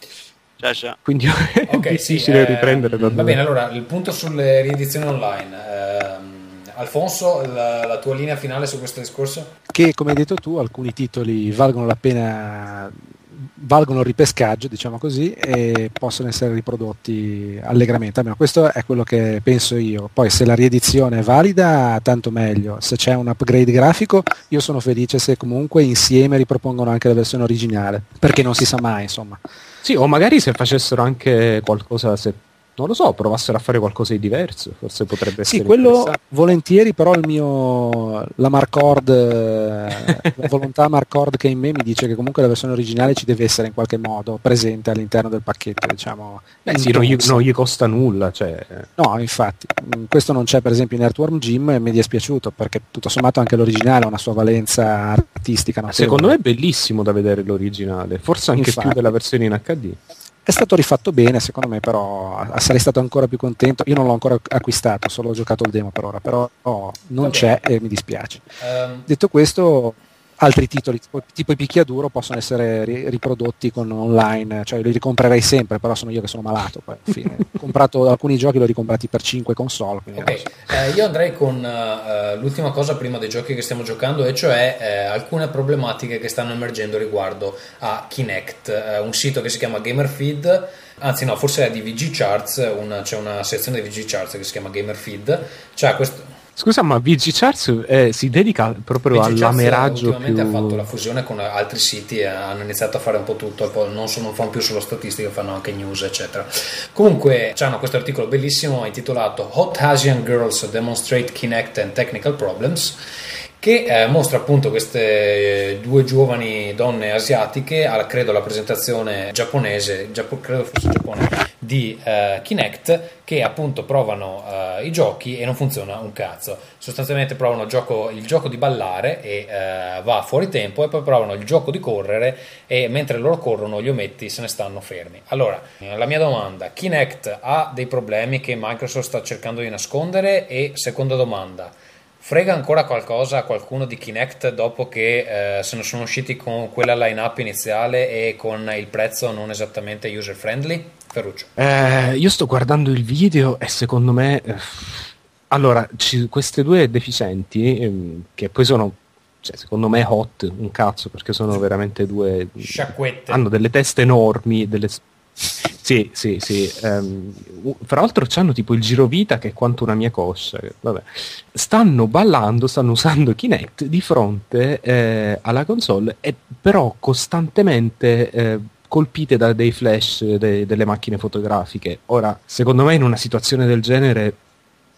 Ciao ciao. Quindi è Ok, difficile sì, eh, riprendere da Va bene, allora il punto sulle riedizioni online. Ehm, Alfonso, la, la tua linea finale su questo discorso? che come hai detto tu alcuni titoli valgono la pena valgono il ripescaggio diciamo così e possono essere riprodotti allegramente. Almeno questo è quello che penso io. Poi se la riedizione è valida tanto meglio. Se c'è un upgrade grafico io sono felice se comunque insieme ripropongono anche la versione originale perché non si sa mai insomma. Sì, o magari se facessero anche qualcosa, se non lo so, provassero a fare qualcosa di diverso, forse potrebbe Sì, essere quello interessante. volentieri, però il mio la Marcord, la volontà Marcord che in me mi dice che comunque la versione originale ci deve essere in qualche modo presente all'interno del pacchetto, diciamo. Beh, sì, non gli, non gli costa nulla, cioè, No, infatti, mh, questo non c'è per esempio in Earthworm Jim e mi è dispiaciuto perché tutto sommato anche l'originale ha una sua valenza artistica. notevole. secondo me è bellissimo da vedere l'originale, forse anche Infatti. più della versione in HD. È stato rifatto bene, secondo me, però sarei stato ancora più contento. Io non l'ho ancora acquistato, solo ho giocato il demo per ora, però oh, non Va c'è e mi dispiace. Ehm, Detto questo, altri titoli tipo, tipo i picchiaduro possono essere ri- riprodotti con online, cioè li ricomprerei sempre, però sono io che sono malato. Poi. Ho comprato alcuni giochi, li ho ricomprati per 5 console. quindi non Ok, so. eh, io andrei con eh, l'ultima cosa prima dei giochi che stiamo giocando, e cioè eh, alcune problematiche che stanno emergendo riguardo a Kinect, eh, un sito che si chiama Gamerfeed, anzi no, forse è di VG Charts, una- c'è una sezione di VG Charts che si chiama Gamerfeed, c'ha questo... Scusa, ma VG Charts eh, si dedica proprio VG all'ameraggio ultimamente più... ha fatto la fusione con altri siti e hanno iniziato a fare un po' tutto, poi non, sono, non fanno più solo statistiche, fanno anche news, eccetera. Comunque, hanno questo articolo bellissimo intitolato Hot Asian Girls Demonstrate Kinect and Technical Problems che eh, mostra appunto queste eh, due giovani donne asiatiche, alla, credo alla presentazione giapponese, giappo- credo fosse Giappone, di eh, Kinect, che appunto provano eh, i giochi e non funziona un cazzo. Sostanzialmente provano il gioco, il gioco di ballare e eh, va fuori tempo e poi provano il gioco di correre e mentre loro corrono gli ometti se ne stanno fermi. Allora, eh, la mia domanda, Kinect ha dei problemi che Microsoft sta cercando di nascondere e seconda domanda, Frega ancora qualcosa a qualcuno di Kinect dopo che eh, se ne sono usciti con quella line-up iniziale e con il prezzo non esattamente user friendly? Ferruccio. Eh, io sto guardando il video e secondo me... eh, allora, ci- queste due deficienti, ehm, che poi sono, cioè, secondo me, hot, un cazzo, perché sono veramente due... Sciacquette. Hanno delle teste enormi, delle... Sì, sì, sì. ehm, u- fra l'altro hanno tipo il girovita che è quanto una mia coscia. Vabbè. Stanno ballando, stanno usando Kinect di fronte eh, alla console, e però costantemente eh, colpite da dei flash de- delle macchine fotografiche. Ora, secondo me in una situazione del genere,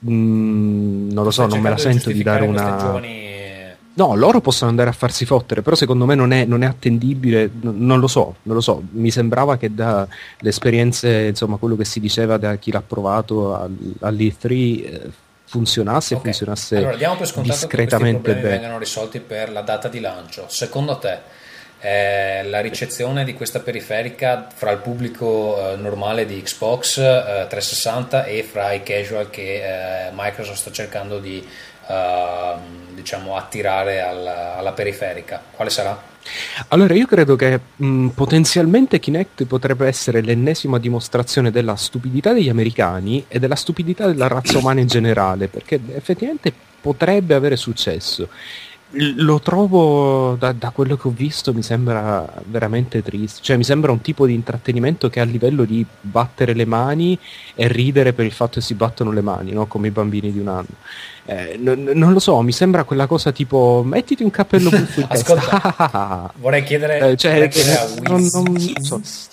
mm, non lo so, non me la sento di dare una... giovani- No, loro possono andare a farsi fottere, però secondo me non è, non è attendibile, n- non lo so, non lo so. Mi sembrava che dalle esperienze, insomma, quello che si diceva da chi l'ha provato al- all'E3 eh, funzionasse e Ok. funzionasse Allora, diamo per scontato che questi discretamente problemi vengano risolti per la data di lancio. Secondo te, eh, la ricezione di questa periferica fra il pubblico eh, normale di Xbox eh, 360 e fra i casual che eh, Microsoft sta cercando di ehm, diciamo attirare alla, alla periferica, quale sarà? Allora, io credo che mh, potenzialmente Kinect potrebbe essere l'ennesima dimostrazione della stupidità degli americani e della stupidità della razza umana in generale, perché effettivamente potrebbe avere successo. Lo trovo, da, da quello che ho visto, mi sembra veramente triste. Cioè, mi sembra un tipo di intrattenimento che a livello di battere le mani e ridere per il fatto che si battono le mani, no? come i bambini di un anno. Eh, non, non lo so, mi sembra quella cosa tipo mettiti un cappello buffo in Ascolta. Vorrei chiedere, Eh, cioè, vorrei chiedere a eh, non- Wiz. non so.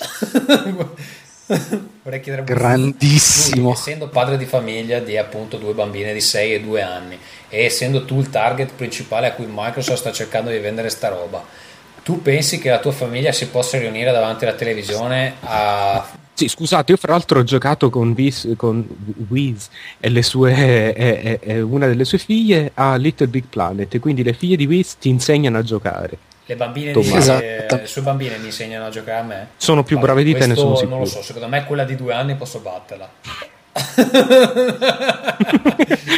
vorrei chiedere Wiz. Grandissimo. Lui, essendo padre di famiglia di appunto due bambine di 6 e 2 anni e essendo tu il target principale a cui Microsoft sta cercando di vendere sta roba, tu pensi che la tua famiglia si possa riunire davanti alla televisione a Sì, scusate, io fra l'altro ho giocato con Wiz, con Wiz e le sue, e- e- e una delle sue figlie a Little Big Planet, quindi le figlie di Wiz ti insegnano a giocare. le bambine di. Esatto. eh, le sue bambine mi insegnano a giocare a me? Sono più Vabbè, brave di te, ne sono Non lo sicuro. so, secondo me quella di due anni posso batterla.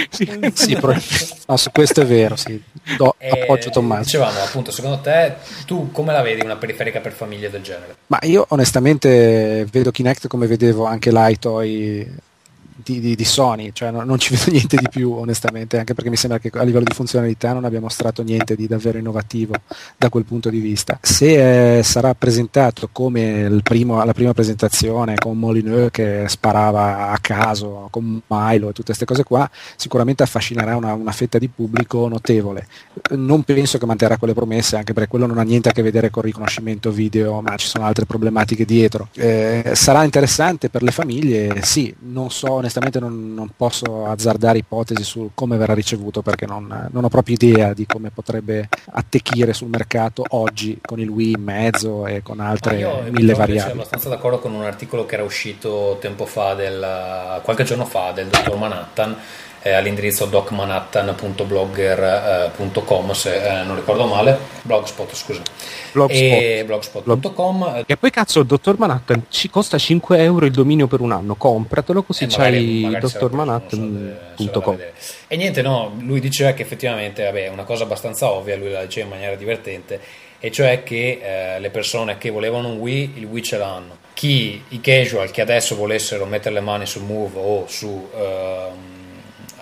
Sì. Sì, no, su questo è vero, sì. Do, E appoggio Tommaso. Dicevamo appunto, secondo te, tu come la vedi una periferica per famiglie del genere? Ma io onestamente vedo Kinect come vedevo anche l'iToy di, di- di Sony, cioè no- non ci vedo niente di più onestamente, anche perché mi sembra che a livello di funzionalità non abbia mostrato niente di davvero innovativo da quel punto di vista. Se eh, sarà presentato come primo- la prima presentazione con Molyneux che sparava a caso, con Milo e tutte queste cose qua, sicuramente affascinerà una, una fetta di pubblico notevole. Non penso che manterrà quelle promesse, anche perché quello non ha niente a che vedere con il riconoscimento video, ma ci sono altre problematiche dietro. Eh, sarà interessante per le famiglie? Sì, non so, onestamente non, non posso azzardare ipotesi su come verrà ricevuto perché non, non ho proprio idea di come potrebbe attecchire sul mercato oggi con il Wii in mezzo e con altre io mi mille trovo invece variabili. abbastanza d'accordo con un articolo che era uscito tempo fa, del, qualche giorno fa, del dottor Manhattan eh, all'indirizzo docmanhattan.blogger.com se eh, non ricordo male, blogspot scusa, Blogspot. e blogspot.com E poi cazzo, il dottor Manhattan ci costa 5 euro il dominio per un anno, compratelo così Eh, c'hai vedere. E niente, no, lui diceva che effettivamente, vabbè, è una cosa abbastanza ovvia, lui la diceva in maniera divertente, e cioè che eh, le persone che volevano un Wii, il Wii ce l'hanno. Chi, i casual che adesso volessero mettere le mani su Move o su ehm,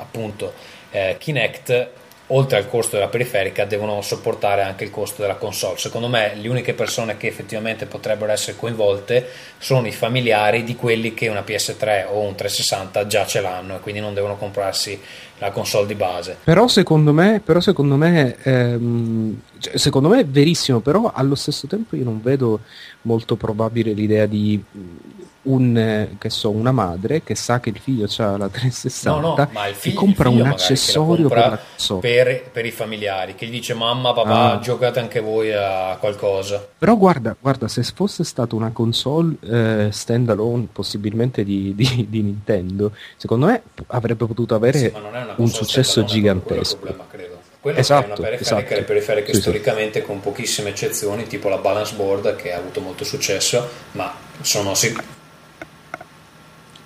appunto eh, Kinect, oltre al costo della periferica, devono sopportare anche il costo della console. Secondo me, le uniche persone che effettivamente potrebbero essere coinvolte sono i familiari di quelli che una PS3 o un 360 già ce l'hanno e quindi non devono comprarsi la console di base. Però secondo me, però secondo me, ehm, cioè, secondo me è verissimo, però allo stesso tempo io non vedo molto probabile l'idea di un, eh, che so, una madre che sa che il figlio ha la 360 No, no, ma il figlio, compra il figlio un la accessorio per compra la console. per, per i familiari, che gli dice mamma, papà, Ah. giocate anche voi a qualcosa. Però guarda, guarda, se fosse stata una console eh, standalone, possibilmente di, di- di Nintendo, secondo me avrebbe potuto avere Sì, un successo gigantesco. problema, credo. Quello è Esatto, una periferica, esatto. le periferiche Sì, sì. storicamente con pochissime eccezioni, tipo la balance board che ha avuto molto successo, ma sono sì,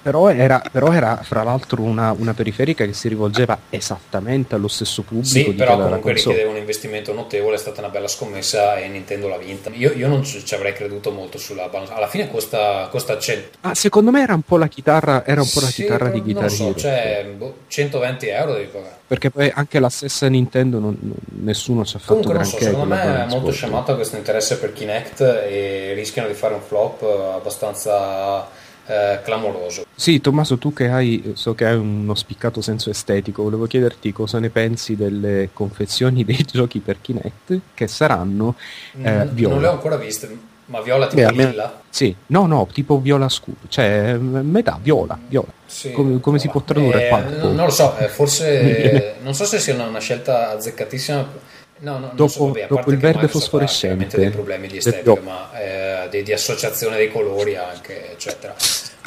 Però era, però era fra l'altro una, una periferica che si rivolgeva esattamente allo stesso pubblico sì, però comunque console. richiedeva un investimento notevole, è stata una bella scommessa e Nintendo l'ha vinta. Io, io non ci avrei creduto molto sulla balance, alla fine costa, costa 100. Ah, secondo me era un po' la chitarra, era un po' la Sì, chitarra di lo so, cioè, boh, 120 euro devi pagare. Perché poi anche la stessa Nintendo non- non- nessuno ci ha fatto Comunque non so, granché secondo me è molto scemato questo interesse per Kinect e rischiano di fare un flop abbastanza eh, clamoroso. Sì, Tommaso, tu che hai, so che hai uno spiccato senso estetico, volevo chiederti cosa ne pensi delle confezioni dei giochi per Kinect che saranno eh, Mm, viola. Non le ho ancora viste, ma viola tipo Beh, lilla? Sì, no, no, tipo viola scuro, cioè eh, metà viola, viola. Sì, come, come si può tradurre? Eh, non, non lo so, eh, forse non so se sia una, una scelta azzeccatissima. No, no, non Dopo- so, vabbè, a dopo parte il che verde fosforescente dei problemi di estetica, ma eh, di, di associazione dei colori anche, eccetera.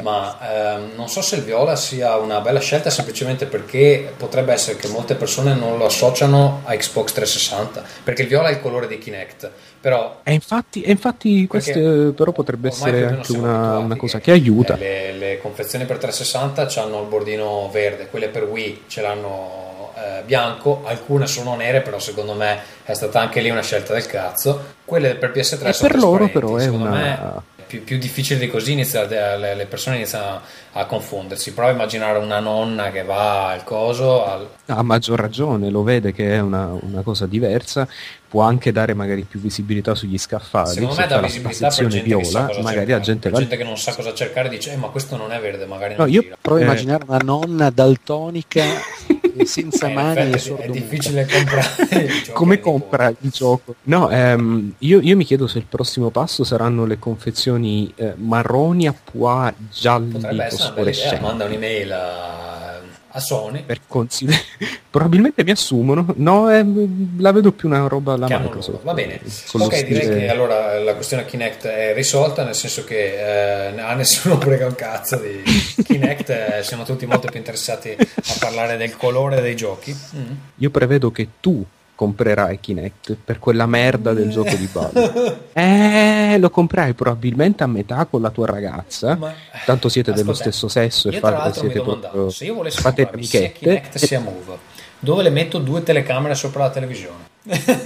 Ma ehm, non so se il viola sia una bella scelta semplicemente perché potrebbe essere che molte persone non lo associano a Xbox 360, perché il viola è il colore di Kinect, però E infatti, e infatti Perché queste però potrebbe essere anche una, una cosa che aiuta. eh, Le, le confezioni per 360 hanno il bordino verde, quelle per Wii ce l'hanno eh, bianco, alcune sono nere, però secondo me è stata anche lì una scelta del cazzo. Quelle per PS3 E sono per loro però è secondo una- me più, più difficile di così inizia, le, le persone iniziano a confondersi. Prova a immaginare una nonna che va al coso, al, Ha maggior ragione, lo vede che è una, una cosa diversa, può anche dare magari più visibilità sugli scaffali. Secondo se me dà la visibilità per gente che viola, cosa magari cercare. la gente per va gente che non sa cosa cercare dice, eh, ma questo non è verde, magari No, non io gira. Provo a Eh. immaginare una nonna daltonica senza Eh, mani effetti e è, difficile comprare come compra il gioco? No, ehm, io, io mi chiedo se il prossimo passo saranno le confezioni eh, marroni a pois gialli Potrebbe essere una bella idea, fosforescenti. manda un'email a, a Sony Per consider- Probabilmente mi assumono, no, ehm, la vedo più una roba alla che hanno Microsoft. Va bene, ok, direi stile- che allora la questione Kinect è risolta, nel senso che eh, a nessuno frega un cazzo di Kinect, eh, siamo tutti molto più interessati a parlare del colore dei giochi. Mm. Io prevedo che tu comprerai Kinect per quella merda del gioco di Ball. Eh, lo comprerai probabilmente a metà con la tua ragazza. Ma- Tanto siete dello Ascolta, stesso sesso e fate, siete proprio se io volessi fate comprarmi sia amichette. Kinect sia Move, dove le metto due telecamere sopra la televisione?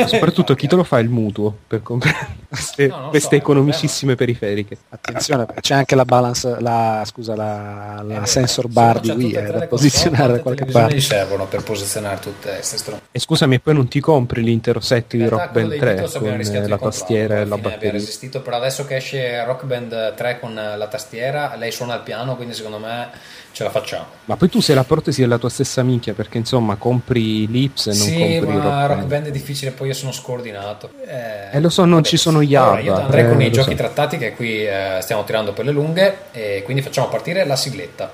Soprattutto chi te lo fa il mutuo per comprare queste, No, queste so, economicissime periferiche. Attenzione, c'è anche la balance, la, scusa, la, la Eh, sensor se bar di c'ha Wii e tre da posizionare da qualche parte. servono per posizionare tutte queste stronze. E scusami, e poi non ti compri l'intero set di Rock Band dei 3 Beatles abbiamo con eh, la tastiera e la batteria? resistito, però adesso che esce Rock Band 3 con la tastiera, lei suona il piano, quindi secondo me ce la facciamo. Ma poi tu sei la protesi della tua stessa minchia perché insomma compri l'Ips e non sì, compri ma Rock Rock Band. È difficile, poi io sono scordinato. Eh, Eh, lo so, non ci sono gli Allora, io ABBA, andrei con eh, i lo giochi so. trattati che qui eh, stiamo tirando per le lunghe e quindi facciamo partire la sigletta.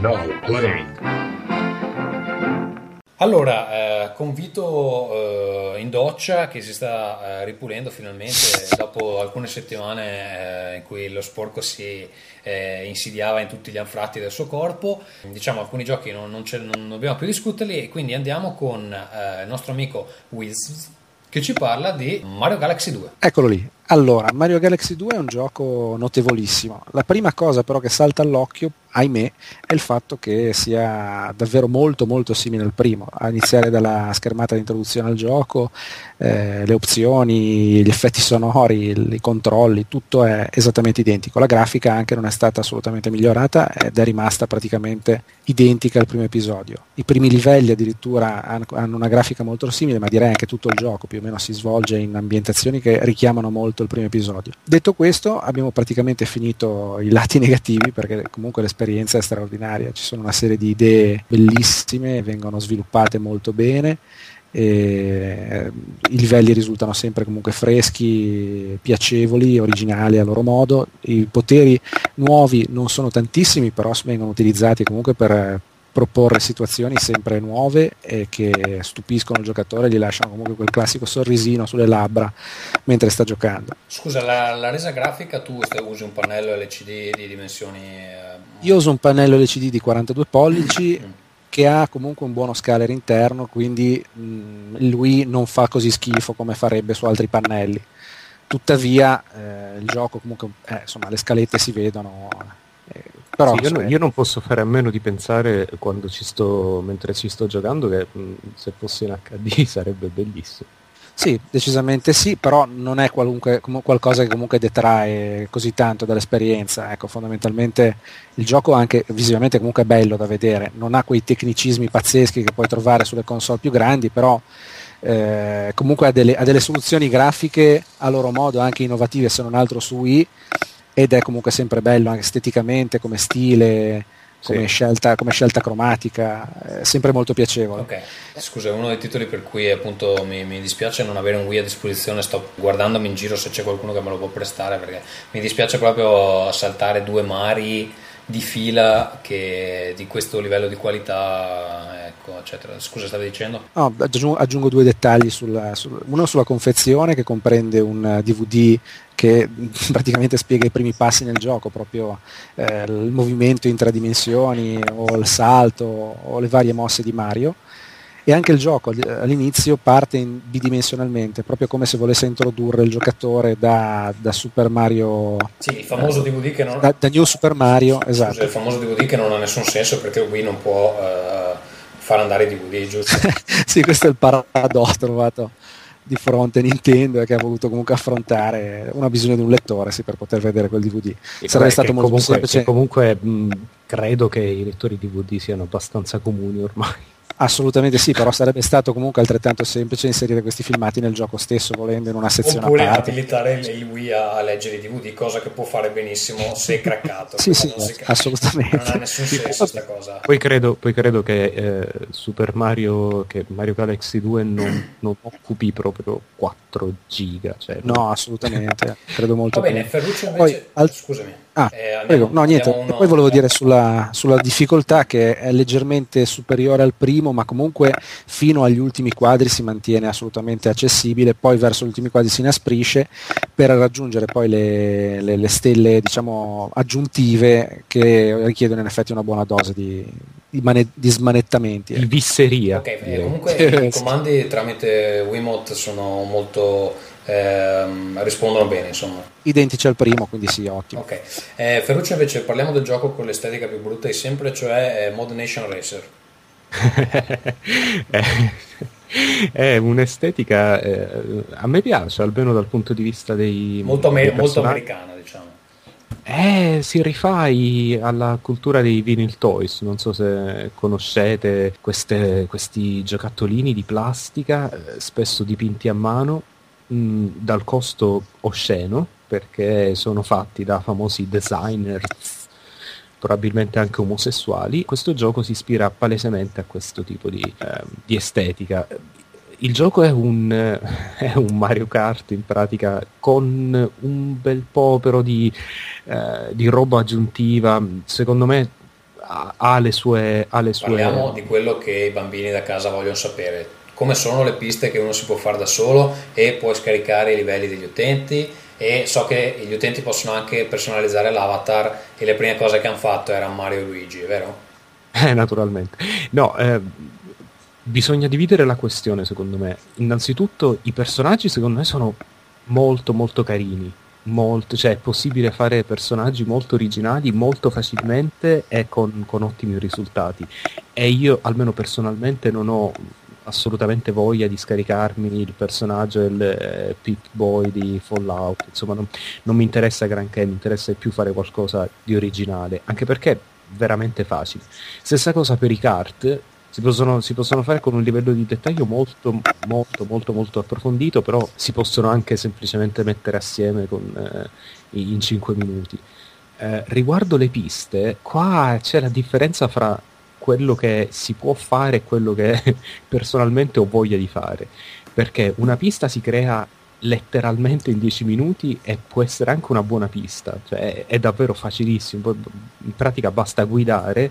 Now play. Allora, eh, con Vito eh, in doccia che si sta eh, ripulendo finalmente dopo alcune settimane eh, in cui lo sporco si eh, insidiava in tutti gli anfratti del suo corpo. Diciamo alcuni giochi non, non non dobbiamo più discuterli e quindi andiamo con eh, il nostro amico Wiz che ci parla di Mario Galaxy 2. Eccolo lì. Allora, Mario Galaxy 2 è un gioco notevolissimo. La prima cosa però che salta all'occhio, ahimè, è il fatto che sia davvero molto molto simile al primo, a iniziare dalla schermata di introduzione al gioco, eh, le opzioni, gli effetti sonori, i controlli, tutto è esattamente identico. La grafica anche non è stata assolutamente migliorata ed è rimasta praticamente identica al primo episodio. I primi livelli addirittura han- hanno una grafica molto simile, ma direi anche tutto il gioco più o meno si svolge in ambientazioni che richiamano molto il primo episodio. Detto questo, abbiamo praticamente finito i lati negativi perché comunque l'esperienza è straordinaria, ci sono una serie di idee bellissime, vengono sviluppate molto bene. e I livelli risultano sempre comunque freschi, piacevoli, originali a loro modo. I poteri nuovi non sono tantissimi, però vengono utilizzati comunque per proporre situazioni sempre nuove e che stupiscono il giocatore e gli lasciano comunque quel classico sorrisino sulle labbra mentre sta giocando. Scusa, la, la resa grafica tu usi un pannello LCD di dimensioni... eh, Io uso un pannello LCD di 42 pollici Mm. che ha comunque un buono scaler interno, quindi mh, lui non fa così schifo come farebbe su altri pannelli. Tuttavia eh, il gioco comunque, eh, insomma, le scalette si vedono. Però, Sì, io, non- io non posso fare a meno di pensare quando ci sto, mentre ci sto giocando che mh, se fosse in HD sarebbe bellissimo. Sì, decisamente sì, però non è qualunque- comu- qualcosa che comunque detrae così tanto dall'esperienza. Ecco, fondamentalmente il gioco anche visivamente comunque è bello da vedere, non ha quei tecnicismi pazzeschi che puoi trovare sulle console più grandi, però eh, comunque ha delle, ha delle soluzioni grafiche a loro modo anche innovative se non altro su Wii ed è comunque sempre bello anche esteticamente, come stile, come, Sì. scelta, come scelta cromatica, è sempre molto piacevole. Ok, scusa, uno dei titoli per cui appunto mi, mi dispiace non avere un Wii a disposizione, sto guardandomi in giro se c'è qualcuno che me lo può prestare perché mi dispiace proprio saltare due mari di fila che di questo livello di qualità, ecco, eccetera. Scusa, stavi dicendo? No, aggiungo, aggiungo due dettagli, sulla, sul- uno sulla confezione che comprende un eh, DVD che praticamente spiega i primi passi nel gioco, proprio eh, il movimento in tre dimensioni o il salto o le varie mosse di Mario. E anche il gioco all- all'inizio parte in- bidimensionalmente, proprio come se volesse introdurre il giocatore da, da Super Mario, Sì, il famoso DVD che non... da, da New Super Mario, esatto. Scusa, il famoso DVD che non ha nessun senso perché Wii non può eh, far andare i DVD, giusto? sì, questo è il paradosso trovato di fronte a Nintendo e che ha voluto comunque affrontare. Uno ha bisogno di un lettore sì, per poter vedere quel DVD. E Sarebbe stato molto comunque, semplice. comunque mh, credo che i lettori DVD siano abbastanza comuni ormai. Assolutamente sì, però sarebbe stato comunque altrettanto semplice inserire questi filmati nel gioco stesso, volendo in una sezione Oppure a parte. abilitare il, Wii a, leggere i DVD, cosa che può fare benissimo se craccato. Sì, sì, Non assolutamente. Non ha nessun senso questa cosa. Poi credo, poi credo che eh, Super Mario, che Mario Galaxy 2 non, non occupi proprio 4 giga. Cioè, No, assolutamente, credo molto Va bene. Ferruccio Poi, invece... al- Scusami. Ah, Eh, prego. No, niente. uno- Poi volevo dire sulla, sulla difficoltà che è leggermente superiore al primo, ma comunque fino agli ultimi quadri si mantiene assolutamente accessibile, poi verso gli ultimi quadri si inasprisce per raggiungere poi le, le- le stelle diciamo aggiuntive che richiedono in effetti una buona dose di, di mane- di smanettamenti. di ecco. visseria. Ok, eh, direi. comunque i comandi tramite Wiimote sono molto... ehm, rispondono bene, insomma. Identici al primo, quindi sì, ottimo. Ok. Eh, Ferruccio invece parliamo del gioco con l'estetica più brutta di sempre, cioè eh, Mod Nation Racer. è, è un'estetica eh, a me piace almeno dal punto di vista dei molto, dei me- molto americana, diciamo. Eh, si rifai alla cultura dei vinyl toys, non so se conoscete queste- questi giocattolini di plastica, eh, spesso dipinti a mano, mh, dal costo osceno, perché sono fatti da famosi designers, probabilmente anche omosessuali. Questo gioco si ispira palesemente a questo tipo di, ehm, di estetica. Il gioco è un, eh, è un Mario Kart in pratica con un bel po' però di, eh, di roba aggiuntiva. Secondo me ha, ha le sue... Ha le sue... Parliamo di quello che i bambini da casa vogliono sapere. Come sono le piste che uno si può fare da solo e puoi scaricare i livelli degli utenti e so che gli utenti possono anche personalizzare l'avatar e le prime cose che hanno fatto erano Mario e Luigi, vero? Eh, naturalmente. No, eh, bisogna dividere la questione, secondo me. Innanzitutto, i personaggi, secondo me, sono molto, molto carini. Molto, cioè, è possibile fare personaggi molto originali molto facilmente e con, con ottimi risultati. E io, almeno personalmente, non ho assolutamente voglia di scaricarmi il personaggio del eh, Pip Boy di Fallout. Insomma, non, non mi interessa granché, mi interessa più fare qualcosa di originale, anche perché è veramente facile. Stessa cosa per i kart, si possono, si possono fare con un livello di dettaglio molto, molto, molto, molto approfondito, però si possono anche semplicemente mettere assieme con, eh, in 5 minuti. Eh, riguardo le piste, qua c'è la differenza fra quello che si può fare e quello che personalmente ho voglia di fare, perché una pista si crea letteralmente in 10 minuti e può essere anche una buona pista, cioè è, davvero facilissimo, in pratica basta guidare,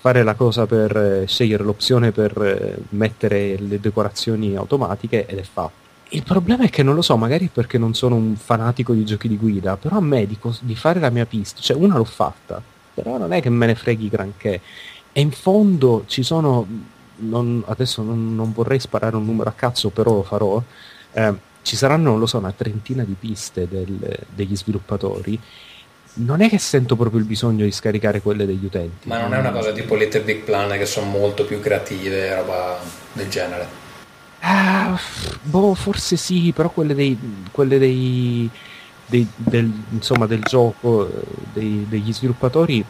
fare la cosa per eh, scegliere l'opzione per eh, mettere le decorazioni automatiche ed è fatto. Il problema è che non lo so, magari è perché non sono un fanatico di giochi di guida, però a me di, cos- di fare la mia pista, cioè una l'ho fatta, però non è che me ne freghi granché. E in fondo ci sono, non- adesso non, non vorrei sparare un numero a cazzo, però lo farò, eh, ci saranno, non lo so, una trentina di piste del- degli sviluppatori. Non è che sento proprio il bisogno di scaricare quelle degli utenti. Ma non è una cosa tipo Little Big Planet che sono molto più creative, roba del genere. Ah, boh, forse sì, però quelle dei, quelle dei, dei- del, insomma, del gioco, eh, dei- degli sviluppatori,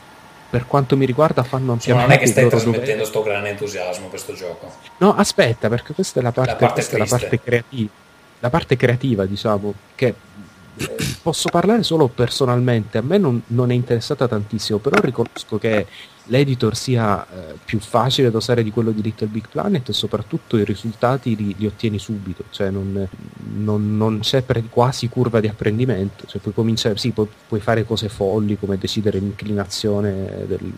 per quanto mi riguarda, fanno ampiamente non è che stai trasmettendo sto grande entusiasmo questo gioco. No, aspetta, perché questa è la parte, La parte è la parte creativa, la parte creativa, diciamo, che posso parlare solo personalmente, a me non, non è interessata tantissimo, però riconosco che l'editor sia eh, più facile da usare di quello di Little Big Planet e soprattutto i risultati li, li ottieni subito, cioè non, non- non c'è pre- quasi curva di apprendimento, cioè puoi cominciare, sì, puoi, puoi fare cose folli come decidere l'inclinazione del-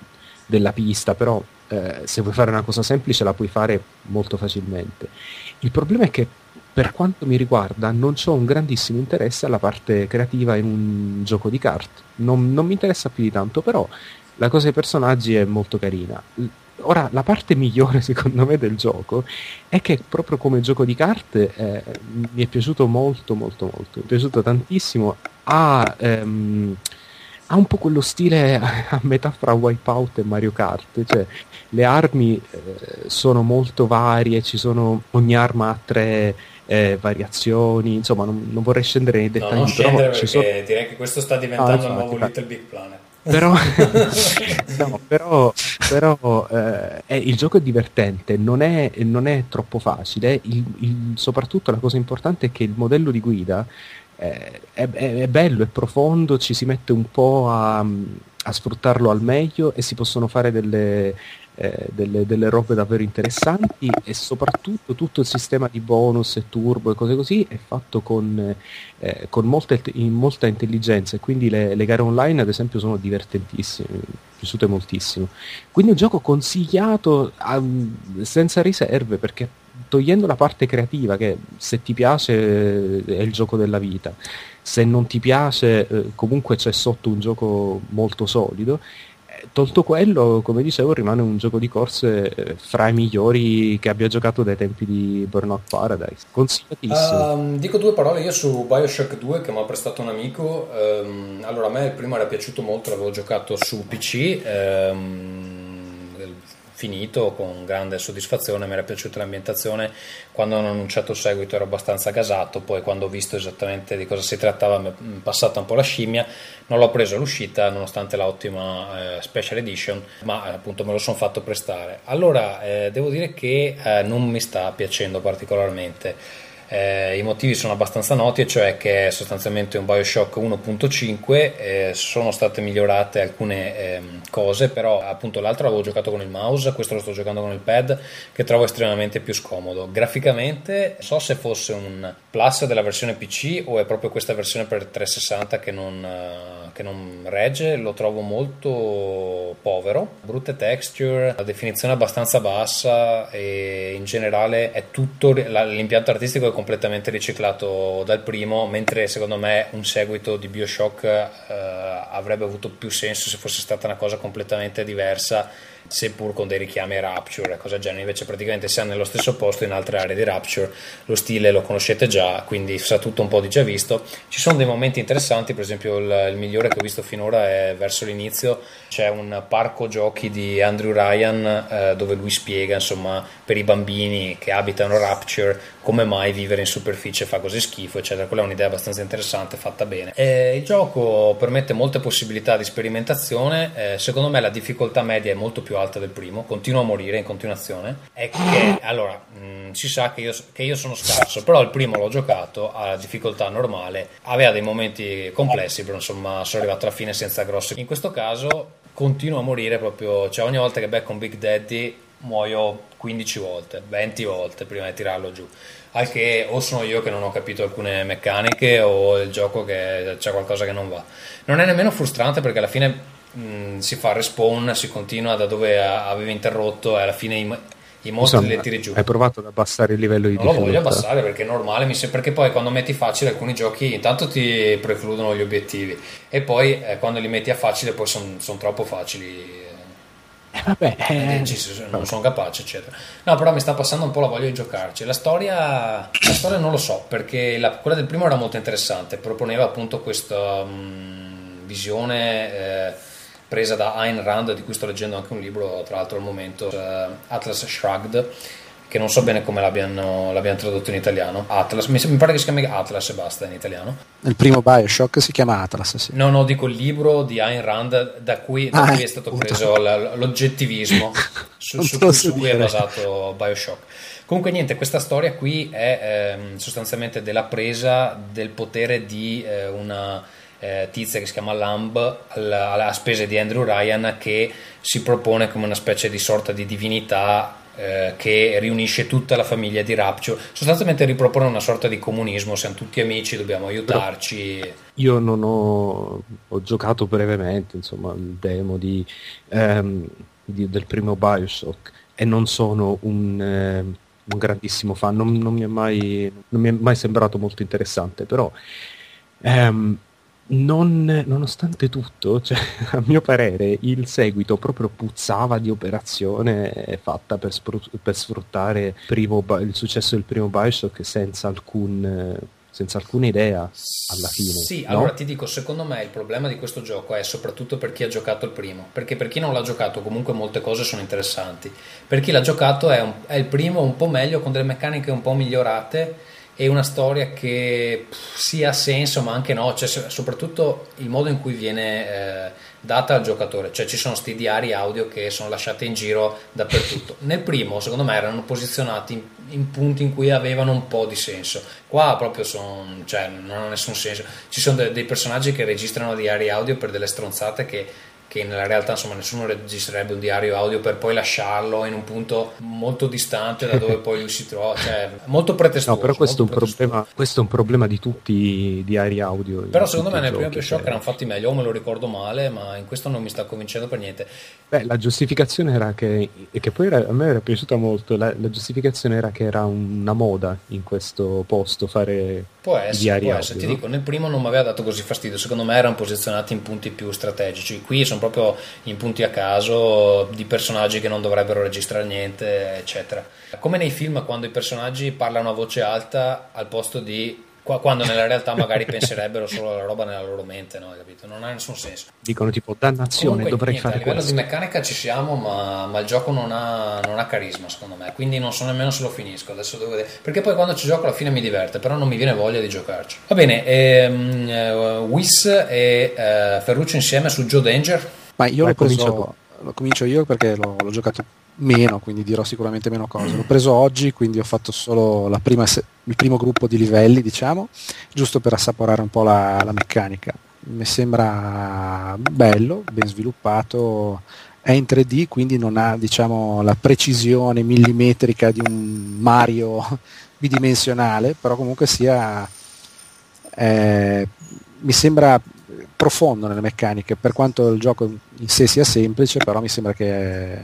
della pista, però eh, se vuoi fare una cosa semplice la puoi fare molto facilmente. Il problema è che per quanto mi riguarda non ho un grandissimo interesse alla parte creativa in un gioco di kart, non, non mi interessa più di tanto, però la cosa dei personaggi è molto carina. Ora, la parte migliore secondo me del gioco è che proprio come gioco di carte eh, mi è piaciuto molto molto molto, mi è piaciuto tantissimo, ha, ehm, ha un po' quello stile a metà fra Wipeout e Mario Kart, cioè le armi eh, sono molto varie, ci sono, ogni arma ha tre eh, variazioni, insomma non, non vorrei scendere nei No, dettagli, non scendere però perché sono... direi che questo sta diventando Ah, il nuovo. Little Big Planet. Però, no, però, però eh, è- il gioco è divertente, non è, non è troppo facile. il- il- soprattutto la cosa importante è che il modello di guida eh, è, è- bello, è profondo, ci si mette un po' a, a sfruttarlo al meglio e si possono fare delle, eh, delle, delle robe davvero interessanti e soprattutto tutto il sistema di bonus e turbo e cose così è fatto con, eh, con molta, in molta intelligenza e quindi le, le gare online ad esempio sono divertentissime, piaciute moltissimo. Quindi un gioco consigliato a- senza riserve perché togliendo la parte creativa che se ti piace eh, è il gioco della vita, se non ti piace eh, comunque c'è sotto un gioco molto solido. Tolto quello, come dicevo, rimane un gioco di corse eh, fra i migliori che abbia giocato dai tempi di Burnout Paradise. Consigliatissimo. Ehm, dico due parole io su Bioshock 2 che mi ha prestato un amico. Ehm, allora, a me il primo era piaciuto molto, l'avevo giocato su PC. ehm, finito con grande soddisfazione, mi era piaciuta l'ambientazione, quando hanno annunciato il seguito ero abbastanza gasato, poi quando ho visto esattamente di cosa si trattava mi è passata un po' la scimmia, non l'ho preso all'uscita nonostante l'ottima eh, special edition, ma eh, appunto me lo sono fatto prestare. Allora, eh, devo dire che eh, non mi sta piacendo particolarmente. Eh, I motivi sono abbastanza noti, e cioè che è sostanzialmente un Bioshock 1.5, eh, sono state migliorate alcune eh, cose, però appunto l'altro l'avevo giocato con il mouse, questo lo sto giocando con il pad, che trovo estremamente più scomodo. Graficamente, so se fosse un plus della versione PC o è proprio questa versione per 360 che non, eh, che non regge, lo trovo molto povero, brutte texture, la definizione abbastanza bassa e in generale è tutto l'impianto artistico è completamente riciclato dal primo, mentre secondo me un seguito di Bioshock eh, avrebbe avuto più senso se fosse stata una cosa completamente diversa seppur con dei richiami a Rapture e cose del genere. Invece, praticamente siamo nello stesso posto in altre aree di Rapture. Lo stile lo conoscete già, quindi sa tutto un po' di già visto. Ci sono dei momenti interessanti, per esempio, il, il migliore che ho visto finora è verso l'inizio. C'è un parco giochi di Andrew Ryan eh, dove lui spiega, insomma, per i bambini che abitano Rapture come mai vivere in superficie fa così schifo, eccetera. Quella è un'idea abbastanza interessante, fatta bene. E il gioco permette molte possibilità di sperimentazione. Eh, secondo me la difficoltà media è molto più alta del primo, continua a morire in continuazione. È che allora mh, si sa che io, che io sono scarso, però il primo l'ho giocato a difficoltà normale, aveva dei momenti complessi, però insomma sono arrivato alla fine senza grosse. In questo caso continuo a morire proprio, cioè ogni volta che becco un Big Daddy muoio 15 volte, 20 volte prima di tirarlo giù. Al che o sono io che non ho capito alcune meccaniche o il gioco che c'è qualcosa che non va. Non è nemmeno frustrante perché alla fine mh, si fa respawn, si continua da dove avevi interrotto e alla fine i, i mostri Insomma, li tiri giù. Hai provato ad abbassare il livello di non lo difficoltà? voglio abbassare perché è normale, mi sembra, perché poi quando metti facile alcuni giochi intanto ti precludono gli obiettivi e poi eh, quando li metti a facile poi sono son troppo facili eh, vabbè, eh, eh, non sono capace, eccetera. No, però mi sta passando un po' la voglia di giocarci. La storia, la storia non lo so, perché la, quella del primo era molto interessante, proponeva appunto questa um, visione eh, presa da Ayn Rand, di cui sto leggendo anche un libro, tra l'altro al momento, uh, Atlas Shrugged che non so bene come l'abbiano, l'abbiano tradotto in italiano. Atlas, mi, mi, pare che si chiami Atlas e basta in italiano. Il primo Bioshock si chiama Atlas, sì. No, no, dico il libro di Ayn Rand da cui, da ah, cui è stato appunto. preso l'oggettivismo su, su, su, su cui è basato Bioshock. Comunque niente, questa storia qui è ehm, sostanzialmente della presa del potere di eh, una eh, tizia che si chiama Lamb alla, alla spese di Andrew Ryan che si propone come una specie di sorta di divinità eh, che riunisce tutta la famiglia di Rapture. Sostanzialmente ripropone una sorta di comunismo, siamo tutti amici, dobbiamo aiutarci. Però io non ho, ho, giocato brevemente, insomma, il demo di, ehm, di, del primo Bioshock e non sono un, eh, un grandissimo fan, non, non, mi mai, non, mi è mai, sembrato molto interessante, però ehm, non, nonostante tutto, cioè, a mio parere, il seguito proprio puzzava di operazione fatta per, spru- per sfruttare primo, il successo del primo Bioshock senza, alcun, senza alcuna idea alla fine. Sì, no? allora ti dico, secondo me il problema di questo gioco è soprattutto per chi ha giocato il primo, perché per chi non l'ha giocato comunque molte cose sono interessanti. Per chi l'ha giocato è, un, è il primo un po' meglio, con delle meccaniche un po' migliorate e una storia che pff, sì ha senso ma anche no, cioè, soprattutto il modo in cui viene eh, data al giocatore, cioè ci sono questi diari audio che sono lasciati in giro dappertutto. Nel primo secondo me erano posizionati in, in punti in cui avevano un po' di senso, qua proprio son, cioè, non hanno nessun senso, ci sono de- dei personaggi che registrano diari audio per delle stronzate che che nella realtà insomma nessuno registrerebbe un diario audio per poi lasciarlo in un punto molto distante da dove poi lui si trova, cioè molto pretestuoso. No, però questo è, un problema, questo è un problema di tutti i diari audio. Però secondo me nel primo Bioshock cioè... erano fatti meglio, o me lo ricordo male, ma in questo non mi sta convincendo per niente. Beh, la giustificazione era che, e che poi era, a me era piaciuta molto, la, la giustificazione era che era una moda in questo posto fare Può essere, può essere. ti dico, nel primo non mi aveva dato così fastidio, secondo me erano posizionati in punti più strategici, qui sono proprio in punti a caso di personaggi che non dovrebbero registrare niente, eccetera. Come nei film quando i personaggi parlano a voce alta al posto di Qua- quando nella realtà magari penserebbero solo alla roba nella loro mente, no? Hai capito? Non ha nessun senso. Dicono tipo, dannazione, Comunque, dovrei niente, fare a livello questo. di meccanica ci siamo, ma, ma il gioco non ha, non ha carisma secondo me, quindi non so nemmeno se lo finisco. Adesso devo vedere. Perché poi quando ci gioco alla fine mi diverte, però non mi viene voglia di giocarci. Va bene, ehm, eh, Whis e eh, Ferruccio insieme su Joe Danger. Ma io Vai, l'ho tu. lo comincio io perché l'ho, l'ho giocato meno, quindi dirò sicuramente meno cose. L'ho preso oggi, quindi ho fatto solo se- il primo gruppo di livelli, diciamo, giusto per assaporare un po' la, la meccanica. Mi sembra bello, ben sviluppato, è in 3D, quindi non ha diciamo, la precisione millimetrica di un Mario bidimensionale, però comunque sia eh, mi sembra profondo nelle meccaniche, per quanto il gioco in sé sia semplice, però mi sembra che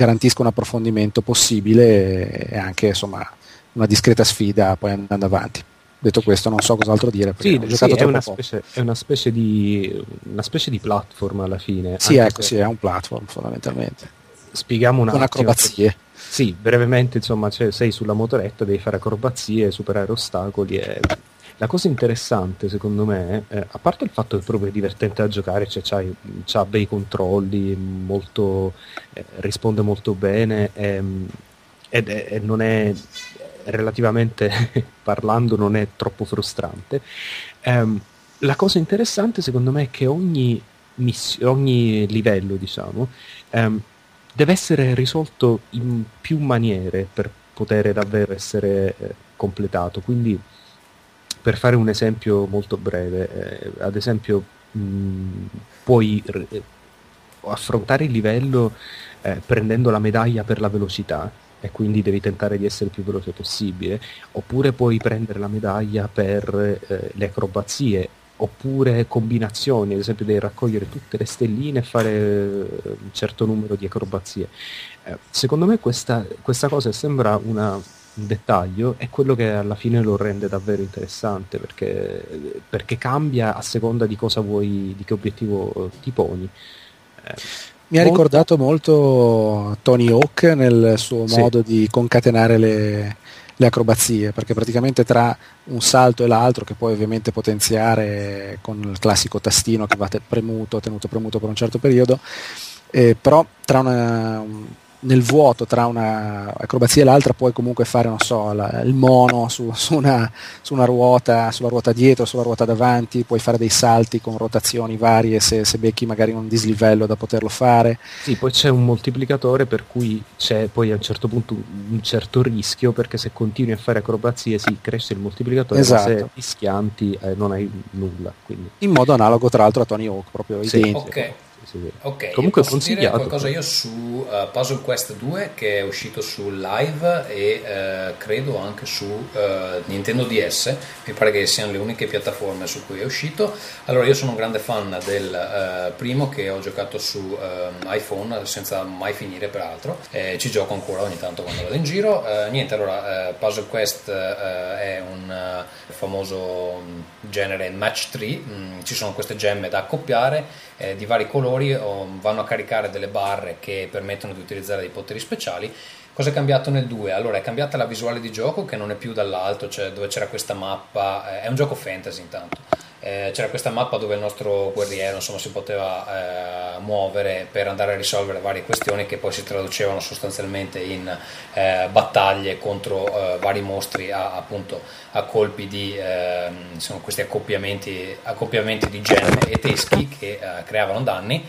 garantisca un approfondimento possibile e anche insomma una discreta sfida poi andando avanti. Detto questo non so cos'altro dire Sì, sì, è, una specie, è una specie di una specie di platform alla fine. Sì, ecco, sì, è un platform fondamentalmente. Spieghiamo un Con attimo. acrobazie. Sì, brevemente, insomma, cioè, sei sulla motoretta, devi fare acrobazie, superare ostacoli. E... La cosa interessante, secondo me, eh, a parte il fatto che è proprio divertente da giocare, cioè c'ha bei controlli, molto, eh, risponde molto bene ehm, ed è, e non è relativamente parlando non è troppo frustrante. Ehm, la cosa interessante, secondo me, è che ogni, miss- ogni livello, diciamo, ehm, deve essere risolto in più maniere per poter davvero essere eh, completato. Quindi, per fare un esempio molto breve, eh, ad esempio, mh, puoi eh, affrontare il livello eh, prendendo la medaglia per la velocità e quindi devi tentare di essere il più veloce possibile, oppure puoi prendere la medaglia per eh, le acrobazie, oppure combinazioni, ad esempio devi raccogliere tutte le stelline e fare eh, un certo numero di acrobazie. Eh, secondo me questa, questa cosa sembra una, un dettaglio è quello che alla fine lo rende davvero interessante perché, perché cambia a seconda di cosa vuoi, di che obiettivo ti poni. Eh, Mi ha molto- ricordato molto Tony Hawk nel suo Sì. modo di concatenare le, le acrobazie, perché praticamente tra un salto e l'altro, che puoi ovviamente potenziare con il classico tastino che va te- premuto, tenuto premuto per un certo periodo, eh, però tra una, nel vuoto tra una acrobazia e l'altra puoi comunque fare, non so, la- il mono su, su una, su una ruota, sulla ruota dietro, sulla ruota davanti, puoi fare dei salti con rotazioni varie se, se becchi magari un dislivello da poterlo fare. Sì, poi c'è un moltiplicatore per cui c'è poi a un certo punto un certo rischio perché se continui a fare acrobazie sì, cresce il moltiplicatore, Esatto. ma se ti schianti eh, non hai nulla. Quindi, in modo analogo tra l'altro a Tony Hawk, proprio Sì. identico. Ok. Sì. Ok, Comunque posso dire qualcosa io su eh, Puzzle Quest 2 che è uscito su Live e eh, credo anche su eh, Nintendo DS, mi pare che siano le uniche piattaforme su cui è uscito. Allora io sono un grande fan del primo che ho giocato su iPhone senza mai finire peraltro, Eh, ci gioco ancora ogni tanto quando vado in giro. Niente, allora Puzzle Quest è un famoso mh, genere match 3, mh, ci sono queste gemme da accoppiare eh, di vari colori o vanno a caricare delle barre che permettono di utilizzare dei poteri speciali. Cosa è cambiato nel 2? Allora è cambiata la visuale di gioco che non è più dall'alto, cioè dove c'era questa mappa, eh, è un gioco fantasy intanto, eh, c'era questa mappa dove il nostro guerriero insomma, si poteva eh, muovere per andare a risolvere varie questioni che poi si traducevano sostanzialmente in eh, battaglie contro eh, vari mostri a, appunto a colpi di ehm, questi accoppiamenti, accoppiamenti di gemme e teschi che eh, creavano danni.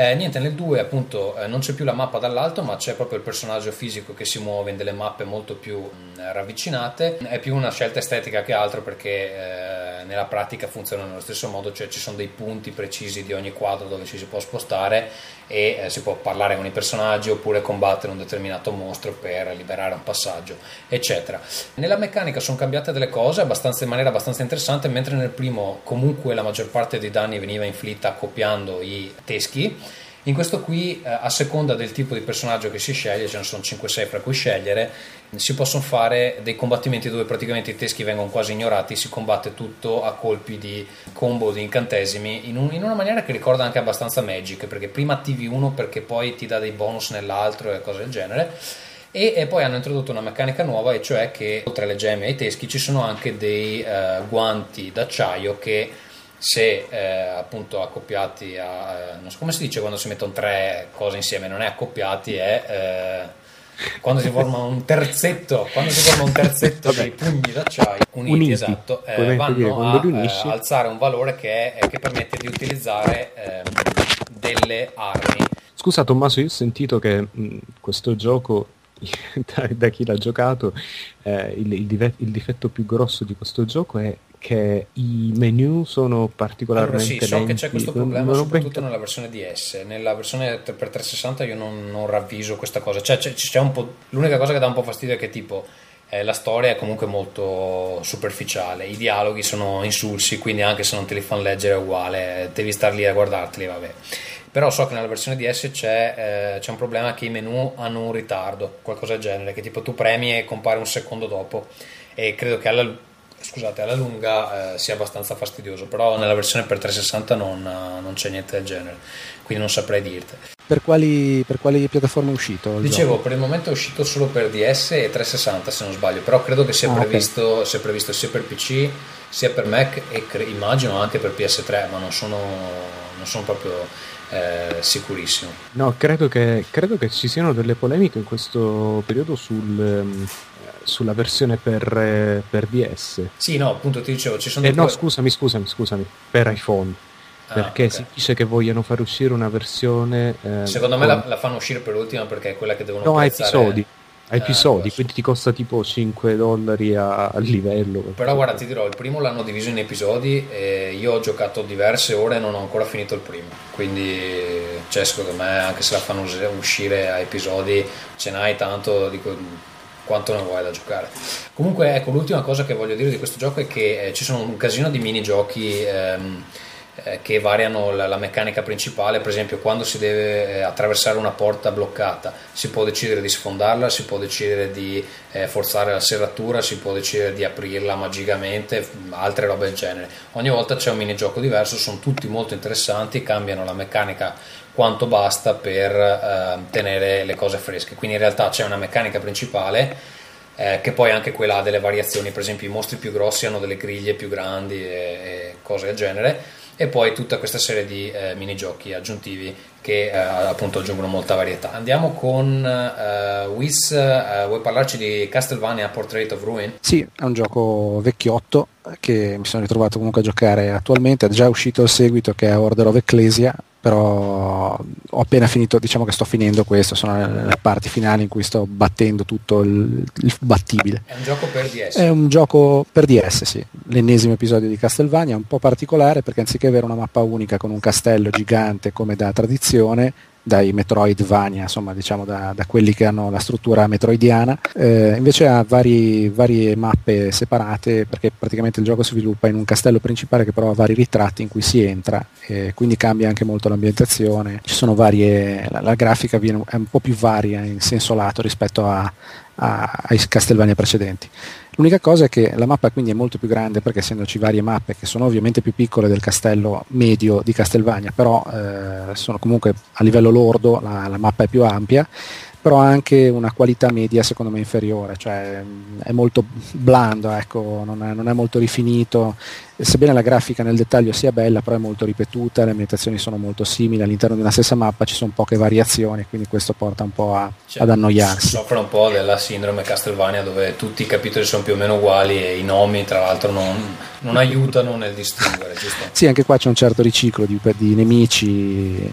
Eh, niente, nel 2 appunto eh, non c'è più la mappa dall'alto, ma c'è proprio il personaggio fisico che si muove in delle mappe molto più mh, ravvicinate. È più una scelta estetica che altro perché eh, nella pratica funziona nello stesso modo, cioè ci sono dei punti precisi di ogni quadro dove ci si può spostare e eh, si può parlare con i personaggi oppure combattere un determinato mostro per liberare un passaggio, eccetera. Nella meccanica sono cambiate delle cose in maniera abbastanza interessante, mentre nel primo comunque la maggior parte dei danni veniva inflitta accoppiando i teschi. In questo qui, eh, a seconda del tipo di personaggio che si sceglie, ce ne sono 5-6 fra cui scegliere, si possono fare dei combattimenti dove praticamente i teschi vengono quasi ignorati, si combatte tutto a colpi di combo, di incantesimi, in, un- in una maniera che ricorda anche abbastanza Magic, perché prima attivi uno perché poi ti dà dei bonus nell'altro e cose del genere. E, e poi hanno introdotto una meccanica nuova, e cioè che oltre alle gemme e ai teschi ci sono anche dei eh, guanti d'acciaio che se eh, appunto accoppiati a... eh, non so come si dice quando si mettono tre cose insieme, non è accoppiati, è... eh, quando si forma un terzetto, quando si forma un terzetto di pugni d'acciaio uniti, Uniti. esatto, eh, vanno a unisci. eh, alzare un valore che, è- che permette di utilizzare ehm, delle armi. Scusa Tommaso, io ho sentito che mh, questo gioco, da, da chi l'ha giocato, eh, il, il difetto più grosso di questo gioco è che i menu sono Allora particolarmente sì, so che c'è questo problema non ho ben soprattutto nella versione DS, nella versione per 360 io non, non ravviso questa cosa, cioè c'è, c'è un po', l'unica cosa che dà un po' fastidio è che tipo eh, la storia è comunque molto superficiale, i dialoghi sono insulsi, quindi anche se non te li fanno leggere è uguale, devi star lì a guardarteli, vabbè. Però so che nella versione DS c'è, eh, c'è un problema che i menu hanno un ritardo, qualcosa del genere, che tipo tu premi e compare un secondo dopo. E credo che alla, scusate, alla lunga eh, sia abbastanza fastidioso, però nella versione per 360 non, eh, non c'è niente del genere, quindi non saprei dirti. Per quali, per quali piattaforme è uscito? Dicevo, gioco? per il momento è uscito solo per DS e 360 se non sbaglio, però credo che sia, Ah, previsto, sia previsto sia per PC sia per Mac e cre- immagino anche per PS3, ma non sono, non sono proprio eh, sicurissimo. No, credo che, credo che ci siano delle polemiche in questo periodo sul, ehm, sulla versione per, eh, per DS. Sì, no, appunto ti dicevo, ci sono Eh, due- no, scusami, scusami, scusami, per iPhone. Ah, perché ok. si dice che vogliono far uscire una versione... eh, Secondo me con- la, la fanno uscire per l'ultima perché è quella che devono No, a episodi. A Eh, episodi, può quindi ti costa tipo 5 dollari a, a livello. Però guarda, ti dirò, il primo l'hanno diviso in episodi e io ho giocato diverse ore e non ho ancora finito il primo. Quindi, cioè, secondo me, anche se la fanno us- uscire a episodi, ce n'hai tanto di que- quanto ne vuoi da giocare. Comunque, ecco, l'ultima cosa che voglio dire di questo gioco è che eh, ci sono un casino di minigiochi ehm, eh, che variano la, la meccanica principale, per esempio quando si deve eh, attraversare una porta bloccata si può decidere di sfondarla, si può decidere di eh, forzare la serratura, si può decidere di aprirla magicamente, altre robe del genere. Ogni volta c'è un minigioco diverso, sono tutti molto interessanti, cambiano la meccanica quanto basta per eh, tenere le cose fresche. Quindi in realtà c'è una meccanica principale eh, che poi anche quella ha delle variazioni, per esempio i mostri più grossi hanno delle griglie più grandi e, e cose del genere e poi tutta questa serie di eh, minigiochi aggiuntivi che eh, appunto aggiungono molta varietà. Andiamo con eh, Wiz, eh, vuoi parlarci di Castlevania Portrait of Ruin? Sì, è un gioco vecchiotto che mi sono ritrovato comunque a giocare attualmente, è già uscito il seguito che è Order of Ecclesia, però ho appena finito, diciamo che sto finendo questo, sono nelle parti finali in cui sto battendo tutto il, il battibile. È un gioco per DS. È un gioco per DS, sì, l'ennesimo episodio di Castlevania, un po' particolare perché anziché avere una mappa unica con un castello gigante come da tradizione, dai Metroidvania, insomma diciamo da, da quelli che hanno la struttura metroidiana, eh, invece ha vari- varie mappe separate perché praticamente il gioco si sviluppa in un castello principale che però ha vari ritratti in cui si entra, e quindi cambia anche molto l'ambientazione, ci sono varie, la, la grafica viene, è un po' più varia in senso lato rispetto a- a- ai Castlevania precedenti. L'unica cosa è che la mappa quindi è molto più grande perché essendoci varie mappe che sono ovviamente più piccole del castello medio di Castelvania, però eh, sono comunque a livello lordo la, la mappa è più ampia, però ha anche una qualità media secondo me inferiore, cioè mh, è molto blando, ecco, non, è, non è molto rifinito, sebbene la grafica nel dettaglio sia bella, però è molto ripetuta, le ambientazioni sono molto simili, all'interno di una stessa mappa ci sono poche variazioni, quindi questo porta un po' a- Cioè, ad annoiarsi. Soffre un po' della sindrome Castlevania dove tutti i capitoli sono più o meno uguali e i nomi tra l'altro non, non aiutano nel distinguere? Sì, anche qua c'è un certo riciclo di, di nemici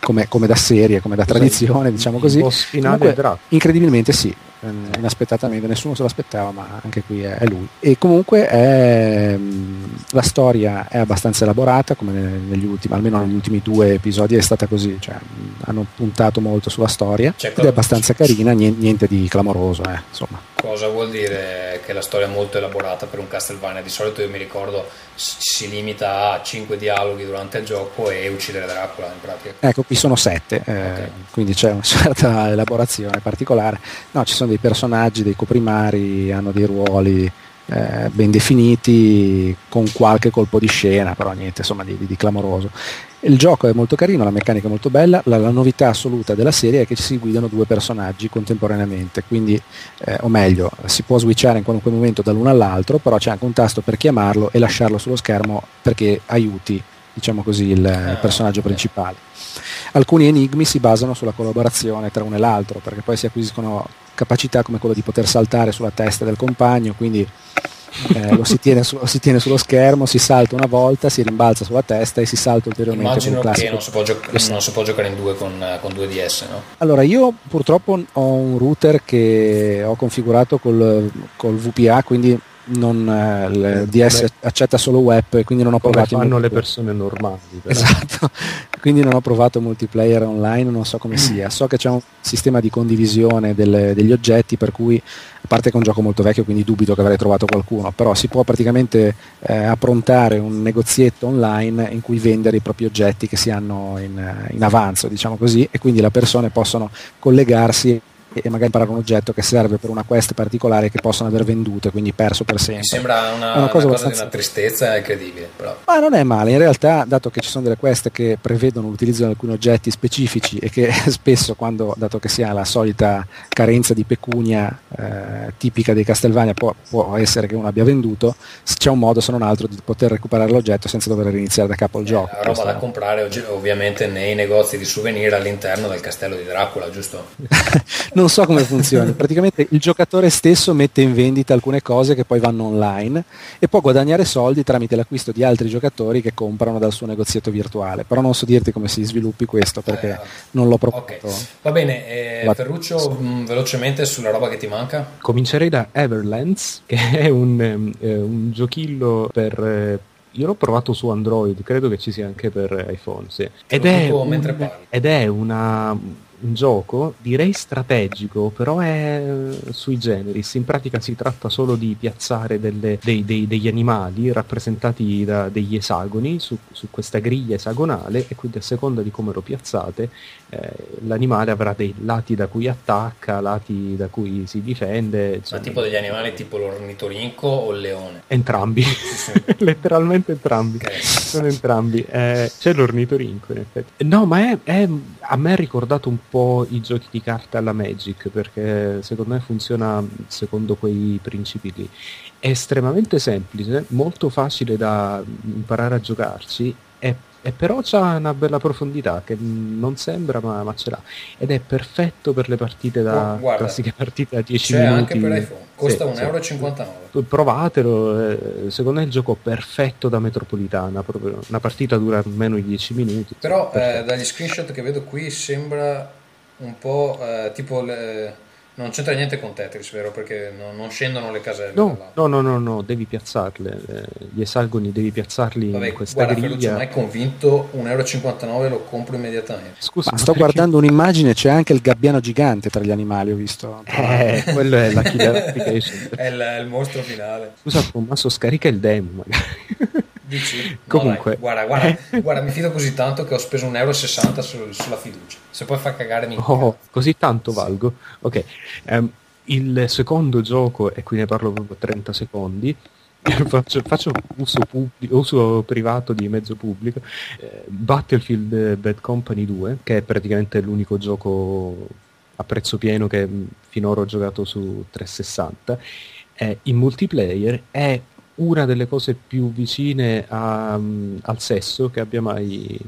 come, come da serie, come da tradizione, diciamo così. Comunque, incredibilmente sì, ehm, inaspettatamente, nessuno se l'aspettava, ma anche qui è, è lui. E comunque è, mh, la storia è abbastanza elaborata, come ne- negli ultimi, almeno negli ultimi due episodi è stata così, cioè mh, hanno puntato molto sulla storia Cioè, ed è abbastanza carina, nien- niente di clamoroso, eh, insomma. Cosa vuol dire che la storia è molto elaborata per un Castlevania? Di solito io mi ricordo si limita a 5 dialoghi durante il gioco e uccidere Dracula in pratica. Ecco, qui sono sette, eh, Ok. quindi c'è una certa elaborazione particolare. No, ci sono dei personaggi, dei coprimari, hanno dei ruoli eh, ben definiti, con qualche colpo di scena, però niente insomma di, di, di clamoroso. Il gioco è molto carino, la meccanica è molto bella, la, la, novità assoluta della serie è che si guidano due personaggi contemporaneamente, quindi, eh, o meglio, si può switchare in qualunque momento dall'uno all'altro, però c'è anche un tasto per chiamarlo e lasciarlo sullo schermo perché aiuti, diciamo così, il, Ah, personaggio principale. Alcuni enigmi si basano sulla collaborazione tra uno e l'altro, perché poi si acquisiscono capacità come quello di poter saltare sulla testa del compagno, quindi eh, lo, si tiene su- lo si tiene sullo schermo, si salta una volta, si rimbalza sulla testa e si salta ulteriormente Immagino che classico. non si, può gio- non si può giocare in due con, con due DS, no? Allora, io purtroppo ho un router che ho configurato col, col VPA, quindi non, eh, il DS accetta solo web e quindi non ho Come provato fanno le persone normali. però. Esatto, quindi non ho provato multiplayer online, non so come sia. So che c'è un sistema di condivisione delle- degli oggetti per cui, a parte che è un gioco molto vecchio, quindi dubito che avrei trovato qualcuno, però si può praticamente eh, approntare un negozietto online in cui vendere i propri oggetti che si hanno in, eh, in avanzo, diciamo così, e quindi le persone possono collegarsi e magari imparare un oggetto che serve per una quest particolare che possono aver venduto e quindi perso per Mi sempre. sembra una, una una cosa cosa, di abbastanza- una tristezza incredibile, però. Ma non è male, in realtà dato che ci sono delle quest che prevedono l'utilizzo di alcuni oggetti specifici e che spesso quando, dato che si ha la solita carenza di pecunia eh, tipica dei Castelvania, può, può essere che uno abbia venduto, c'è un modo se non altro di poter recuperare l'oggetto senza dover riniziare da capo il Eh, gioco. la roba da comprare ovviamente nei negozi di souvenir all'interno del castello di Dracula, giusto? non so come funziona. Praticamente il giocatore stesso mette in vendita alcune cose che poi vanno online e può guadagnare soldi tramite l'acquisto di altri giocatori che comprano dal suo negozietto virtuale. Però non so dirti come si sviluppi questo perché Eh, non l'ho Ok, provato. va bene, eh, Ferruccio, mh, velocemente sulla roba che ti manca. Comincerei da Everlands, che è un, ehm, eh, un giochillo per... eh, io l'ho provato su Android, credo che ci sia anche per iPhone, sì. Ed è, un, mentre parli. ed è una, un gioco, direi strategico, però è eh, sui generis. In pratica si tratta solo di piazzare delle- dei- dei- degli animali rappresentati da degli esagoni su, su questa griglia esagonale e quindi a seconda di come lo piazzate eh, l'animale avrà dei lati da cui attacca, lati da cui si difende. Ma insomma, tipo degli animali tipo l'ornitorinco o il leone? Entrambi, letteralmente entrambi. Ok. Sono entrambi. Eh, c'è l'ornitorinco in effetti. No, ma è, è- a me ha ricordato un po' i giochi di carta alla Magic perché secondo me funziona secondo quei principi lì. È estremamente semplice, molto facile da imparare a giocarci e, e però c'ha una bella profondità che non sembra ma, ma ce l'ha. Ed è perfetto per le partite da Oh, guarda, classiche partite da 10 C'è minuti. anche per iPhone, costa Sì, sì. 1,59 euro. Provatelo, eh, secondo me è il gioco perfetto da metropolitana, proprio una partita dura meno di 10 minuti. Però eh, dagli screenshot che vedo qui sembra un po' eh, tipo le- non c'entra niente con Tetris, vero? Perché non, non scendono le caselle. No, no, no, no, no, devi piazzarle, eh, gli esagoni devi piazzarli Vabbè, in questa guarda, griglia. è convinto 1,59 euro lo compro immediatamente. Scusa, Ma sto perché- guardando un'immagine, c'è anche il gabbiano gigante tra gli animali, ho visto. Eh, quello è la killer application. È il, è il mostro finale. Scusa, Tommaso, scarica il demo magari. Dici? No, Comunque. dai, guarda, guarda, guarda, mi fido così tanto che ho speso 1,60 euro sul- sulla fiducia. Se poi fa cagare mi Oh, così tanto valgo? Ok. Ehm, il secondo gioco, e qui ne parlo proprio 30 secondi, faccio, faccio uso, pubblico, uso privato di mezzo pubblico, eh, Battlefield Bad Company 2, che è praticamente l'unico gioco a prezzo pieno che mh, finora ho giocato su 360, eh, in multiplayer è una delle cose più vicine a, mh, al sesso che abbia mai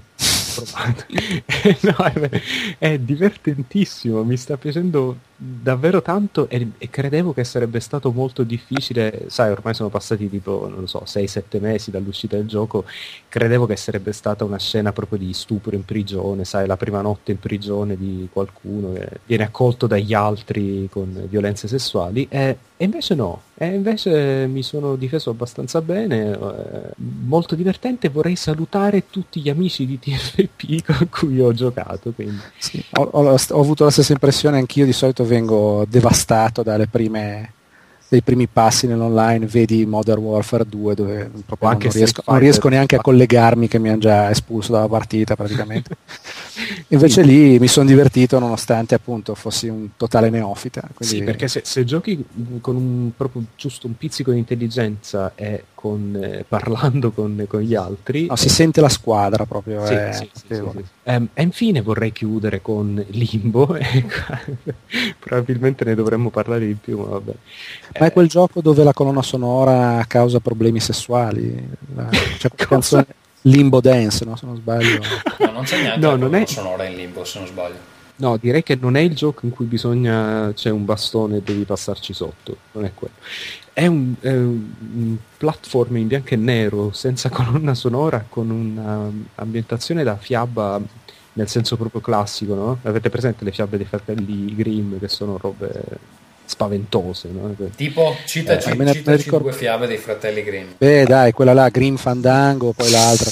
provato. no, è, è divertentissimo, mi sta piacendo davvero tanto e, e credevo che sarebbe stato molto difficile, sai, ormai sono passati tipo, non so, 6-7 mesi dall'uscita del gioco, credevo che sarebbe stata una scena proprio di stupro in prigione, sai, la prima notte in prigione di qualcuno che viene accolto dagli altri con violenze sessuali e, e invece no, e invece mi sono difeso abbastanza bene, eh, molto divertente, vorrei salutare tutti gli amici di TFP con cui ho giocato, Sì, ho, ho- ho avuto la stessa impressione anch'io, di solito vengo devastato dalle prime dei primi passi nell'online, vedi Modern Warfare 2 dove proprio anche non, riesco, non riesco neanche a collegarmi che mi hanno già espulso dalla partita praticamente. Invece lì mi sono divertito nonostante appunto fossi un totale neofita. Quindi... Sì, perché se, se giochi con un, proprio giusto un pizzico di intelligenza e con, eh, parlando con, con gli altri... No, si sente la squadra proprio. Sì, è sì, sì, sì. Ehm, e infine vorrei chiudere con Limbo, probabilmente ne dovremmo parlare di più, ma vabbè. Ma è quel gioco dove la colonna sonora causa problemi sessuali. La... C'è quella canzone Limbo Dance, no? Se non sbaglio. No, non c'è neanche No, la colonna è- sonora in limbo, se non sbaglio. No, direi che non è il gioco in cui bisogna c'è un bastone e devi passarci sotto, non è quello. È un, è un platform in bianco e nero, senza colonna sonora, con un'ambientazione da fiaba nel senso proprio classico, no? Avete presente le fiabe dei fratelli Grimm che sono robe spaventose, no? Tipo, citaci, Eh, citaci ne ricordo- due fiabe dei fratelli Grimm. Beh dai, quella là, Green Fandango, poi l'altra?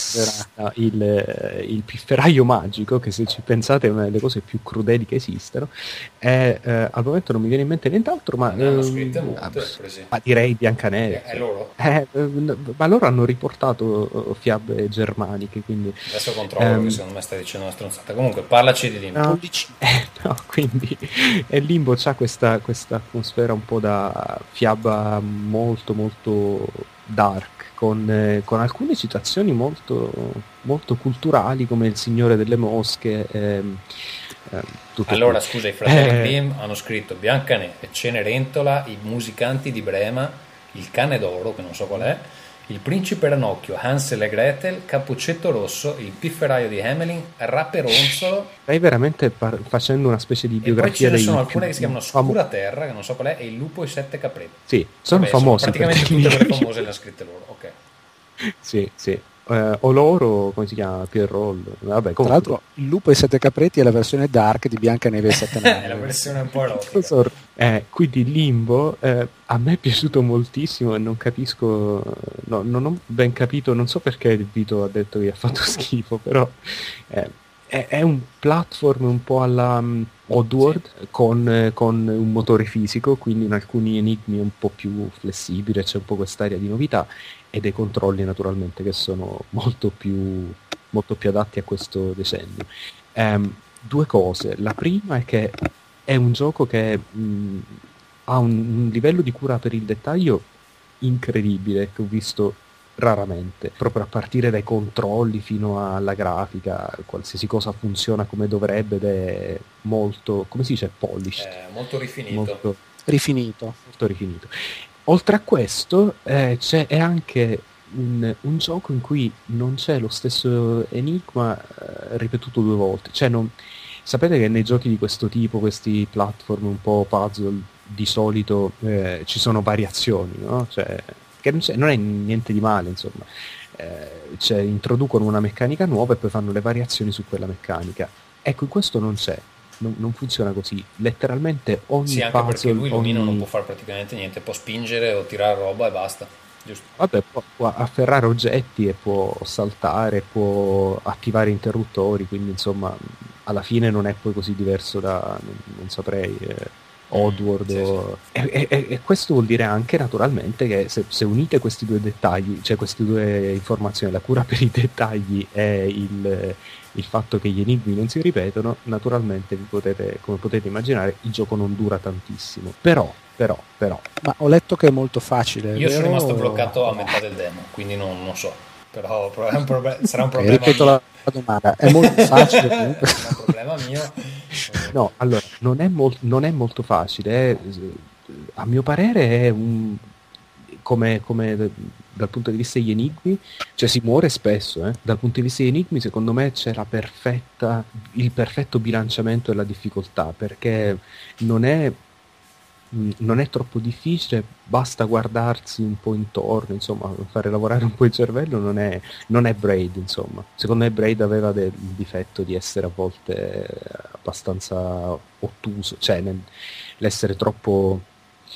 Ah, il, eh, il pifferaio magico, che se ci pensate è una delle cose più crudeli che esistano, è, eh, al momento non mi viene in mente nient'altro, ma, ehm, scritte ah, molte, ma direi Biancaneve. È loro? Eh, eh, ma loro hanno riportato eh, fiabe germaniche, quindi Adesso controllo Ehm. perché secondo me stai dicendo una stronzata. Comunque, parlaci di limbo. No. Eh, no, quindi e Limbo c'ha questa, questa atmosfera un po' da fiaba molto molto dark con, eh, con alcune citazioni molto, molto culturali come il Signore delle Mosche ehm, ehm, Allora, qui. scusa, i fratelli Eh. Grimm hanno scritto Biancaneve, Cenerentola, i musicanti di Brema, il cane d'oro, che non so qual è, il principe Ranocchio, Hansel e Gretel, Cappuccetto Rosso, il pifferaio di Hamelin, Raperonzolo, stai veramente par- facendo una specie di e poi ce biografia ne dei sono alcune che si chiamano famo- Scura Terra, che non so qual è, e il lupo e i sette capretti. sì, sono Vabbè, famosi praticamente fratelli tutte quelle famose le ha scritte loro, ok. sì, sì. Eh, o loro, come si chiama? Pierrot. Vabbè, Tra l'altro il lupo e i sette capretti è la versione dark di Biancaneve e i sette È la nani. versione un po' erotica. Eh, quindi Limbo eh, a me è piaciuto moltissimo e non capisco, no, non ho ben capito, non so perché il Vito ha detto che ha fatto schifo, però eh, è, è un platform un po' alla um, Oddworld con, eh, con un motore fisico, quindi in alcuni enigmi è un po' più flessibile, c'è un po' quest'area di novità e dei controlli naturalmente che sono molto più, molto più adatti a questo decennio. Ehm, due cose, la prima è che è un gioco che mh, ha un, un livello di cura per il dettaglio incredibile che ho visto raramente, proprio a partire dai controlli fino alla grafica, qualsiasi cosa funziona come dovrebbe ed è molto, come si dice, polished, È molto rifinito. molto, Rifinito. molto rifinito. Oltre a questo eh, è anche un, un gioco in cui non c'è lo stesso enigma eh, ripetuto due volte, cioè non, Sapete che nei giochi di questo tipo, questi platform un po' puzzle, di solito eh, ci sono variazioni, no? Cioè, che non, non è niente di male, insomma. Eh, cioè, introducono una meccanica nuova e poi fanno le variazioni su quella meccanica. Ecco, in questo non c'è. Non, non funziona così. Letteralmente ogni Sì, anche puzzle, lui ogni... non può fare praticamente niente, può spingere o tirare roba e basta. Giusto. Vabbè, può, può afferrare oggetti e può saltare, può attivare interruttori, quindi insomma alla fine non è poi così diverso da, non, non saprei, eh, Oddworld. Sì, o- E, e- e questo vuol dire anche naturalmente che se, se unite questi due dettagli, cioè queste due informazioni, la cura per i dettagli e il, il fatto che gli enigmi non si ripetono, naturalmente vi potete, come potete immaginare il gioco non dura tantissimo. Però, però, però, Ma ho letto che è molto facile. Io sono vero? rimasto bloccato a metà del demo, quindi non, non so. Però è un proble- sarà un problema ripeto mio. la, la domanda, è molto facile comunque. Sarà un problema mio. No, allora, non è, mol- non è molto facile, è- a mio parere è un... come, come dal punto di vista degli enigmi, cioè si muore spesso, eh. dal punto di vista degli enigmi secondo me c'è perfetta, il perfetto bilanciamento della difficoltà, perché non è, mh, non è troppo difficile, basta guardarsi un po' intorno, insomma, fare lavorare un po' il cervello, non è, non è Braid, insomma. Secondo me Braid aveva del difetto di essere a volte abbastanza ottuso, cioè nel- l'essere troppo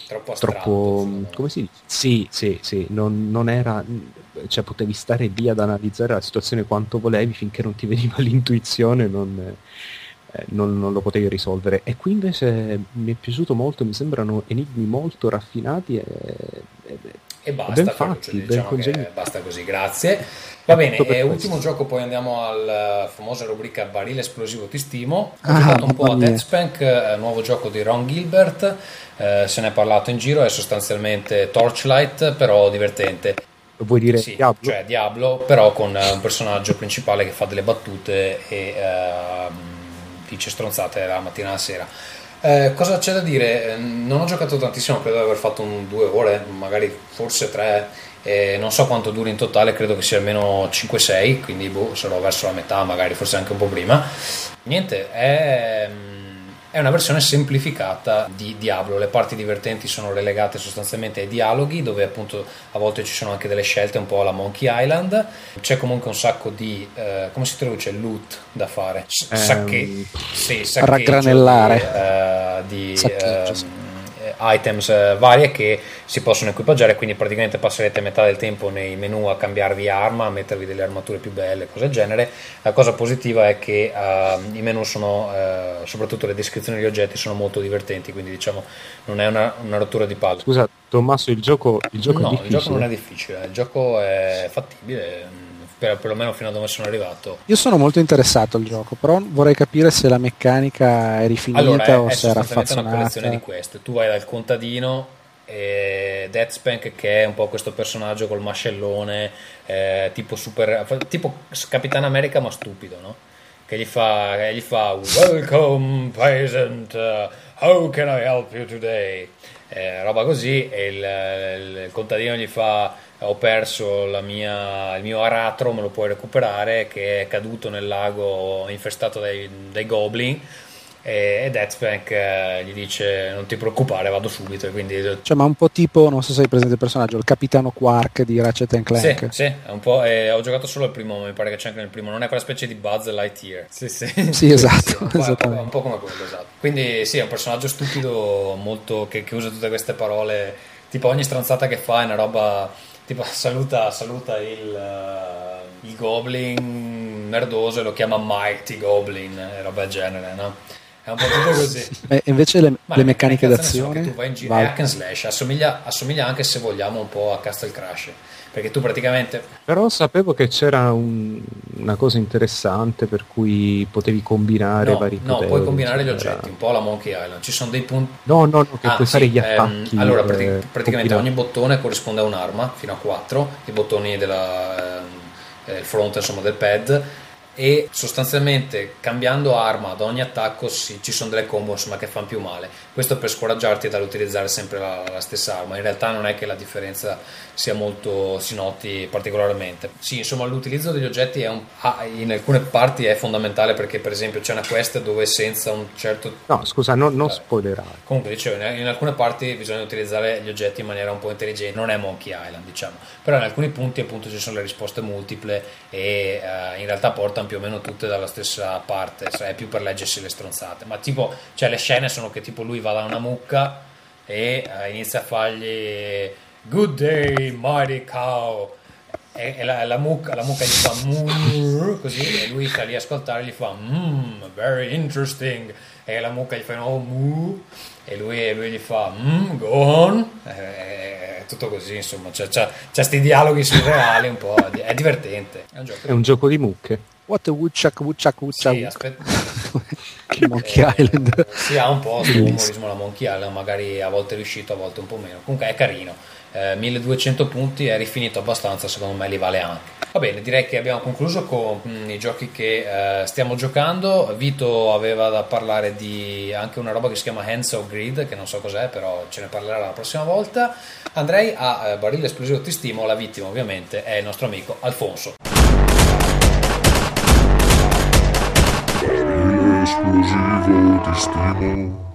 Troppo astratto. troppo come si dice? Sì, sì, sì, non, non era cioè potevi stare lì ad analizzare la situazione quanto volevi finché non ti veniva l'intuizione, non, eh, non, non lo potevi risolvere. E qui invece mi è piaciuto molto, mi sembrano enigmi molto raffinati e, e, E basta, ben fatti, ben diciamo che congegnati. basta così, grazie. Va bene, e questo. ultimo gioco, poi andiamo alla famosa rubrica Barile esplosivo ti stimo. Ho Ah, giocato un po' a mia. Deathspank, eh, nuovo gioco di Ron Gilbert, eh, se ne è parlato in giro, è sostanzialmente Torchlight, però divertente. Vuoi dire Sì, Diablo? cioè Diablo, però con eh, un personaggio principale che fa delle battute e ehm, dice stronzate la mattina e la sera. Eh, cosa c'è da dire? Non ho giocato tantissimo, credo di aver fatto un due ore, magari forse tre. eh, non so quanto duri in totale, credo che sia almeno 5-6, quindi boh, sarò verso la metà, magari forse anche un po' prima. Niente, è, è una versione semplificata di Diablo. Le parti divertenti sono relegate sostanzialmente ai dialoghi, dove appunto a volte ci sono anche delle scelte un po' alla Monkey Island. C'è comunque un sacco di eh, come si traduce loot da fare. S- Ehm, sacche- sì, saccheggio Raggranellare. Di, eh, di, Saccheggio, ehm, sì. Eh, items eh, varie che si possono equipaggiare, quindi praticamente passerete metà del tempo nei menu a cambiarvi arma, a mettervi delle armature più belle, cose del genere. La cosa positiva è che ehm, i menu sono, eh, soprattutto le descrizioni degli oggetti, sono molto divertenti, quindi diciamo non è una, una rottura di palle. Scusa, Tommaso, il gioco, il gioco no, è il difficile. gioco non è difficile, il gioco è fattibile, mh, per, perlomeno fino a dove sono arrivato. Io sono molto interessato al gioco, però vorrei capire se la meccanica è rifinita Allora, è, o è se era sostanzialmente una collezione di raffazzonata. queste. Tu vai dal contadino e Deathspank che è un po' questo personaggio col mascellone eh, tipo super tipo Capitan America ma stupido, no? Che gli fa, che gli fa Welcome peasant, uh, how can I help you today? Eh, roba così e il, il- il contadino gli fa ho perso la mia- il mio aratro, me lo puoi recuperare che è caduto nel lago infestato dai, dai goblin e, Deathspank eh, gli dice non ti preoccupare vado subito e quindi Cioè, ma un po' tipo, non so se hai presente il personaggio, il capitano Quark di Ratchet and sì, Clank. sì, è un po', eh, ho giocato solo il primo, mi pare che c'è anche nel primo, non è quella specie di Buzz Lightyear. Sì, sì. Sì, esatto, un, po', un po' come quello, esatto. Quindi sì, è un personaggio stupido molto che, che usa tutte queste parole, tipo ogni stronzata che fa è una roba, tipo saluta, saluta il, eh, il Goblin merdoso e lo chiama Mighty Goblin, e roba del genere, no? È un po' tutto così. E invece le, le meccaniche d'azione? Che tu vai in giro, hack and slash, assomiglia, assomiglia anche se vogliamo un po' a Castle Crash, perché tu praticamente Però sapevo che c'era un- una cosa interessante per cui potevi combinare no, vari no, poteri. puoi combinare gli oggetti, un po' alla Monkey Island, ci sono dei punti No, no, no, che Ah, puoi sì, fare gli ehm, attacchi. allora, prati- eh, praticamente combinati. ogni bottone corrisponde a un'arma fino a 4, i bottoni della ehm, eh, front insomma, del pad e sostanzialmente cambiando arma ad ogni attacco sì, ci sono delle combo insomma, che fanno più male. Questo per scoraggiarti dall'utilizzare sempre la, la stessa arma. In realtà non è che la differenza sia molto si noti particolarmente. Sì, insomma, l'utilizzo degli oggetti è un- ah, in alcune parti è fondamentale perché per esempio c'è una quest dove senza un certo No, scusa, non, non Vabbè. spoilerare. Comunque dicevo, in in alcune parti bisogna utilizzare gli oggetti in maniera un po' intelligente, non è Monkey Island diciamo, però in alcuni punti appunto ci sono le risposte multiple e eh, in realtà portano più o meno tutte dalla stessa parte, cioè è più per leggersi le stronzate, ma tipo, cioè le scene sono che tipo lui va da una mucca e eh, inizia a fargli Good day mighty cow e, e la, la mucca, la mucca gli fa "Moo", così e lui sta lì a ascoltare e gli fa "Mmm, very interesting e la mucca gli fa no moo e lui, lui gli fa "Mm, go on e, è tutto così insomma c'è, c'è, c'è sti dialoghi surreali un po' è divertente è un gioco È un gioco di mucche. What a woodchuck, woodchuck, woodchuck. sì, aspetta Monkey Eh, Island. Sì, ha un po' sto umorismo la Monkey Island, magari a volte è riuscito, a volte un po' meno. Comunque è carino. Eh, 1200 punti è rifinito abbastanza, secondo me li vale anche. Va bene, direi che abbiamo concluso con mm, i giochi che eh, stiamo giocando. Vito aveva da parlare di anche una roba che si chiama Hands of Grid, che non so cos'è, però ce ne parlerà la prossima volta. Andrei a eh, Barile Esplosivo Ti Stimo, la vittima ovviamente è il nostro amico Alfonso. Barile esplosivo ti stimo.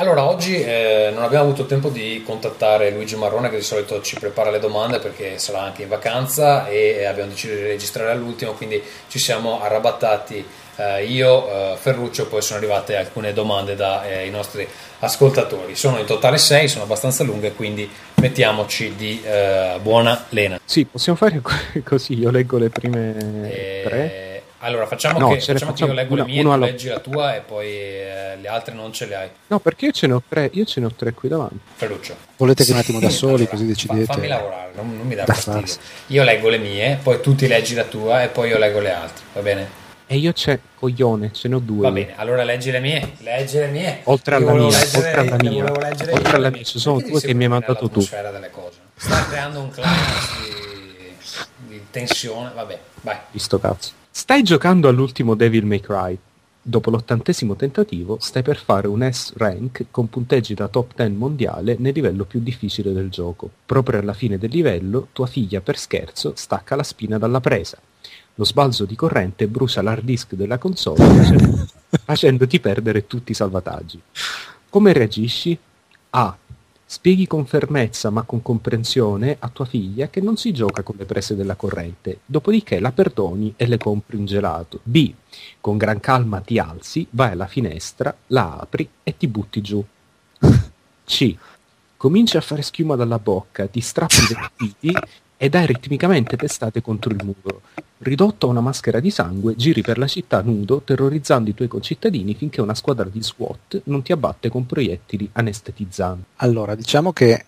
Allora, oggi eh, non abbiamo avuto tempo di contattare Luigi Marrone che di solito ci prepara le domande perché sarà anche in vacanza e eh, abbiamo deciso di registrare all'ultimo, quindi ci siamo arrabattati eh, io, eh, Ferruccio, poi sono arrivate alcune domande dai nostri ascoltatori. Sono in totale 6, sono abbastanza lunghe, quindi mettiamoci di eh, buona lena. Sì, possiamo fare co- così, io leggo le prime Eh, tre. Allora, facciamo, No, che, facciamo che io leggo le una- mie, uno tu alla- leggi la tua e poi eh, le altre non ce le hai. No, perché io ce ne ho tre, io ce ne ho tre qui davanti. Ferruccio. Volete che un attimo da soli, Allora, così fa- decidete. fammi lavorare, non, non mi dà Da fastidio. farsi. Io leggo le mie, poi tu ti leggi la tua e poi io leggo le altre, va bene? E io c'è, coglione, ce ne ho due. Va bene, allora leggi le mie, leggi le mie. Oltre alla mia, oltre alla le mia. Oltre alla le mia, mie. ci sono due che mi hai mandato tu. delle cose? Stai creando un climax di, di tensione, vabbè, vai. Visto cazzo. Stai giocando all'ultimo Devil May Cry. Dopo l'ottantesimo tentativo, stai per fare un S-rank con punteggi da top 10 mondiale nel livello più difficile del gioco. Proprio alla fine del livello, tua figlia per scherzo stacca la spina dalla presa. Lo sbalzo di corrente brucia l'hard disk della console facendo- facendoti perdere tutti i salvataggi. Come reagisci? A. Spieghi con fermezza ma con comprensione a tua figlia che non si gioca con le prese della corrente, dopodiché la perdoni e le compri un gelato. B. Con gran calma ti alzi, vai alla finestra, la apri e ti butti giù. C. Cominci a fare schiuma dalla bocca, ti strappi i vestiti e dai ritmicamente testate contro il muro. Ridotto a una maschera di sangue, giri per la città nudo, terrorizzando i tuoi concittadini finché una squadra di SWAT non ti abbatte con proiettili anestetizzanti. Allora, diciamo che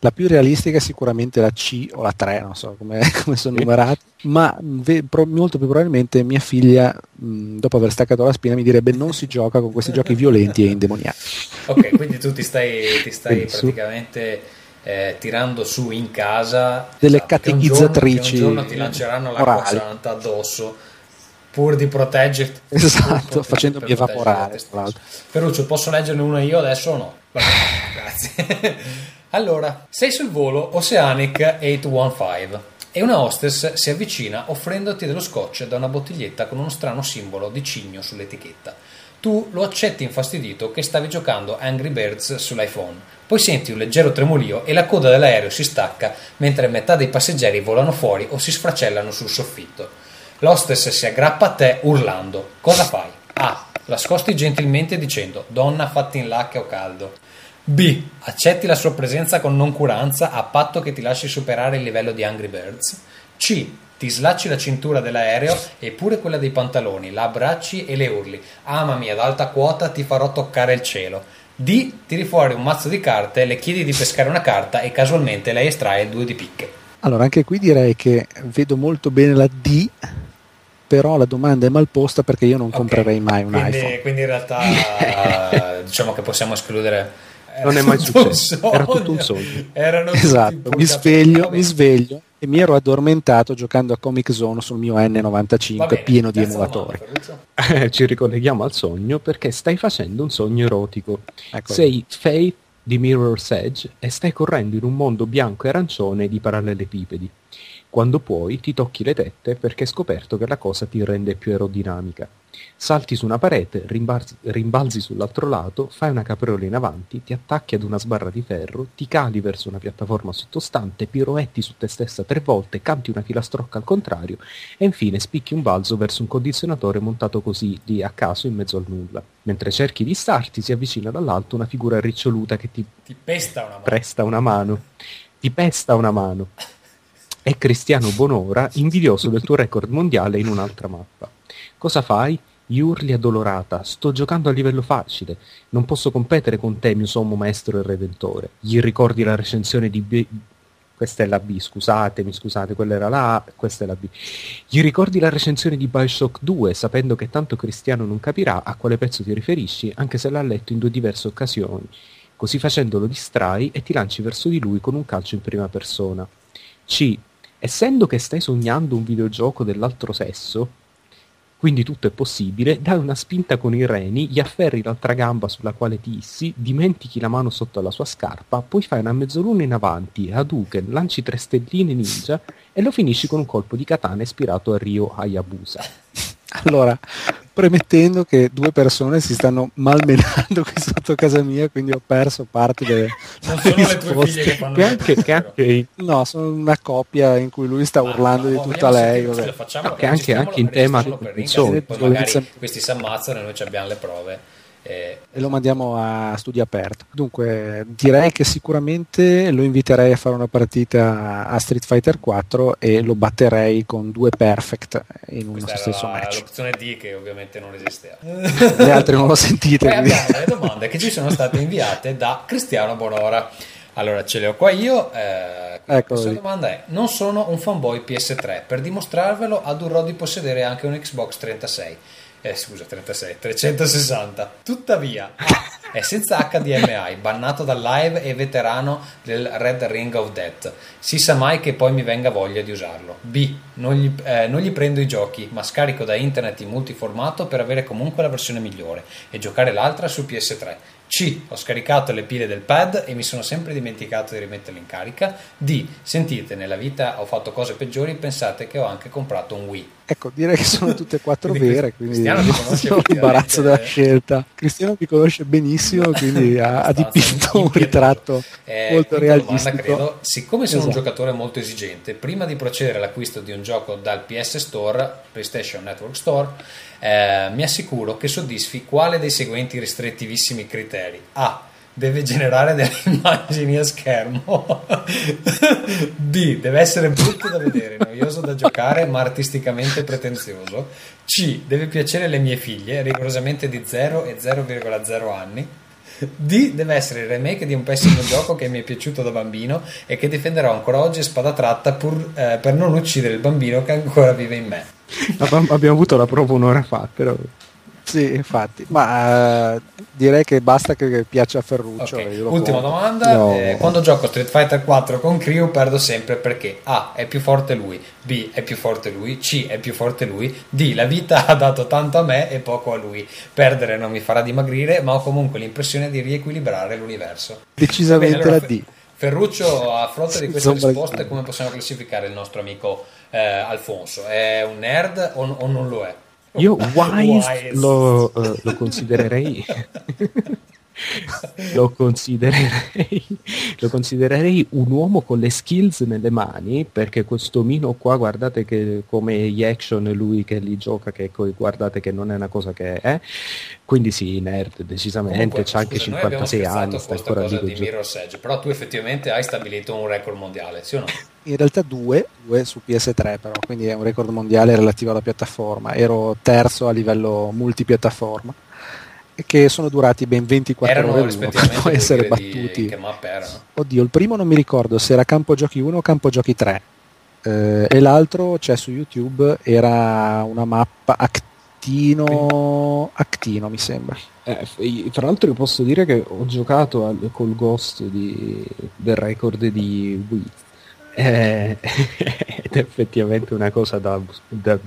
la più realistica è sicuramente la C o la 3, non so come, come sono Sì. numerati, ma ve- pro- molto più probabilmente mia figlia, mh, dopo aver staccato la spina, mi direbbe non si gioca con questi giochi violenti e indemoniati. Ok, quindi tu ti stai, ti stai praticamente eh, tirando su in casa Delle esatto, che un giorno- catechizzatrici che un giorno ti lanceranno l'acqua morali. santa addosso pur di proteggerti. Esatto, facendomi evaporare. Ferruccio, posso leggerne uno io adesso o no? Va bene, grazie. allora, sei sul volo Oceanic 815 e una hostess si avvicina offrendoti dello scotch da una bottiglietta con uno strano simbolo di cigno sull'etichetta. Tu lo accetti infastidito che stavi giocando Angry Birds sull'iPhone. Poi senti un leggero tremolio e la coda dell'aereo si stacca mentre metà dei passeggeri volano fuori o si sfracellano sul soffitto. L'hostess si aggrappa a te urlando. Cosa fai? A. La scosti gentilmente dicendo Donna fatti in che ho caldo. B. Accetti la sua presenza con noncuranza a patto che ti lasci superare il livello di Angry Birds. C. Ti slacci la cintura dell'aereo e pure quella dei pantaloni, la abbracci e le urli. Amami ad alta quota, ti farò toccare il cielo. D. Tiri fuori un mazzo di carte, le chiedi di pescare una carta e casualmente lei estrae due di picche. Allora, anche qui direi che vedo molto bene la D, però la domanda è mal posta perché io non Ok, comprerei mai un quindi, iPhone. Quindi in realtà diciamo che possiamo escludere. Non è mai successo, era tutto un sogno. Esatto, mi sveglio, mi sveglio e mi ero addormentato giocando a Comic Zone sul mio Va N95 bene, pieno di emulatori. Eh, Ci ricolleghiamo al sogno perché stai facendo un sogno erotico. Ecco. Sei Faith di Mirror's Edge e stai correndo in un mondo bianco e arancione di parallelepipedi. Quando puoi ti tocchi le tette perché hai scoperto che la cosa ti rende più aerodinamica. Salti su una parete, rimbalzi, rimbalzi sull'altro lato, fai una capriola in avanti, ti attacchi ad una sbarra di ferro, ti cadi verso una piattaforma sottostante, piroetti su te stessa tre volte, canti una filastrocca al contrario e infine spicchi un balzo verso un condizionatore montato così lì a caso in mezzo al nulla. Mentre cerchi di starti si avvicina dall'alto una figura riccioluta che ti Ti pesta una mano. presta una mano. Ti pesta una mano. È Cristiano Bonora, invidioso del tuo record mondiale in un'altra mappa. Cosa fai? Gli urli addolorata. Sto giocando a livello facile. Non posso competere con te, mio sommo maestro e redentore. Gli ricordi la recensione di B. Questa è la B, scusatemi, scusate, quella era la A, questa è la B. Gli ricordi la recensione di Bioshock 2, sapendo che tanto Cristiano non capirà a quale pezzo ti riferisci, anche se l'ha letto in due diverse occasioni. Così facendo lo distrai e ti lanci verso di lui con un calcio in prima persona. C. Essendo che stai sognando un videogioco dell'altro sesso, quindi tutto è possibile, dai una spinta con i reni, gli afferri l'altra gamba sulla quale ti issi, dimentichi la mano sotto alla sua scarpa, poi fai una mezzaluna in avanti, Hadouken, lanci tre stelline ninja e lo finisci con un colpo di katana ispirato a Ryo Hayabusa. Allora, premettendo che due persone si stanno malmenando qui sotto casa mia, quindi ho perso parte delle Non sono le tue risposte. figlie che fanno Che anche, che anche, No, sono una coppia in cui lui sta Ma urlando no, di tutta lei. scusa, facciamo- Che anche- anche in tema di poi magari questi si ammazzano e noi ci abbiamo le prove e lo mandiamo a studio aperto. Dunque, direi che sicuramente lo inviterei a fare una partita a Street Fighter 4 e lo batterei con due perfect in uno stesso la- match. l'opzione D che ovviamente non esisteva. Le altre non lo sentite. Poi abbiamo le domande che ci sono state inviate da Cristiano Bonora. Allora, ce le ho qua io. Eh, la domanda è: Non sono un fanboy PS3. Per dimostrarvelo, adurrò di possedere anche un Xbox 36. Eh, scusa, 36, 360. Tuttavia, è senza HDMI, bannato dal live e veterano del Red Ring of Death. Si sa mai che poi mi venga voglia di usarlo. B. Non gli, eh, non gli prendo i giochi, ma scarico da internet in multiformato per avere comunque la versione migliore e giocare l'altra su PS3. C. Ho scaricato le pile del pad e mi sono sempre dimenticato di rimetterle in carica. D. Sentite, nella vita ho fatto cose peggiori, pensate che ho anche comprato un Wii. Ecco, direi che sono tutte e quattro Quindi vere, quindi Cristiano ti non sono imbarazzo della effettivamente. scelta. Cristiano mi conosce benissimo, quindi ha, ha dipinto un impietoso. ritratto Eh, molto quinta domanda, realistico. credo. Siccome sono un Esatto. giocatore molto esigente, prima di procedere all'acquisto di un gioco dal PS Store, PlayStation Network Store, eh, mi assicuro che soddisfi quale dei seguenti restrittivissimi criteri. A. Deve generare delle immagini a schermo. B. Deve essere brutto da vedere, noioso da giocare, ma artisticamente pretenzioso. C. Deve piacere alle mie figlie, rigorosamente di 0 e 0,0 anni. D deve essere il remake di un pessimo gioco che mi è piaciuto da bambino e che difenderò ancora oggi a spada tratta pur, eh, per non uccidere il bambino che ancora vive in me. Ab- Abbiamo avuto la prova un'ora fa, però Sì, infatti, ma eh, direi che basta che piaccia a Ferruccio. Ok, io lo Ultima compro. domanda: No. eh, quando gioco a Street Fighter 4 con Crew perdo sempre perché A è più forte lui, B è più forte lui, C è più forte lui, D la vita ha dato tanto a me e poco a lui. Perdere non mi farà dimagrire, ma ho comunque l'impressione di riequilibrare l'universo. Decisamente Bene, allora, la D. Ferruccio, a fronte di queste risposte, come possiamo classificare il nostro amico eh, Alfonso? È un nerd o, o non lo è? io Wise, Wise. Lo, eh, lo considererei lo considererei lo considererei un uomo con le skills nelle mani perché questo Mino qua guardate che come gli action lui che li gioca che guardate che non è una cosa che è quindi sì nerd decisamente Comunque, c'ha anche scusa, noi abbiamo 56 scherzato anni sta ancora lì di. Mirror's Edge, però tu effettivamente hai stabilito un record mondiale, sì o no? In realtà due, due su PS3 però, quindi è un record mondiale relativo alla piattaforma. Ero terzo a livello multipiattaforma, che sono durati ben 24 Erano ore l'uno per rispettivamente poi vuol essere battuti. che mappe erano? Oddio, il primo non mi ricordo se era Campo Giochi 1 o Campo Giochi 3. eh, e l'altro c'è su YouTube, era una mappa Actino, Actino mi sembra. Eh, tra l'altro io posso dire che ho giocato al- col ghost di- del record di Wii Eh, ed è effettivamente una cosa da, da-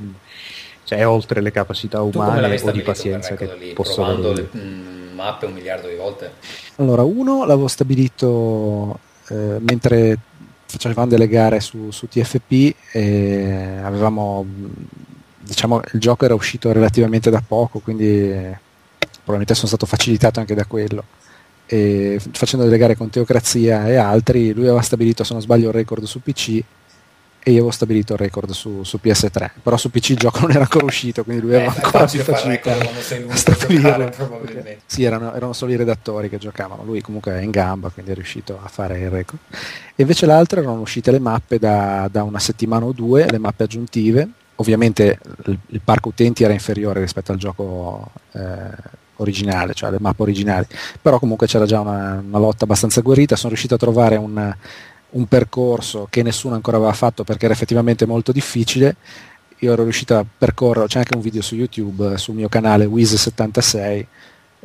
cioè è oltre le capacità umane o di pazienza che lì, posso provando avere. le mm, mappe un miliardo di volte? Allora, uno l'avevo stabilito eh, mentre facevamo delle gare su, su TFP e avevamo, mh, diciamo, il gioco era uscito relativamente da poco, quindi eh, probabilmente sono stato facilitato anche da quello. E facendo delle gare con Teocrazia e altri, lui aveva stabilito, se non sbaglio, il record su PC e io avevo stabilito il record su, su PS3, però su PC il gioco non era ancora uscito, quindi lui Eh, aveva è ancora più facilità a stabilirlo. probabilmente. Sì, erano, erano solo i redattori che giocavano, lui comunque è in gamba, quindi è riuscito a fare il record. E invece l'altro erano uscite le mappe da, da una settimana o due, le mappe aggiuntive. Ovviamente il, il parco utenti era inferiore rispetto al gioco eh, originale, cioè le mappe originali, però comunque c'era già una, una lotta abbastanza agguerrita. Sono riuscito a trovare un, un percorso che nessuno ancora aveva fatto perché era effettivamente molto difficile. Io ero riuscito a percorrere, c'è anche un video su YouTube, eh, sul mio canale Wiz76,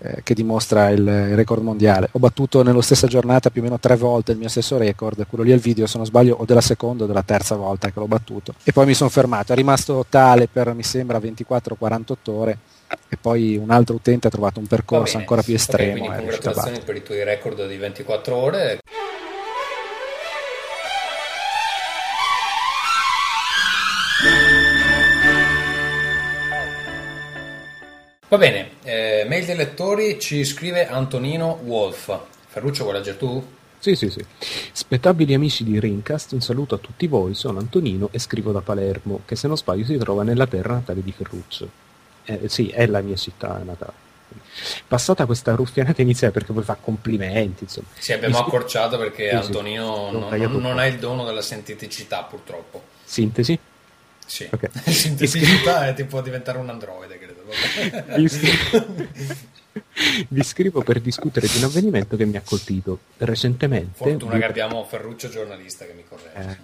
eh, che dimostra il, il record mondiale. Ho battuto nello stessa giornata più o meno tre volte il mio stesso record, quello lì è il video se non sbaglio o della seconda o della terza volta che l'ho battuto. E poi mi sono fermato, è rimasto tale per mi sembra 24-48 ore e poi un altro utente ha trovato un percorso bene. ancora più estremo. e riuscito a congratulazioni per i tuoi record di 24 ore. Va bene, eh, mail dei lettori ci scrive Antonino Wolf. Ferruccio vuoi leggere tu? Sì, sì, sì. Spettabili amici di Rincast, un saluto a tutti voi, sono Antonino e scrivo da Palermo, che se non sbaglio si trova nella terra natale di Ferruccio. Eh, sì, è la mia città natale. Passata questa ruffianata iniziale perché poi fa complimenti, insomma. Sì, abbiamo scu- accorciato perché Sì, sì. Antonino L'ho non, non- ha il dono della sinteticità, purtroppo. Sintesi? Sì, Ok. sinteticità è tipo diventare un androide, credo. Vi scri- Vi scrivo per discutere di un avvenimento che mi ha colpito recentemente. Fortuna che abbiamo Ferruccio giornalista che mi corregge. Eh,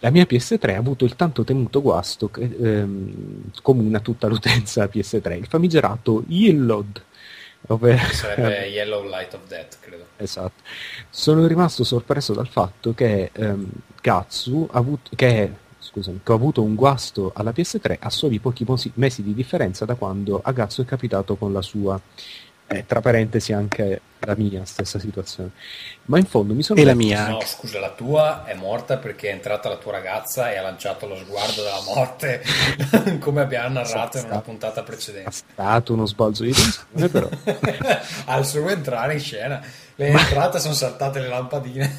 La mia PS3 ha avuto il tanto temuto guasto che ehm, comune a tutta l'utenza PS3, il famigerato Yellowed. Ovvero, Sarebbe Yellow Light of Death, credo. Esatto. Sono rimasto sorpreso dal fatto che ehm, Gatsu ha avuto, che, scusami, che ho avuto un guasto alla PS3 a soli pochi mosi- mesi di differenza da quando a Gatsu è capitato con la sua. Eh, tra parentesi anche la mia stessa situazione. Ma in fondo mi sono E la detto- mia No, scusa, la tua è morta perché è entrata la tua ragazza e ha lanciato lo sguardo della morte, come abbiamo narrato in una puntata è precedente. stato uno sbalzo di tensione, però. Al suo entrare in scena, le entrate sono saltate le lampadine.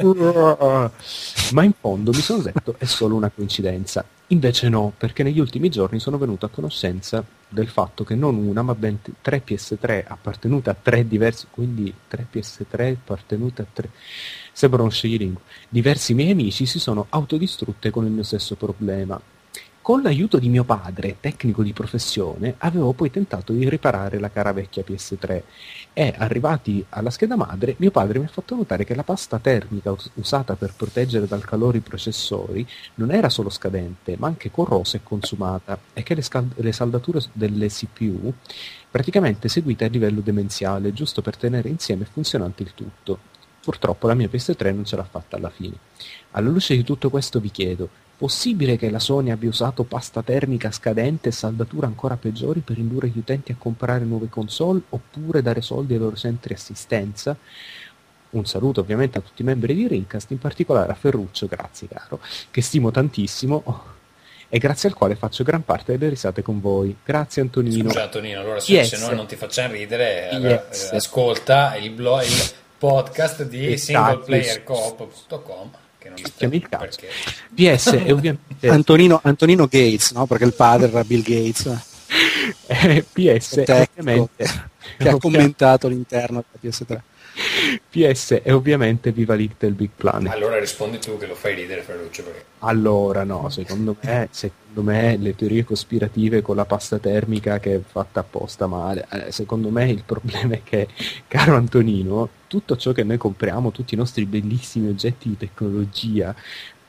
Ma in fondo mi sono detto è solo una coincidenza. Invece no, perché negli ultimi giorni sono venuto a conoscenza del fatto che non una, ma ben tre PS3 appartenute a tre diversi, quindi tre PS3 appartenute a tre, sembra uno sceglielingue, diversi miei amici si sono autodistrutte con il mio stesso problema. Con l'aiuto di mio padre, tecnico di professione, avevo poi tentato di riparare la cara vecchia PS3 e arrivati alla scheda madre, mio padre mi ha fatto notare che la pasta termica us- usata per proteggere dal calore i processori non era solo scadente, ma anche corrosa e consumata e che le, scal- le saldature delle CPU praticamente seguite a livello demenziale, giusto per tenere insieme funzionante il tutto. Purtroppo la mia PS3 non ce l'ha fatta alla fine. Alla luce di tutto questo vi chiedo, possibile che la Sony abbia usato pasta termica scadente e saldature ancora peggiori per indurre gli utenti a comprare nuove console oppure dare soldi ai loro centri assistenza? Un saluto ovviamente a tutti i membri di Rincast, in particolare a Ferruccio, grazie caro, che stimo tantissimo e grazie al quale faccio gran parte delle risate con voi. Grazie Antonino. Scusa Antonino, allora se, Yes. se noi non ti facciamo ridere, eh, Yes. eh, ascolta il, blog, il podcast di Esatto. Che non Chiami il cazzo. perché PS è ovviamente Antonino, Antonino Gates, no? perché il padre era Bill Gates, eh, PS è tecnico, ovviamente che ha commentato l'interno della PS3. PS è ovviamente Viva Little Big Planet. allora rispondi tu che lo fai ridere Ferruccio perché Allora, no, secondo me, secondo me le teorie cospirative con la pasta termica che è fatta apposta male, eh, secondo me il problema è che, caro Antonino, tutto ciò che noi compriamo, tutti i nostri bellissimi oggetti di tecnologia,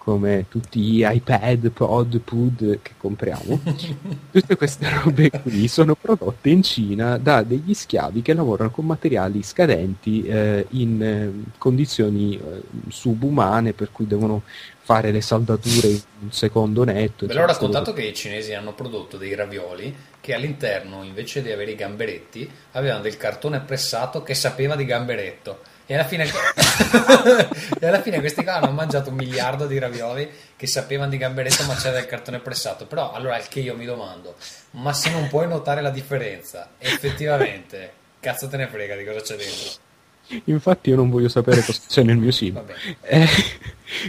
come tutti gli iPad, Pod, Pud che compriamo, tutte queste robe qui sono prodotte in Cina da degli schiavi che lavorano con materiali scadenti eh, in eh, condizioni eh, subumane per cui devono fare le saldature in un secondo netto. Ve l'ho raccontato che i cinesi hanno prodotto dei ravioli che all'interno, invece di avere i gamberetti, avevano del cartone pressato che sapeva di gamberetto. E alla fine, e alla fine questi qua hanno mangiato un miliardo di ravioli che sapevano di gamberetto ma c'era del cartone pressato. Però allora il che io mi domando, ma se non puoi notare la differenza, effettivamente, cazzo te ne frega di cosa c'è dentro. Infatti io non voglio sapere cosa c'è nel mio cibo. Eh,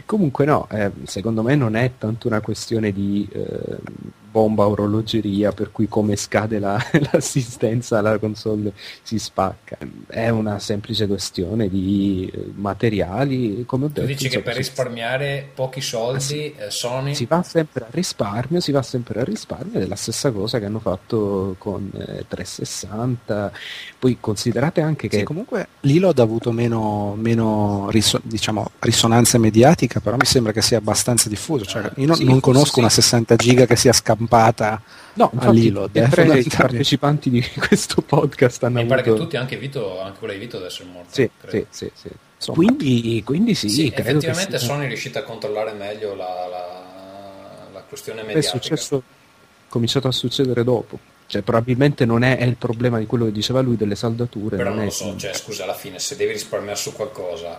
comunque no, eh, secondo me non è tanto una questione di eh, bomba a orologeria per cui come scade la- l'assistenza alla console si spacca. È una semplice questione di eh, materiali, come ho Tu detto. dici che per risparmiare pochi soldi eh, Sony si va sempre a risparmio, si va sempre a risparmio ed è la stessa cosa che hanno fatto con eh, 360. Poi considerate anche che Sì, comunque l'Ilod ha avuto meno, meno riso- diciamo, risonanza mediatica, però mi sembra che sia abbastanza diffuso. Cioè, io non, Sì, non conosco sì. una 60 giga che sia scampata No, all'Ilod. i tre partecipanti di questo podcast hanno Mi pare che avuto... tutti, anche Vito, anche quello di Vito deve essere morto. Sì, sì, sì, sì. Quindi, quindi sì, Sì, credo che effettivamente Sony è riuscita a controllare meglio la, la- la questione è mediatica. successo, è cominciato a succedere dopo. Cioè, probabilmente non è, è il problema di quello che diceva lui delle saldature. Però non non è- lo so, cioè, scusa, alla fine se devi risparmiare su qualcosa,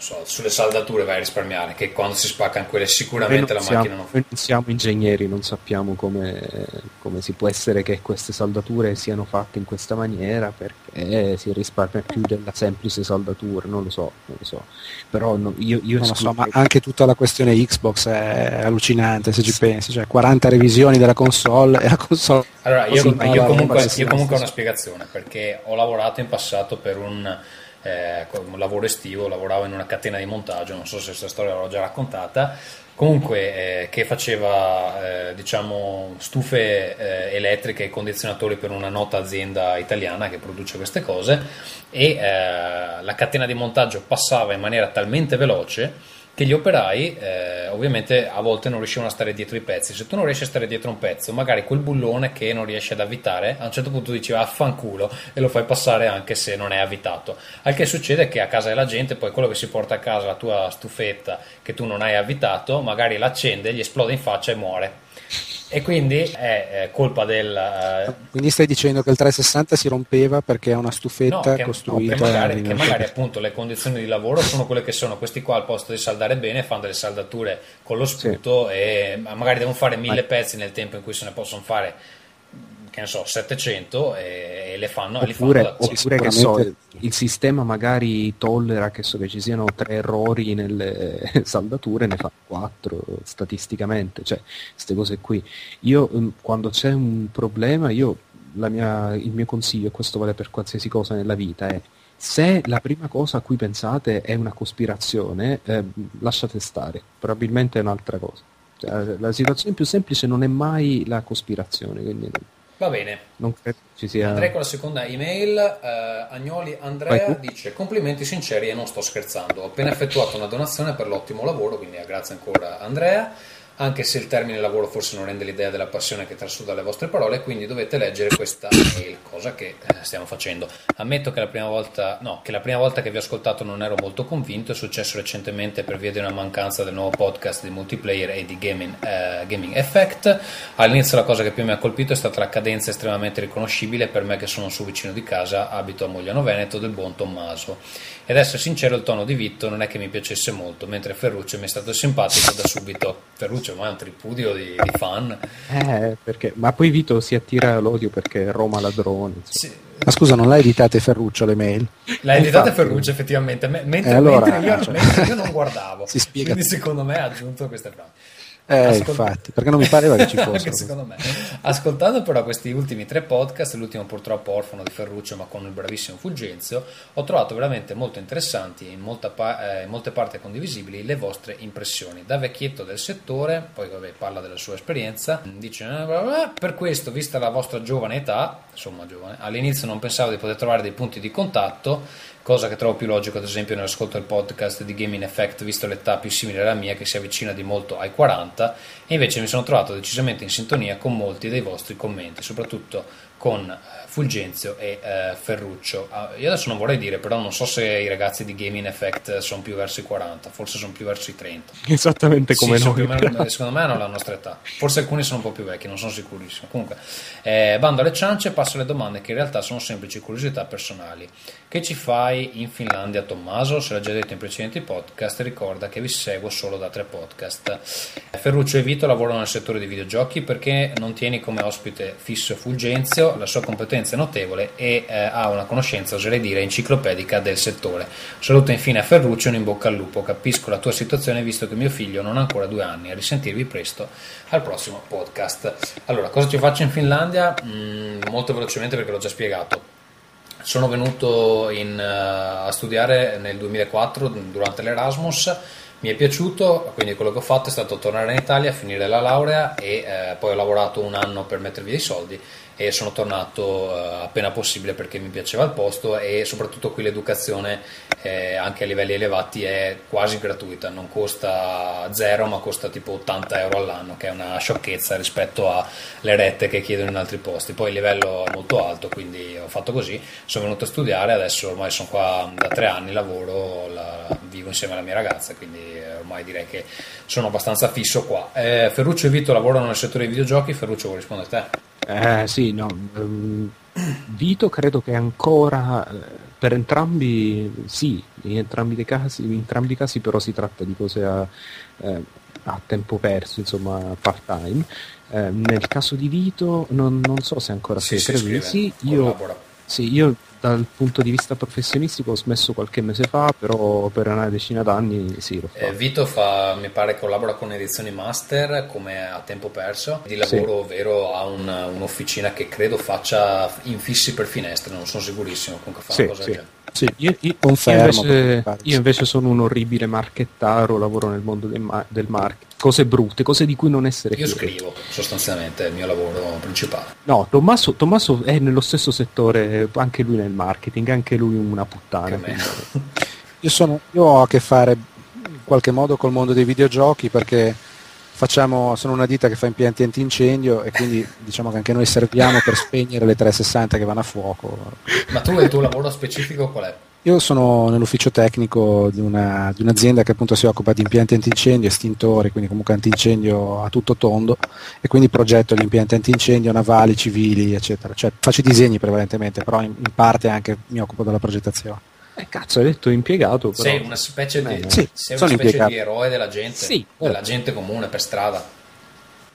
so, sulle saldature vai a risparmiare, che quando si spaccano quelle sicuramente la siamo, macchina non noi non siamo ingegneri, non sappiamo come, come si può essere che queste saldature siano fatte in questa maniera perché si risparmia più della semplice saldatura, non lo so, non lo so. Però no, io, io Non lo so, ma anche tutta la questione Xbox è allucinante se ci pensi, cioè 40 revisioni della console e la console Allora, io, Così, io ma la comunque, io comunque ho una spiegazione perché ho lavorato in passato per un, eh, un lavoro estivo, lavoravo in una catena di montaggio, non so se questa storia l'ho già raccontata, comunque eh, che faceva eh, diciamo stufe eh, elettriche e condizionatori per una nota azienda italiana che produce queste cose. E eh, la catena di montaggio passava in maniera talmente veloce che gli operai eh, ovviamente a volte non riuscivano a stare dietro i pezzi. Se tu non riesci a stare dietro un pezzo, magari quel bullone che non riesci ad avvitare, a un certo punto dici affanculo e lo fai passare anche se non è avvitato. Al che succede che a casa della gente, poi quello che si porta a casa, la tua stufetta che tu non hai avvitato, magari l'accende, gli esplode in faccia e muore. E quindi è, è colpa del... eh, Quindi stai dicendo che il 360 si rompeva perché è una No, stufetta che, costruita che magari, che magari appunto le condizioni di lavoro sono quelle che sono. Questi qua al posto di saldare bene fanno delle saldature con lo sputo e magari devono fare mille pezzi nel tempo in cui se ne possono fare, che ne so, 700 e, le fanno, fanno Oppure, da soli. oppure che so, il sistema magari tollera che, so, che ci siano tre errori nelle saldature, ne fa quattro statisticamente, cioè queste cose qui. Io mm, quando c'è un problema, io, la mia- il mio consiglio, e questo vale per qualsiasi cosa nella vita, è se la prima cosa a cui pensate è una cospirazione, eh, lasciate stare, probabilmente è un'altra cosa. Cioè, la situazione più semplice non è mai la cospirazione, quindi Va bene. non credo ci sia... Andrei con la seconda email. eh, Agnoli Andrea dice: Complimenti sinceri e non sto scherzando. Ho appena effettuato una donazione per l'ottimo lavoro, quindi grazie ancora Andrea. Anche se il termine lavoro forse non rende l'idea della passione che trasuda le vostre parole, quindi dovete leggere questa mail, cosa che eh, stiamo facendo. Ammetto che la prima volta, no, che la prima volta che vi ho ascoltato non ero molto convinto, è successo recentemente per via di una mancanza del nuovo podcast di multiplayer e di gaming, eh, gaming Effect. All'inizio la cosa che più mi ha colpito è stata la cadenza estremamente riconoscibile per me che sono su vicino di casa, abito a Mogliano Veneto, del buon Tommaso. Ed essere sincero, il tono di Vitto non è che mi piacesse molto, mentre Ferruccio mi è stato simpatico da subito. Ferruccio ormai è un tripudio di, di fan. Eh, perché... Ma poi Vito si attira l'odio perché Roma ladrone. insomma. Sì, Ma scusa, non l'hai editate Ferruccio le mail? L'ha Infatti. Ferruccio effettivamente, me- mentre, Eh, allora, mentre io, cioè, mentre io non guardavo. si spiega Quindi secondo me ha aggiunto queste frasi. Eh, Ascol- infatti, perché non mi pareva che ci fossero. secondo me. Ascoltando però questi ultimi tre podcast, l'ultimo purtroppo orfano di Ferruccio ma con il bravissimo Fulgenzio, ho trovato veramente molto interessanti e in, pa- eh, in molte parti condivisibili le vostre impressioni. Da vecchietto del settore, poi vabbè, parla della sua esperienza, dice "Eh, per questo, vista la vostra giovane età, insomma giovane, all'inizio non pensavo di poter trovare dei punti di contatto, cosa che trovo più logico ad esempio nell'ascolto del podcast di Gaming Effect visto l'età più simile alla mia che si avvicina di molto ai 40 e invece mi sono trovato decisamente in sintonia con molti dei vostri commenti soprattutto con eh, Fulgenzio e eh, Ferruccio Ah, io adesso non vorrei dire però non so se i ragazzi di Gaming Effect sono più verso i 40 forse sono più verso i 30 Esattamente come sì, noi. meno- secondo me hanno la nostra età. Forse alcuni sono un po' più vecchi, non sono sicurissimo. Comunque, eh, bando alle ciance e passo alle domande che in realtà sono semplici curiosità personali. Che ci fai in Finlandia, Tommaso? Se l'ha già detto in precedenti podcast, ricorda che vi seguo solo da tre podcast. Ferruccio e Vito lavorano nel settore dei videogiochi perché non tieni come ospite fisso Fulgenzio, la sua competenza è notevole e eh, ha una conoscenza, oserei dire, enciclopedica del settore. Saluto infine a Ferruccio un in bocca al lupo. Capisco la tua situazione visto che mio figlio non ha ancora due anni. A risentirvi presto al prossimo podcast. Allora, cosa ci faccio in Finlandia? Mm, molto velocemente perché l'ho già spiegato. Sono venuto in, eh, a studiare nel 2004 durante l'Erasmus, mi è piaciuto, quindi quello che ho fatto è stato tornare in Italia, finire la laurea e eh, poi ho lavorato un anno per mettervi dei soldi e sono tornato eh, appena possibile perché mi piaceva il posto e soprattutto qui l'educazione eh, anche a livelli elevati è quasi gratuita, non costa zero ma costa tipo 80 euro all'anno che è una sciocchezza rispetto alle rette che chiedono in altri posti, poi il livello è molto alto quindi ho fatto così, sono venuto a studiare, adesso ormai sono qua da tre anni, lavoro, la- vivo insieme alla mia ragazza quindi eh, ormai direi che sono abbastanza fisso qua. Eh, Ferruccio e Vito lavorano nel settore dei videogiochi, Ferruccio vuoi rispondere a te? Eh sì, no, ehm, Vito credo che ancora eh, per entrambi sì, in entrambi i casi, in entrambi i casi però si tratta di cose a, eh, a tempo perso, insomma part time. Eh, nel caso di Vito non, non so se ancora Sì, si di scrive, sì, io, sì, io dal punto di vista professionistico ho smesso qualche mese fa, però per una decina d'anni sì. Eh, Vito fa, mi pare, collabora con Edizioni Master come a tempo perso. Di lavoro vero ha un- un'officina che credo faccia infissi per finestre, non sono sicurissimo. Comunque fa Sì, una cosa sì. del genere. Sì, Io, io- Confermo, io invece, io invece sono un orribile marchettaro, lavoro nel mondo del, ma- del marketing, cose brutte, cose di cui non essere Io fiero. scrivo, sostanzialmente, è il mio lavoro principale. No, Tommaso, Tommaso è nello stesso settore, anche lui nel marketing, anche lui una puttana. Io, sono- io ho a che fare in qualche modo col mondo dei videogiochi perché facciamo, sono una ditta che fa impianti antincendio e quindi diciamo che anche noi serviamo per spegnere le 360 che vanno a fuoco. Ma tu e il tuo lavoro specifico qual è? Io sono nell'ufficio tecnico di, una- di un'azienda che appunto si occupa di impianti antincendio, estintori, quindi comunque antincendio a tutto tondo e quindi progetto gli impianti antincendio navali, civili, eccetera. Cioè faccio i disegni prevalentemente, però in, in parte anche mi occupo della progettazione. Eh, cazzo, hai detto impiegato, però... Sei una specie di, Eh, sì, sei sono una specie di eroe della gente, Sì, della eh. gente comune per strada.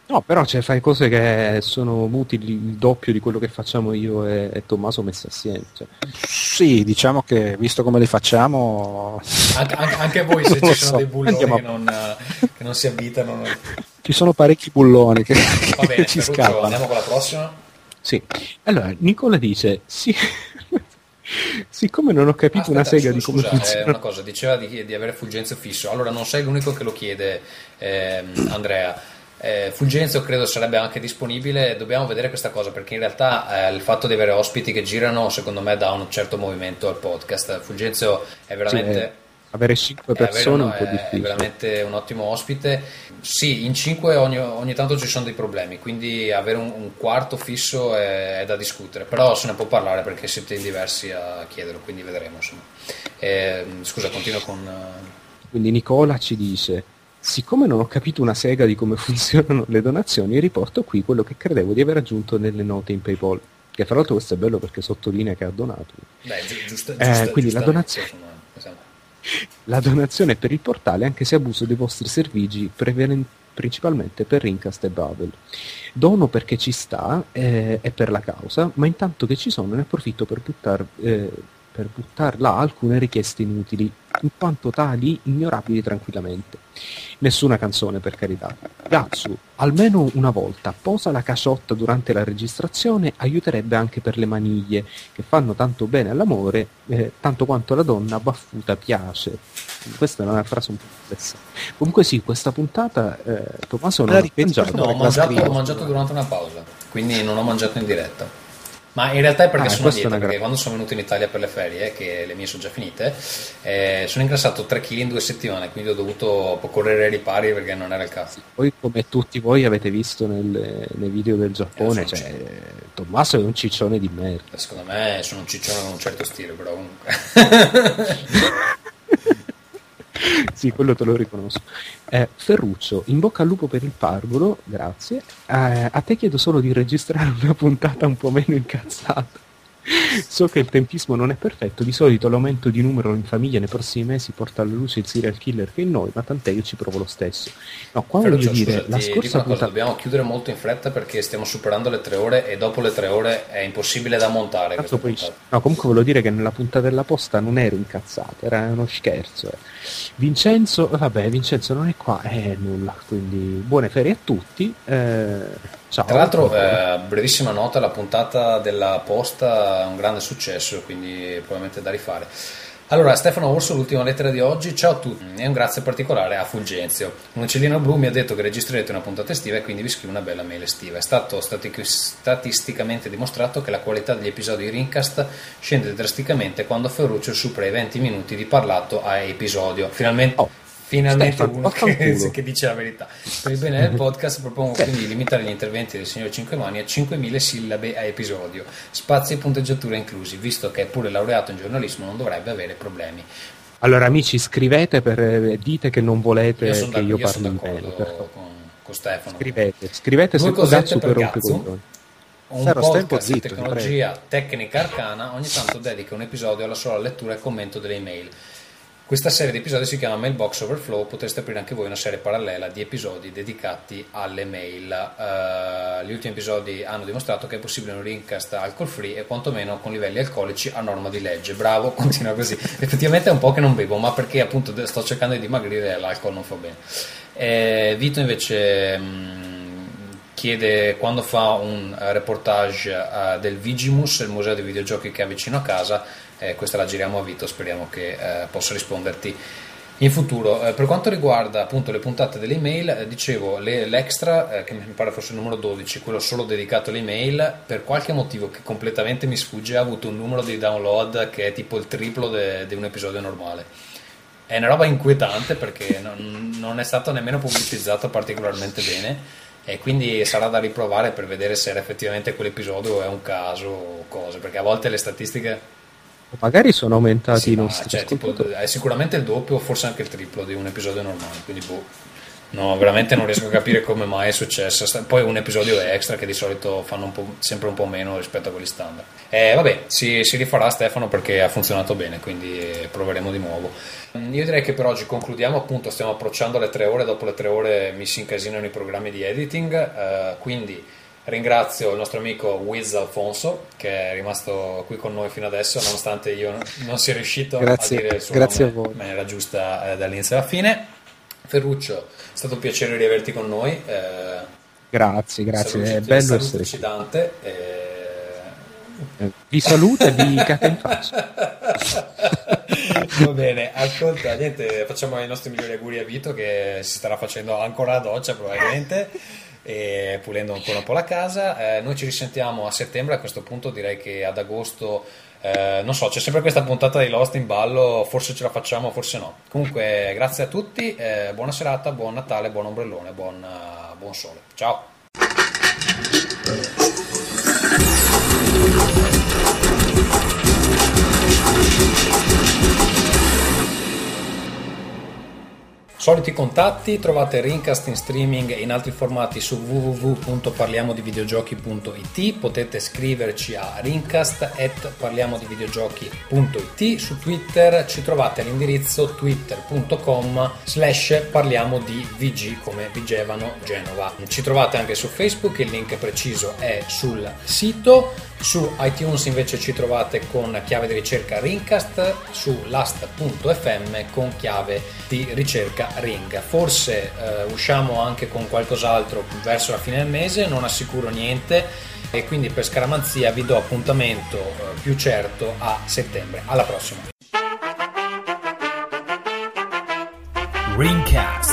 No, però cioè, fai cose che sono utili il doppio di quello che facciamo io e, e Tommaso messi assieme. Cioè. Sì, diciamo che visto come li facciamo Anche, anche- anche voi se ci sono so. dei bulloni Andiamo che non, che non si avvitano. non- ci sono parecchi bulloni che, Va bene, ci Ferruccio, scappano. andiamo con la prossima. Sì. Allora, Nicola dice, sì, siccome non ho capito una Aspetta, sega scu- di come scusa, eh, funziona... una cosa, diceva di, di avere Fulgenzio fisso. Allora, non sei l'unico che lo chiede, ehm, Andrea. Eh, Fulgenzio credo sarebbe anche disponibile. Dobbiamo vedere questa cosa perché in realtà eh, il fatto di avere ospiti che girano, secondo me, dà un certo movimento al podcast. Fulgenzio è veramente. Sì, eh, avere cinque è, persone è vero, un po' no, è difficile. veramente un ottimo ospite. Sì, in 5 ogni, ogni tanto ci sono dei problemi, quindi avere un, un quarto fisso è, è da discutere, però se ne può parlare perché siete in diversi a chiederlo, quindi vedremo. Ehm, scusa, continuo con... eh, Quindi Nicola ci dice, siccome non ho capito una sega di come funzionano le donazioni, riporto qui quello che credevo di aver aggiunto nelle note in PayPal. Che fra l'altro questo è bello perché sottolinea che ha donato. Beh, giu- giusta- Eh, quindi la donazione- insomma. La donazione per il portale anche se abuso dei vostri servigi principalmente per Rincast e Babel. Dono perché ci sta eh, e per la causa, ma intanto che ci sono ne approfitto per buttar, eh, per buttar là alcune richieste inutili, in quanto tali ignorabili tranquillamente. Nessuna canzone per carità. Gatsu, almeno una volta, posa la caciotta durante la registrazione aiuterebbe anche per le maniglie, che fanno tanto bene all'amore, eh, tanto quanto la donna baffuta piace. Questa è una frase un po' complessa. Comunque sì, questa puntata eh, Tommaso non ha mangiato. No, ho mangiato, ho mangiato durante una pausa, quindi non ho mangiato in diretta. Ma in realtà è perché Ah, sono a dieta, perché gra- quando sono venuto in Italia per le ferie, che le mie sono già finite, eh, sono ingrassato 3 kg in due settimane, quindi ho dovuto correre ai ripari perché non era il caso. Poi come tutti voi avete visto nel- nei video del Giappone, Eh, cioè, Tommaso è un ciccione di merda. Secondo me sono un ciccione con un certo stile, però comunque. sì, quello te lo riconosco. Eh, Ferruccio, in bocca al lupo per il parvolo, grazie. Eh, a te chiedo solo di registrare una puntata un po' meno incazzata. So che il tempismo non è perfetto, di solito l'aumento di numero in famiglia nei prossimi mesi porta alla luce il serial killer che è in noi, ma tant'è io ci provo lo stesso. No, qua voglio Ferruccio, dire, scusa, la scorsa puntata... dobbiamo chiudere molto in fretta perché stiamo superando le tre ore e dopo le tre ore è impossibile da montare poi- no, comunque volevo dire che nella puntata della posta non ero incazzato, era uno scherzo. eh. Vincenzo, vabbè, Vincenzo non è qua, eh, nulla, quindi buone ferie a tutti. eh, ciao. Tra l'altro, eh, brevissima nota, la puntata della posta è un grande successo, quindi probabilmente da rifare. Allora, Stefano Orso, l'ultima lettera di oggi. Ciao a tutti e un grazie particolare a Fulgenzio. Un uccellino blu mi ha detto che registrerete una puntata estiva e quindi vi scrivo una bella mail estiva. È stato stati- statisticamente dimostrato che la qualità degli episodi di Rincast scende drasticamente quando Ferruccio supera i 20 minuti di parlato a episodio. Finalmente, Oh, finalmente Stefano, uno che, che dice la verità. Per il bene del podcast propongo quindi di limitare gli interventi del signor Cinquemani a 5.000 sillabe a episodio, spazi e punteggiatura inclusi, visto che è pure laureato in giornalismo non dovrebbe avere problemi. Allora, amici, scrivete per eh, dite che non volete Io che io io parli per favore. con, con Stefano. Scrivete, scrivete Due se Gatsu per Gatsu. rompicoglioni. un po' podcast di zitto, tecnologia tecnica arcana, ogni tanto dedica un episodio alla sola lettura e commento delle email. Questa serie di episodi si chiama Mailbox Overflow, potreste aprire anche voi una serie parallela di episodi dedicati alle mail. Eh, gli ultimi episodi hanno dimostrato che è possibile un rincast alcol free e quantomeno con livelli alcolici a norma di legge. Bravo, continua così. Effettivamente è un po' che non bevo, ma perché appunto sto cercando di dimagrire e l'alcol non fa bene. Eh, Vito invece mh, chiede quando fa un reportage eh, del Vigimus, il museo dei videogiochi che ha vicino a casa, eh, questa la giriamo a Vito, speriamo che eh, possa risponderti in futuro. Eh, per quanto riguarda appunto le puntate delle email, eh, dicevo le- l'extra, eh, che mi pare fosse il numero 12, quello solo dedicato alle email, per qualche motivo che completamente mi sfugge, ha avuto un numero di download che è tipo il triplo di un episodio normale. È una roba inquietante perché non, non è stato nemmeno pubblicizzato particolarmente bene e quindi sarà da riprovare per vedere se era effettivamente quell'episodio è un caso o cose, perché a volte le statistiche Magari sono aumentati sì, i nostri cioè, tipo, ascoltatori. è sicuramente il doppio, forse anche il triplo di un episodio normale. Quindi, boh, no, veramente non riesco a capire come mai è successo. Poi un episodio extra che di solito fanno un sempre un po' meno rispetto a quelli standard. Eh, vabbè, si, si rifarà Stefano perché ha funzionato bene, quindi eh, proveremo di nuovo. Mm, Io direi che per oggi concludiamo, appunto, stiamo approcciando le tre ore. Dopo le tre ore mi si incasinano i programmi di editing, eh, quindi. Ringrazio il nostro amico Wiz Alfonso che è rimasto qui con noi fino adesso nonostante io non- sia riuscito Grazie- a dire il suo grazie nome a voi. in maniera giusta eh, dall'inizio alla fine. Ferruccio, è stato un piacere riaverti con noi. eh, Grazie, grazie, salutici- è bello essere qui. Dante. eh, Vi saluta e vi cata in faccia. Va bene, ascolta, niente, facciamo i nostri migliori auguri a Vito che si starà facendo ancora la doccia probabilmente e pulendo ancora un po' la casa. Eh, noi ci risentiamo a settembre, a questo punto direi che ad agosto, eh, non so, c'è sempre questa puntata di Lost in ballo, forse ce la facciamo, forse no. Comunque, grazie a tutti, eh, buona serata, buon Natale, buon ombrellone, buon, eh, buon sole. Ciao! Soliti contatti, trovate Rincast in streaming e in altri formati su www.parliamodivideogiochi.it, potete scriverci a rincast.parliamodivideogiochi.it, su Twitter ci trovate all'indirizzo twitter.com slash parliamo di VG come Vigevano Genova. Ci trovate anche su Facebook, il link preciso è sul sito, su iTunes invece ci trovate con chiave di ricerca Rincast, su last.fm con chiave di ricerca Ring. Forse eh, usciamo anche con qualcos'altro verso la fine del mese, non assicuro niente e quindi per scaramanzia vi do appuntamento eh, più certo a settembre. Alla prossima! Ringcast.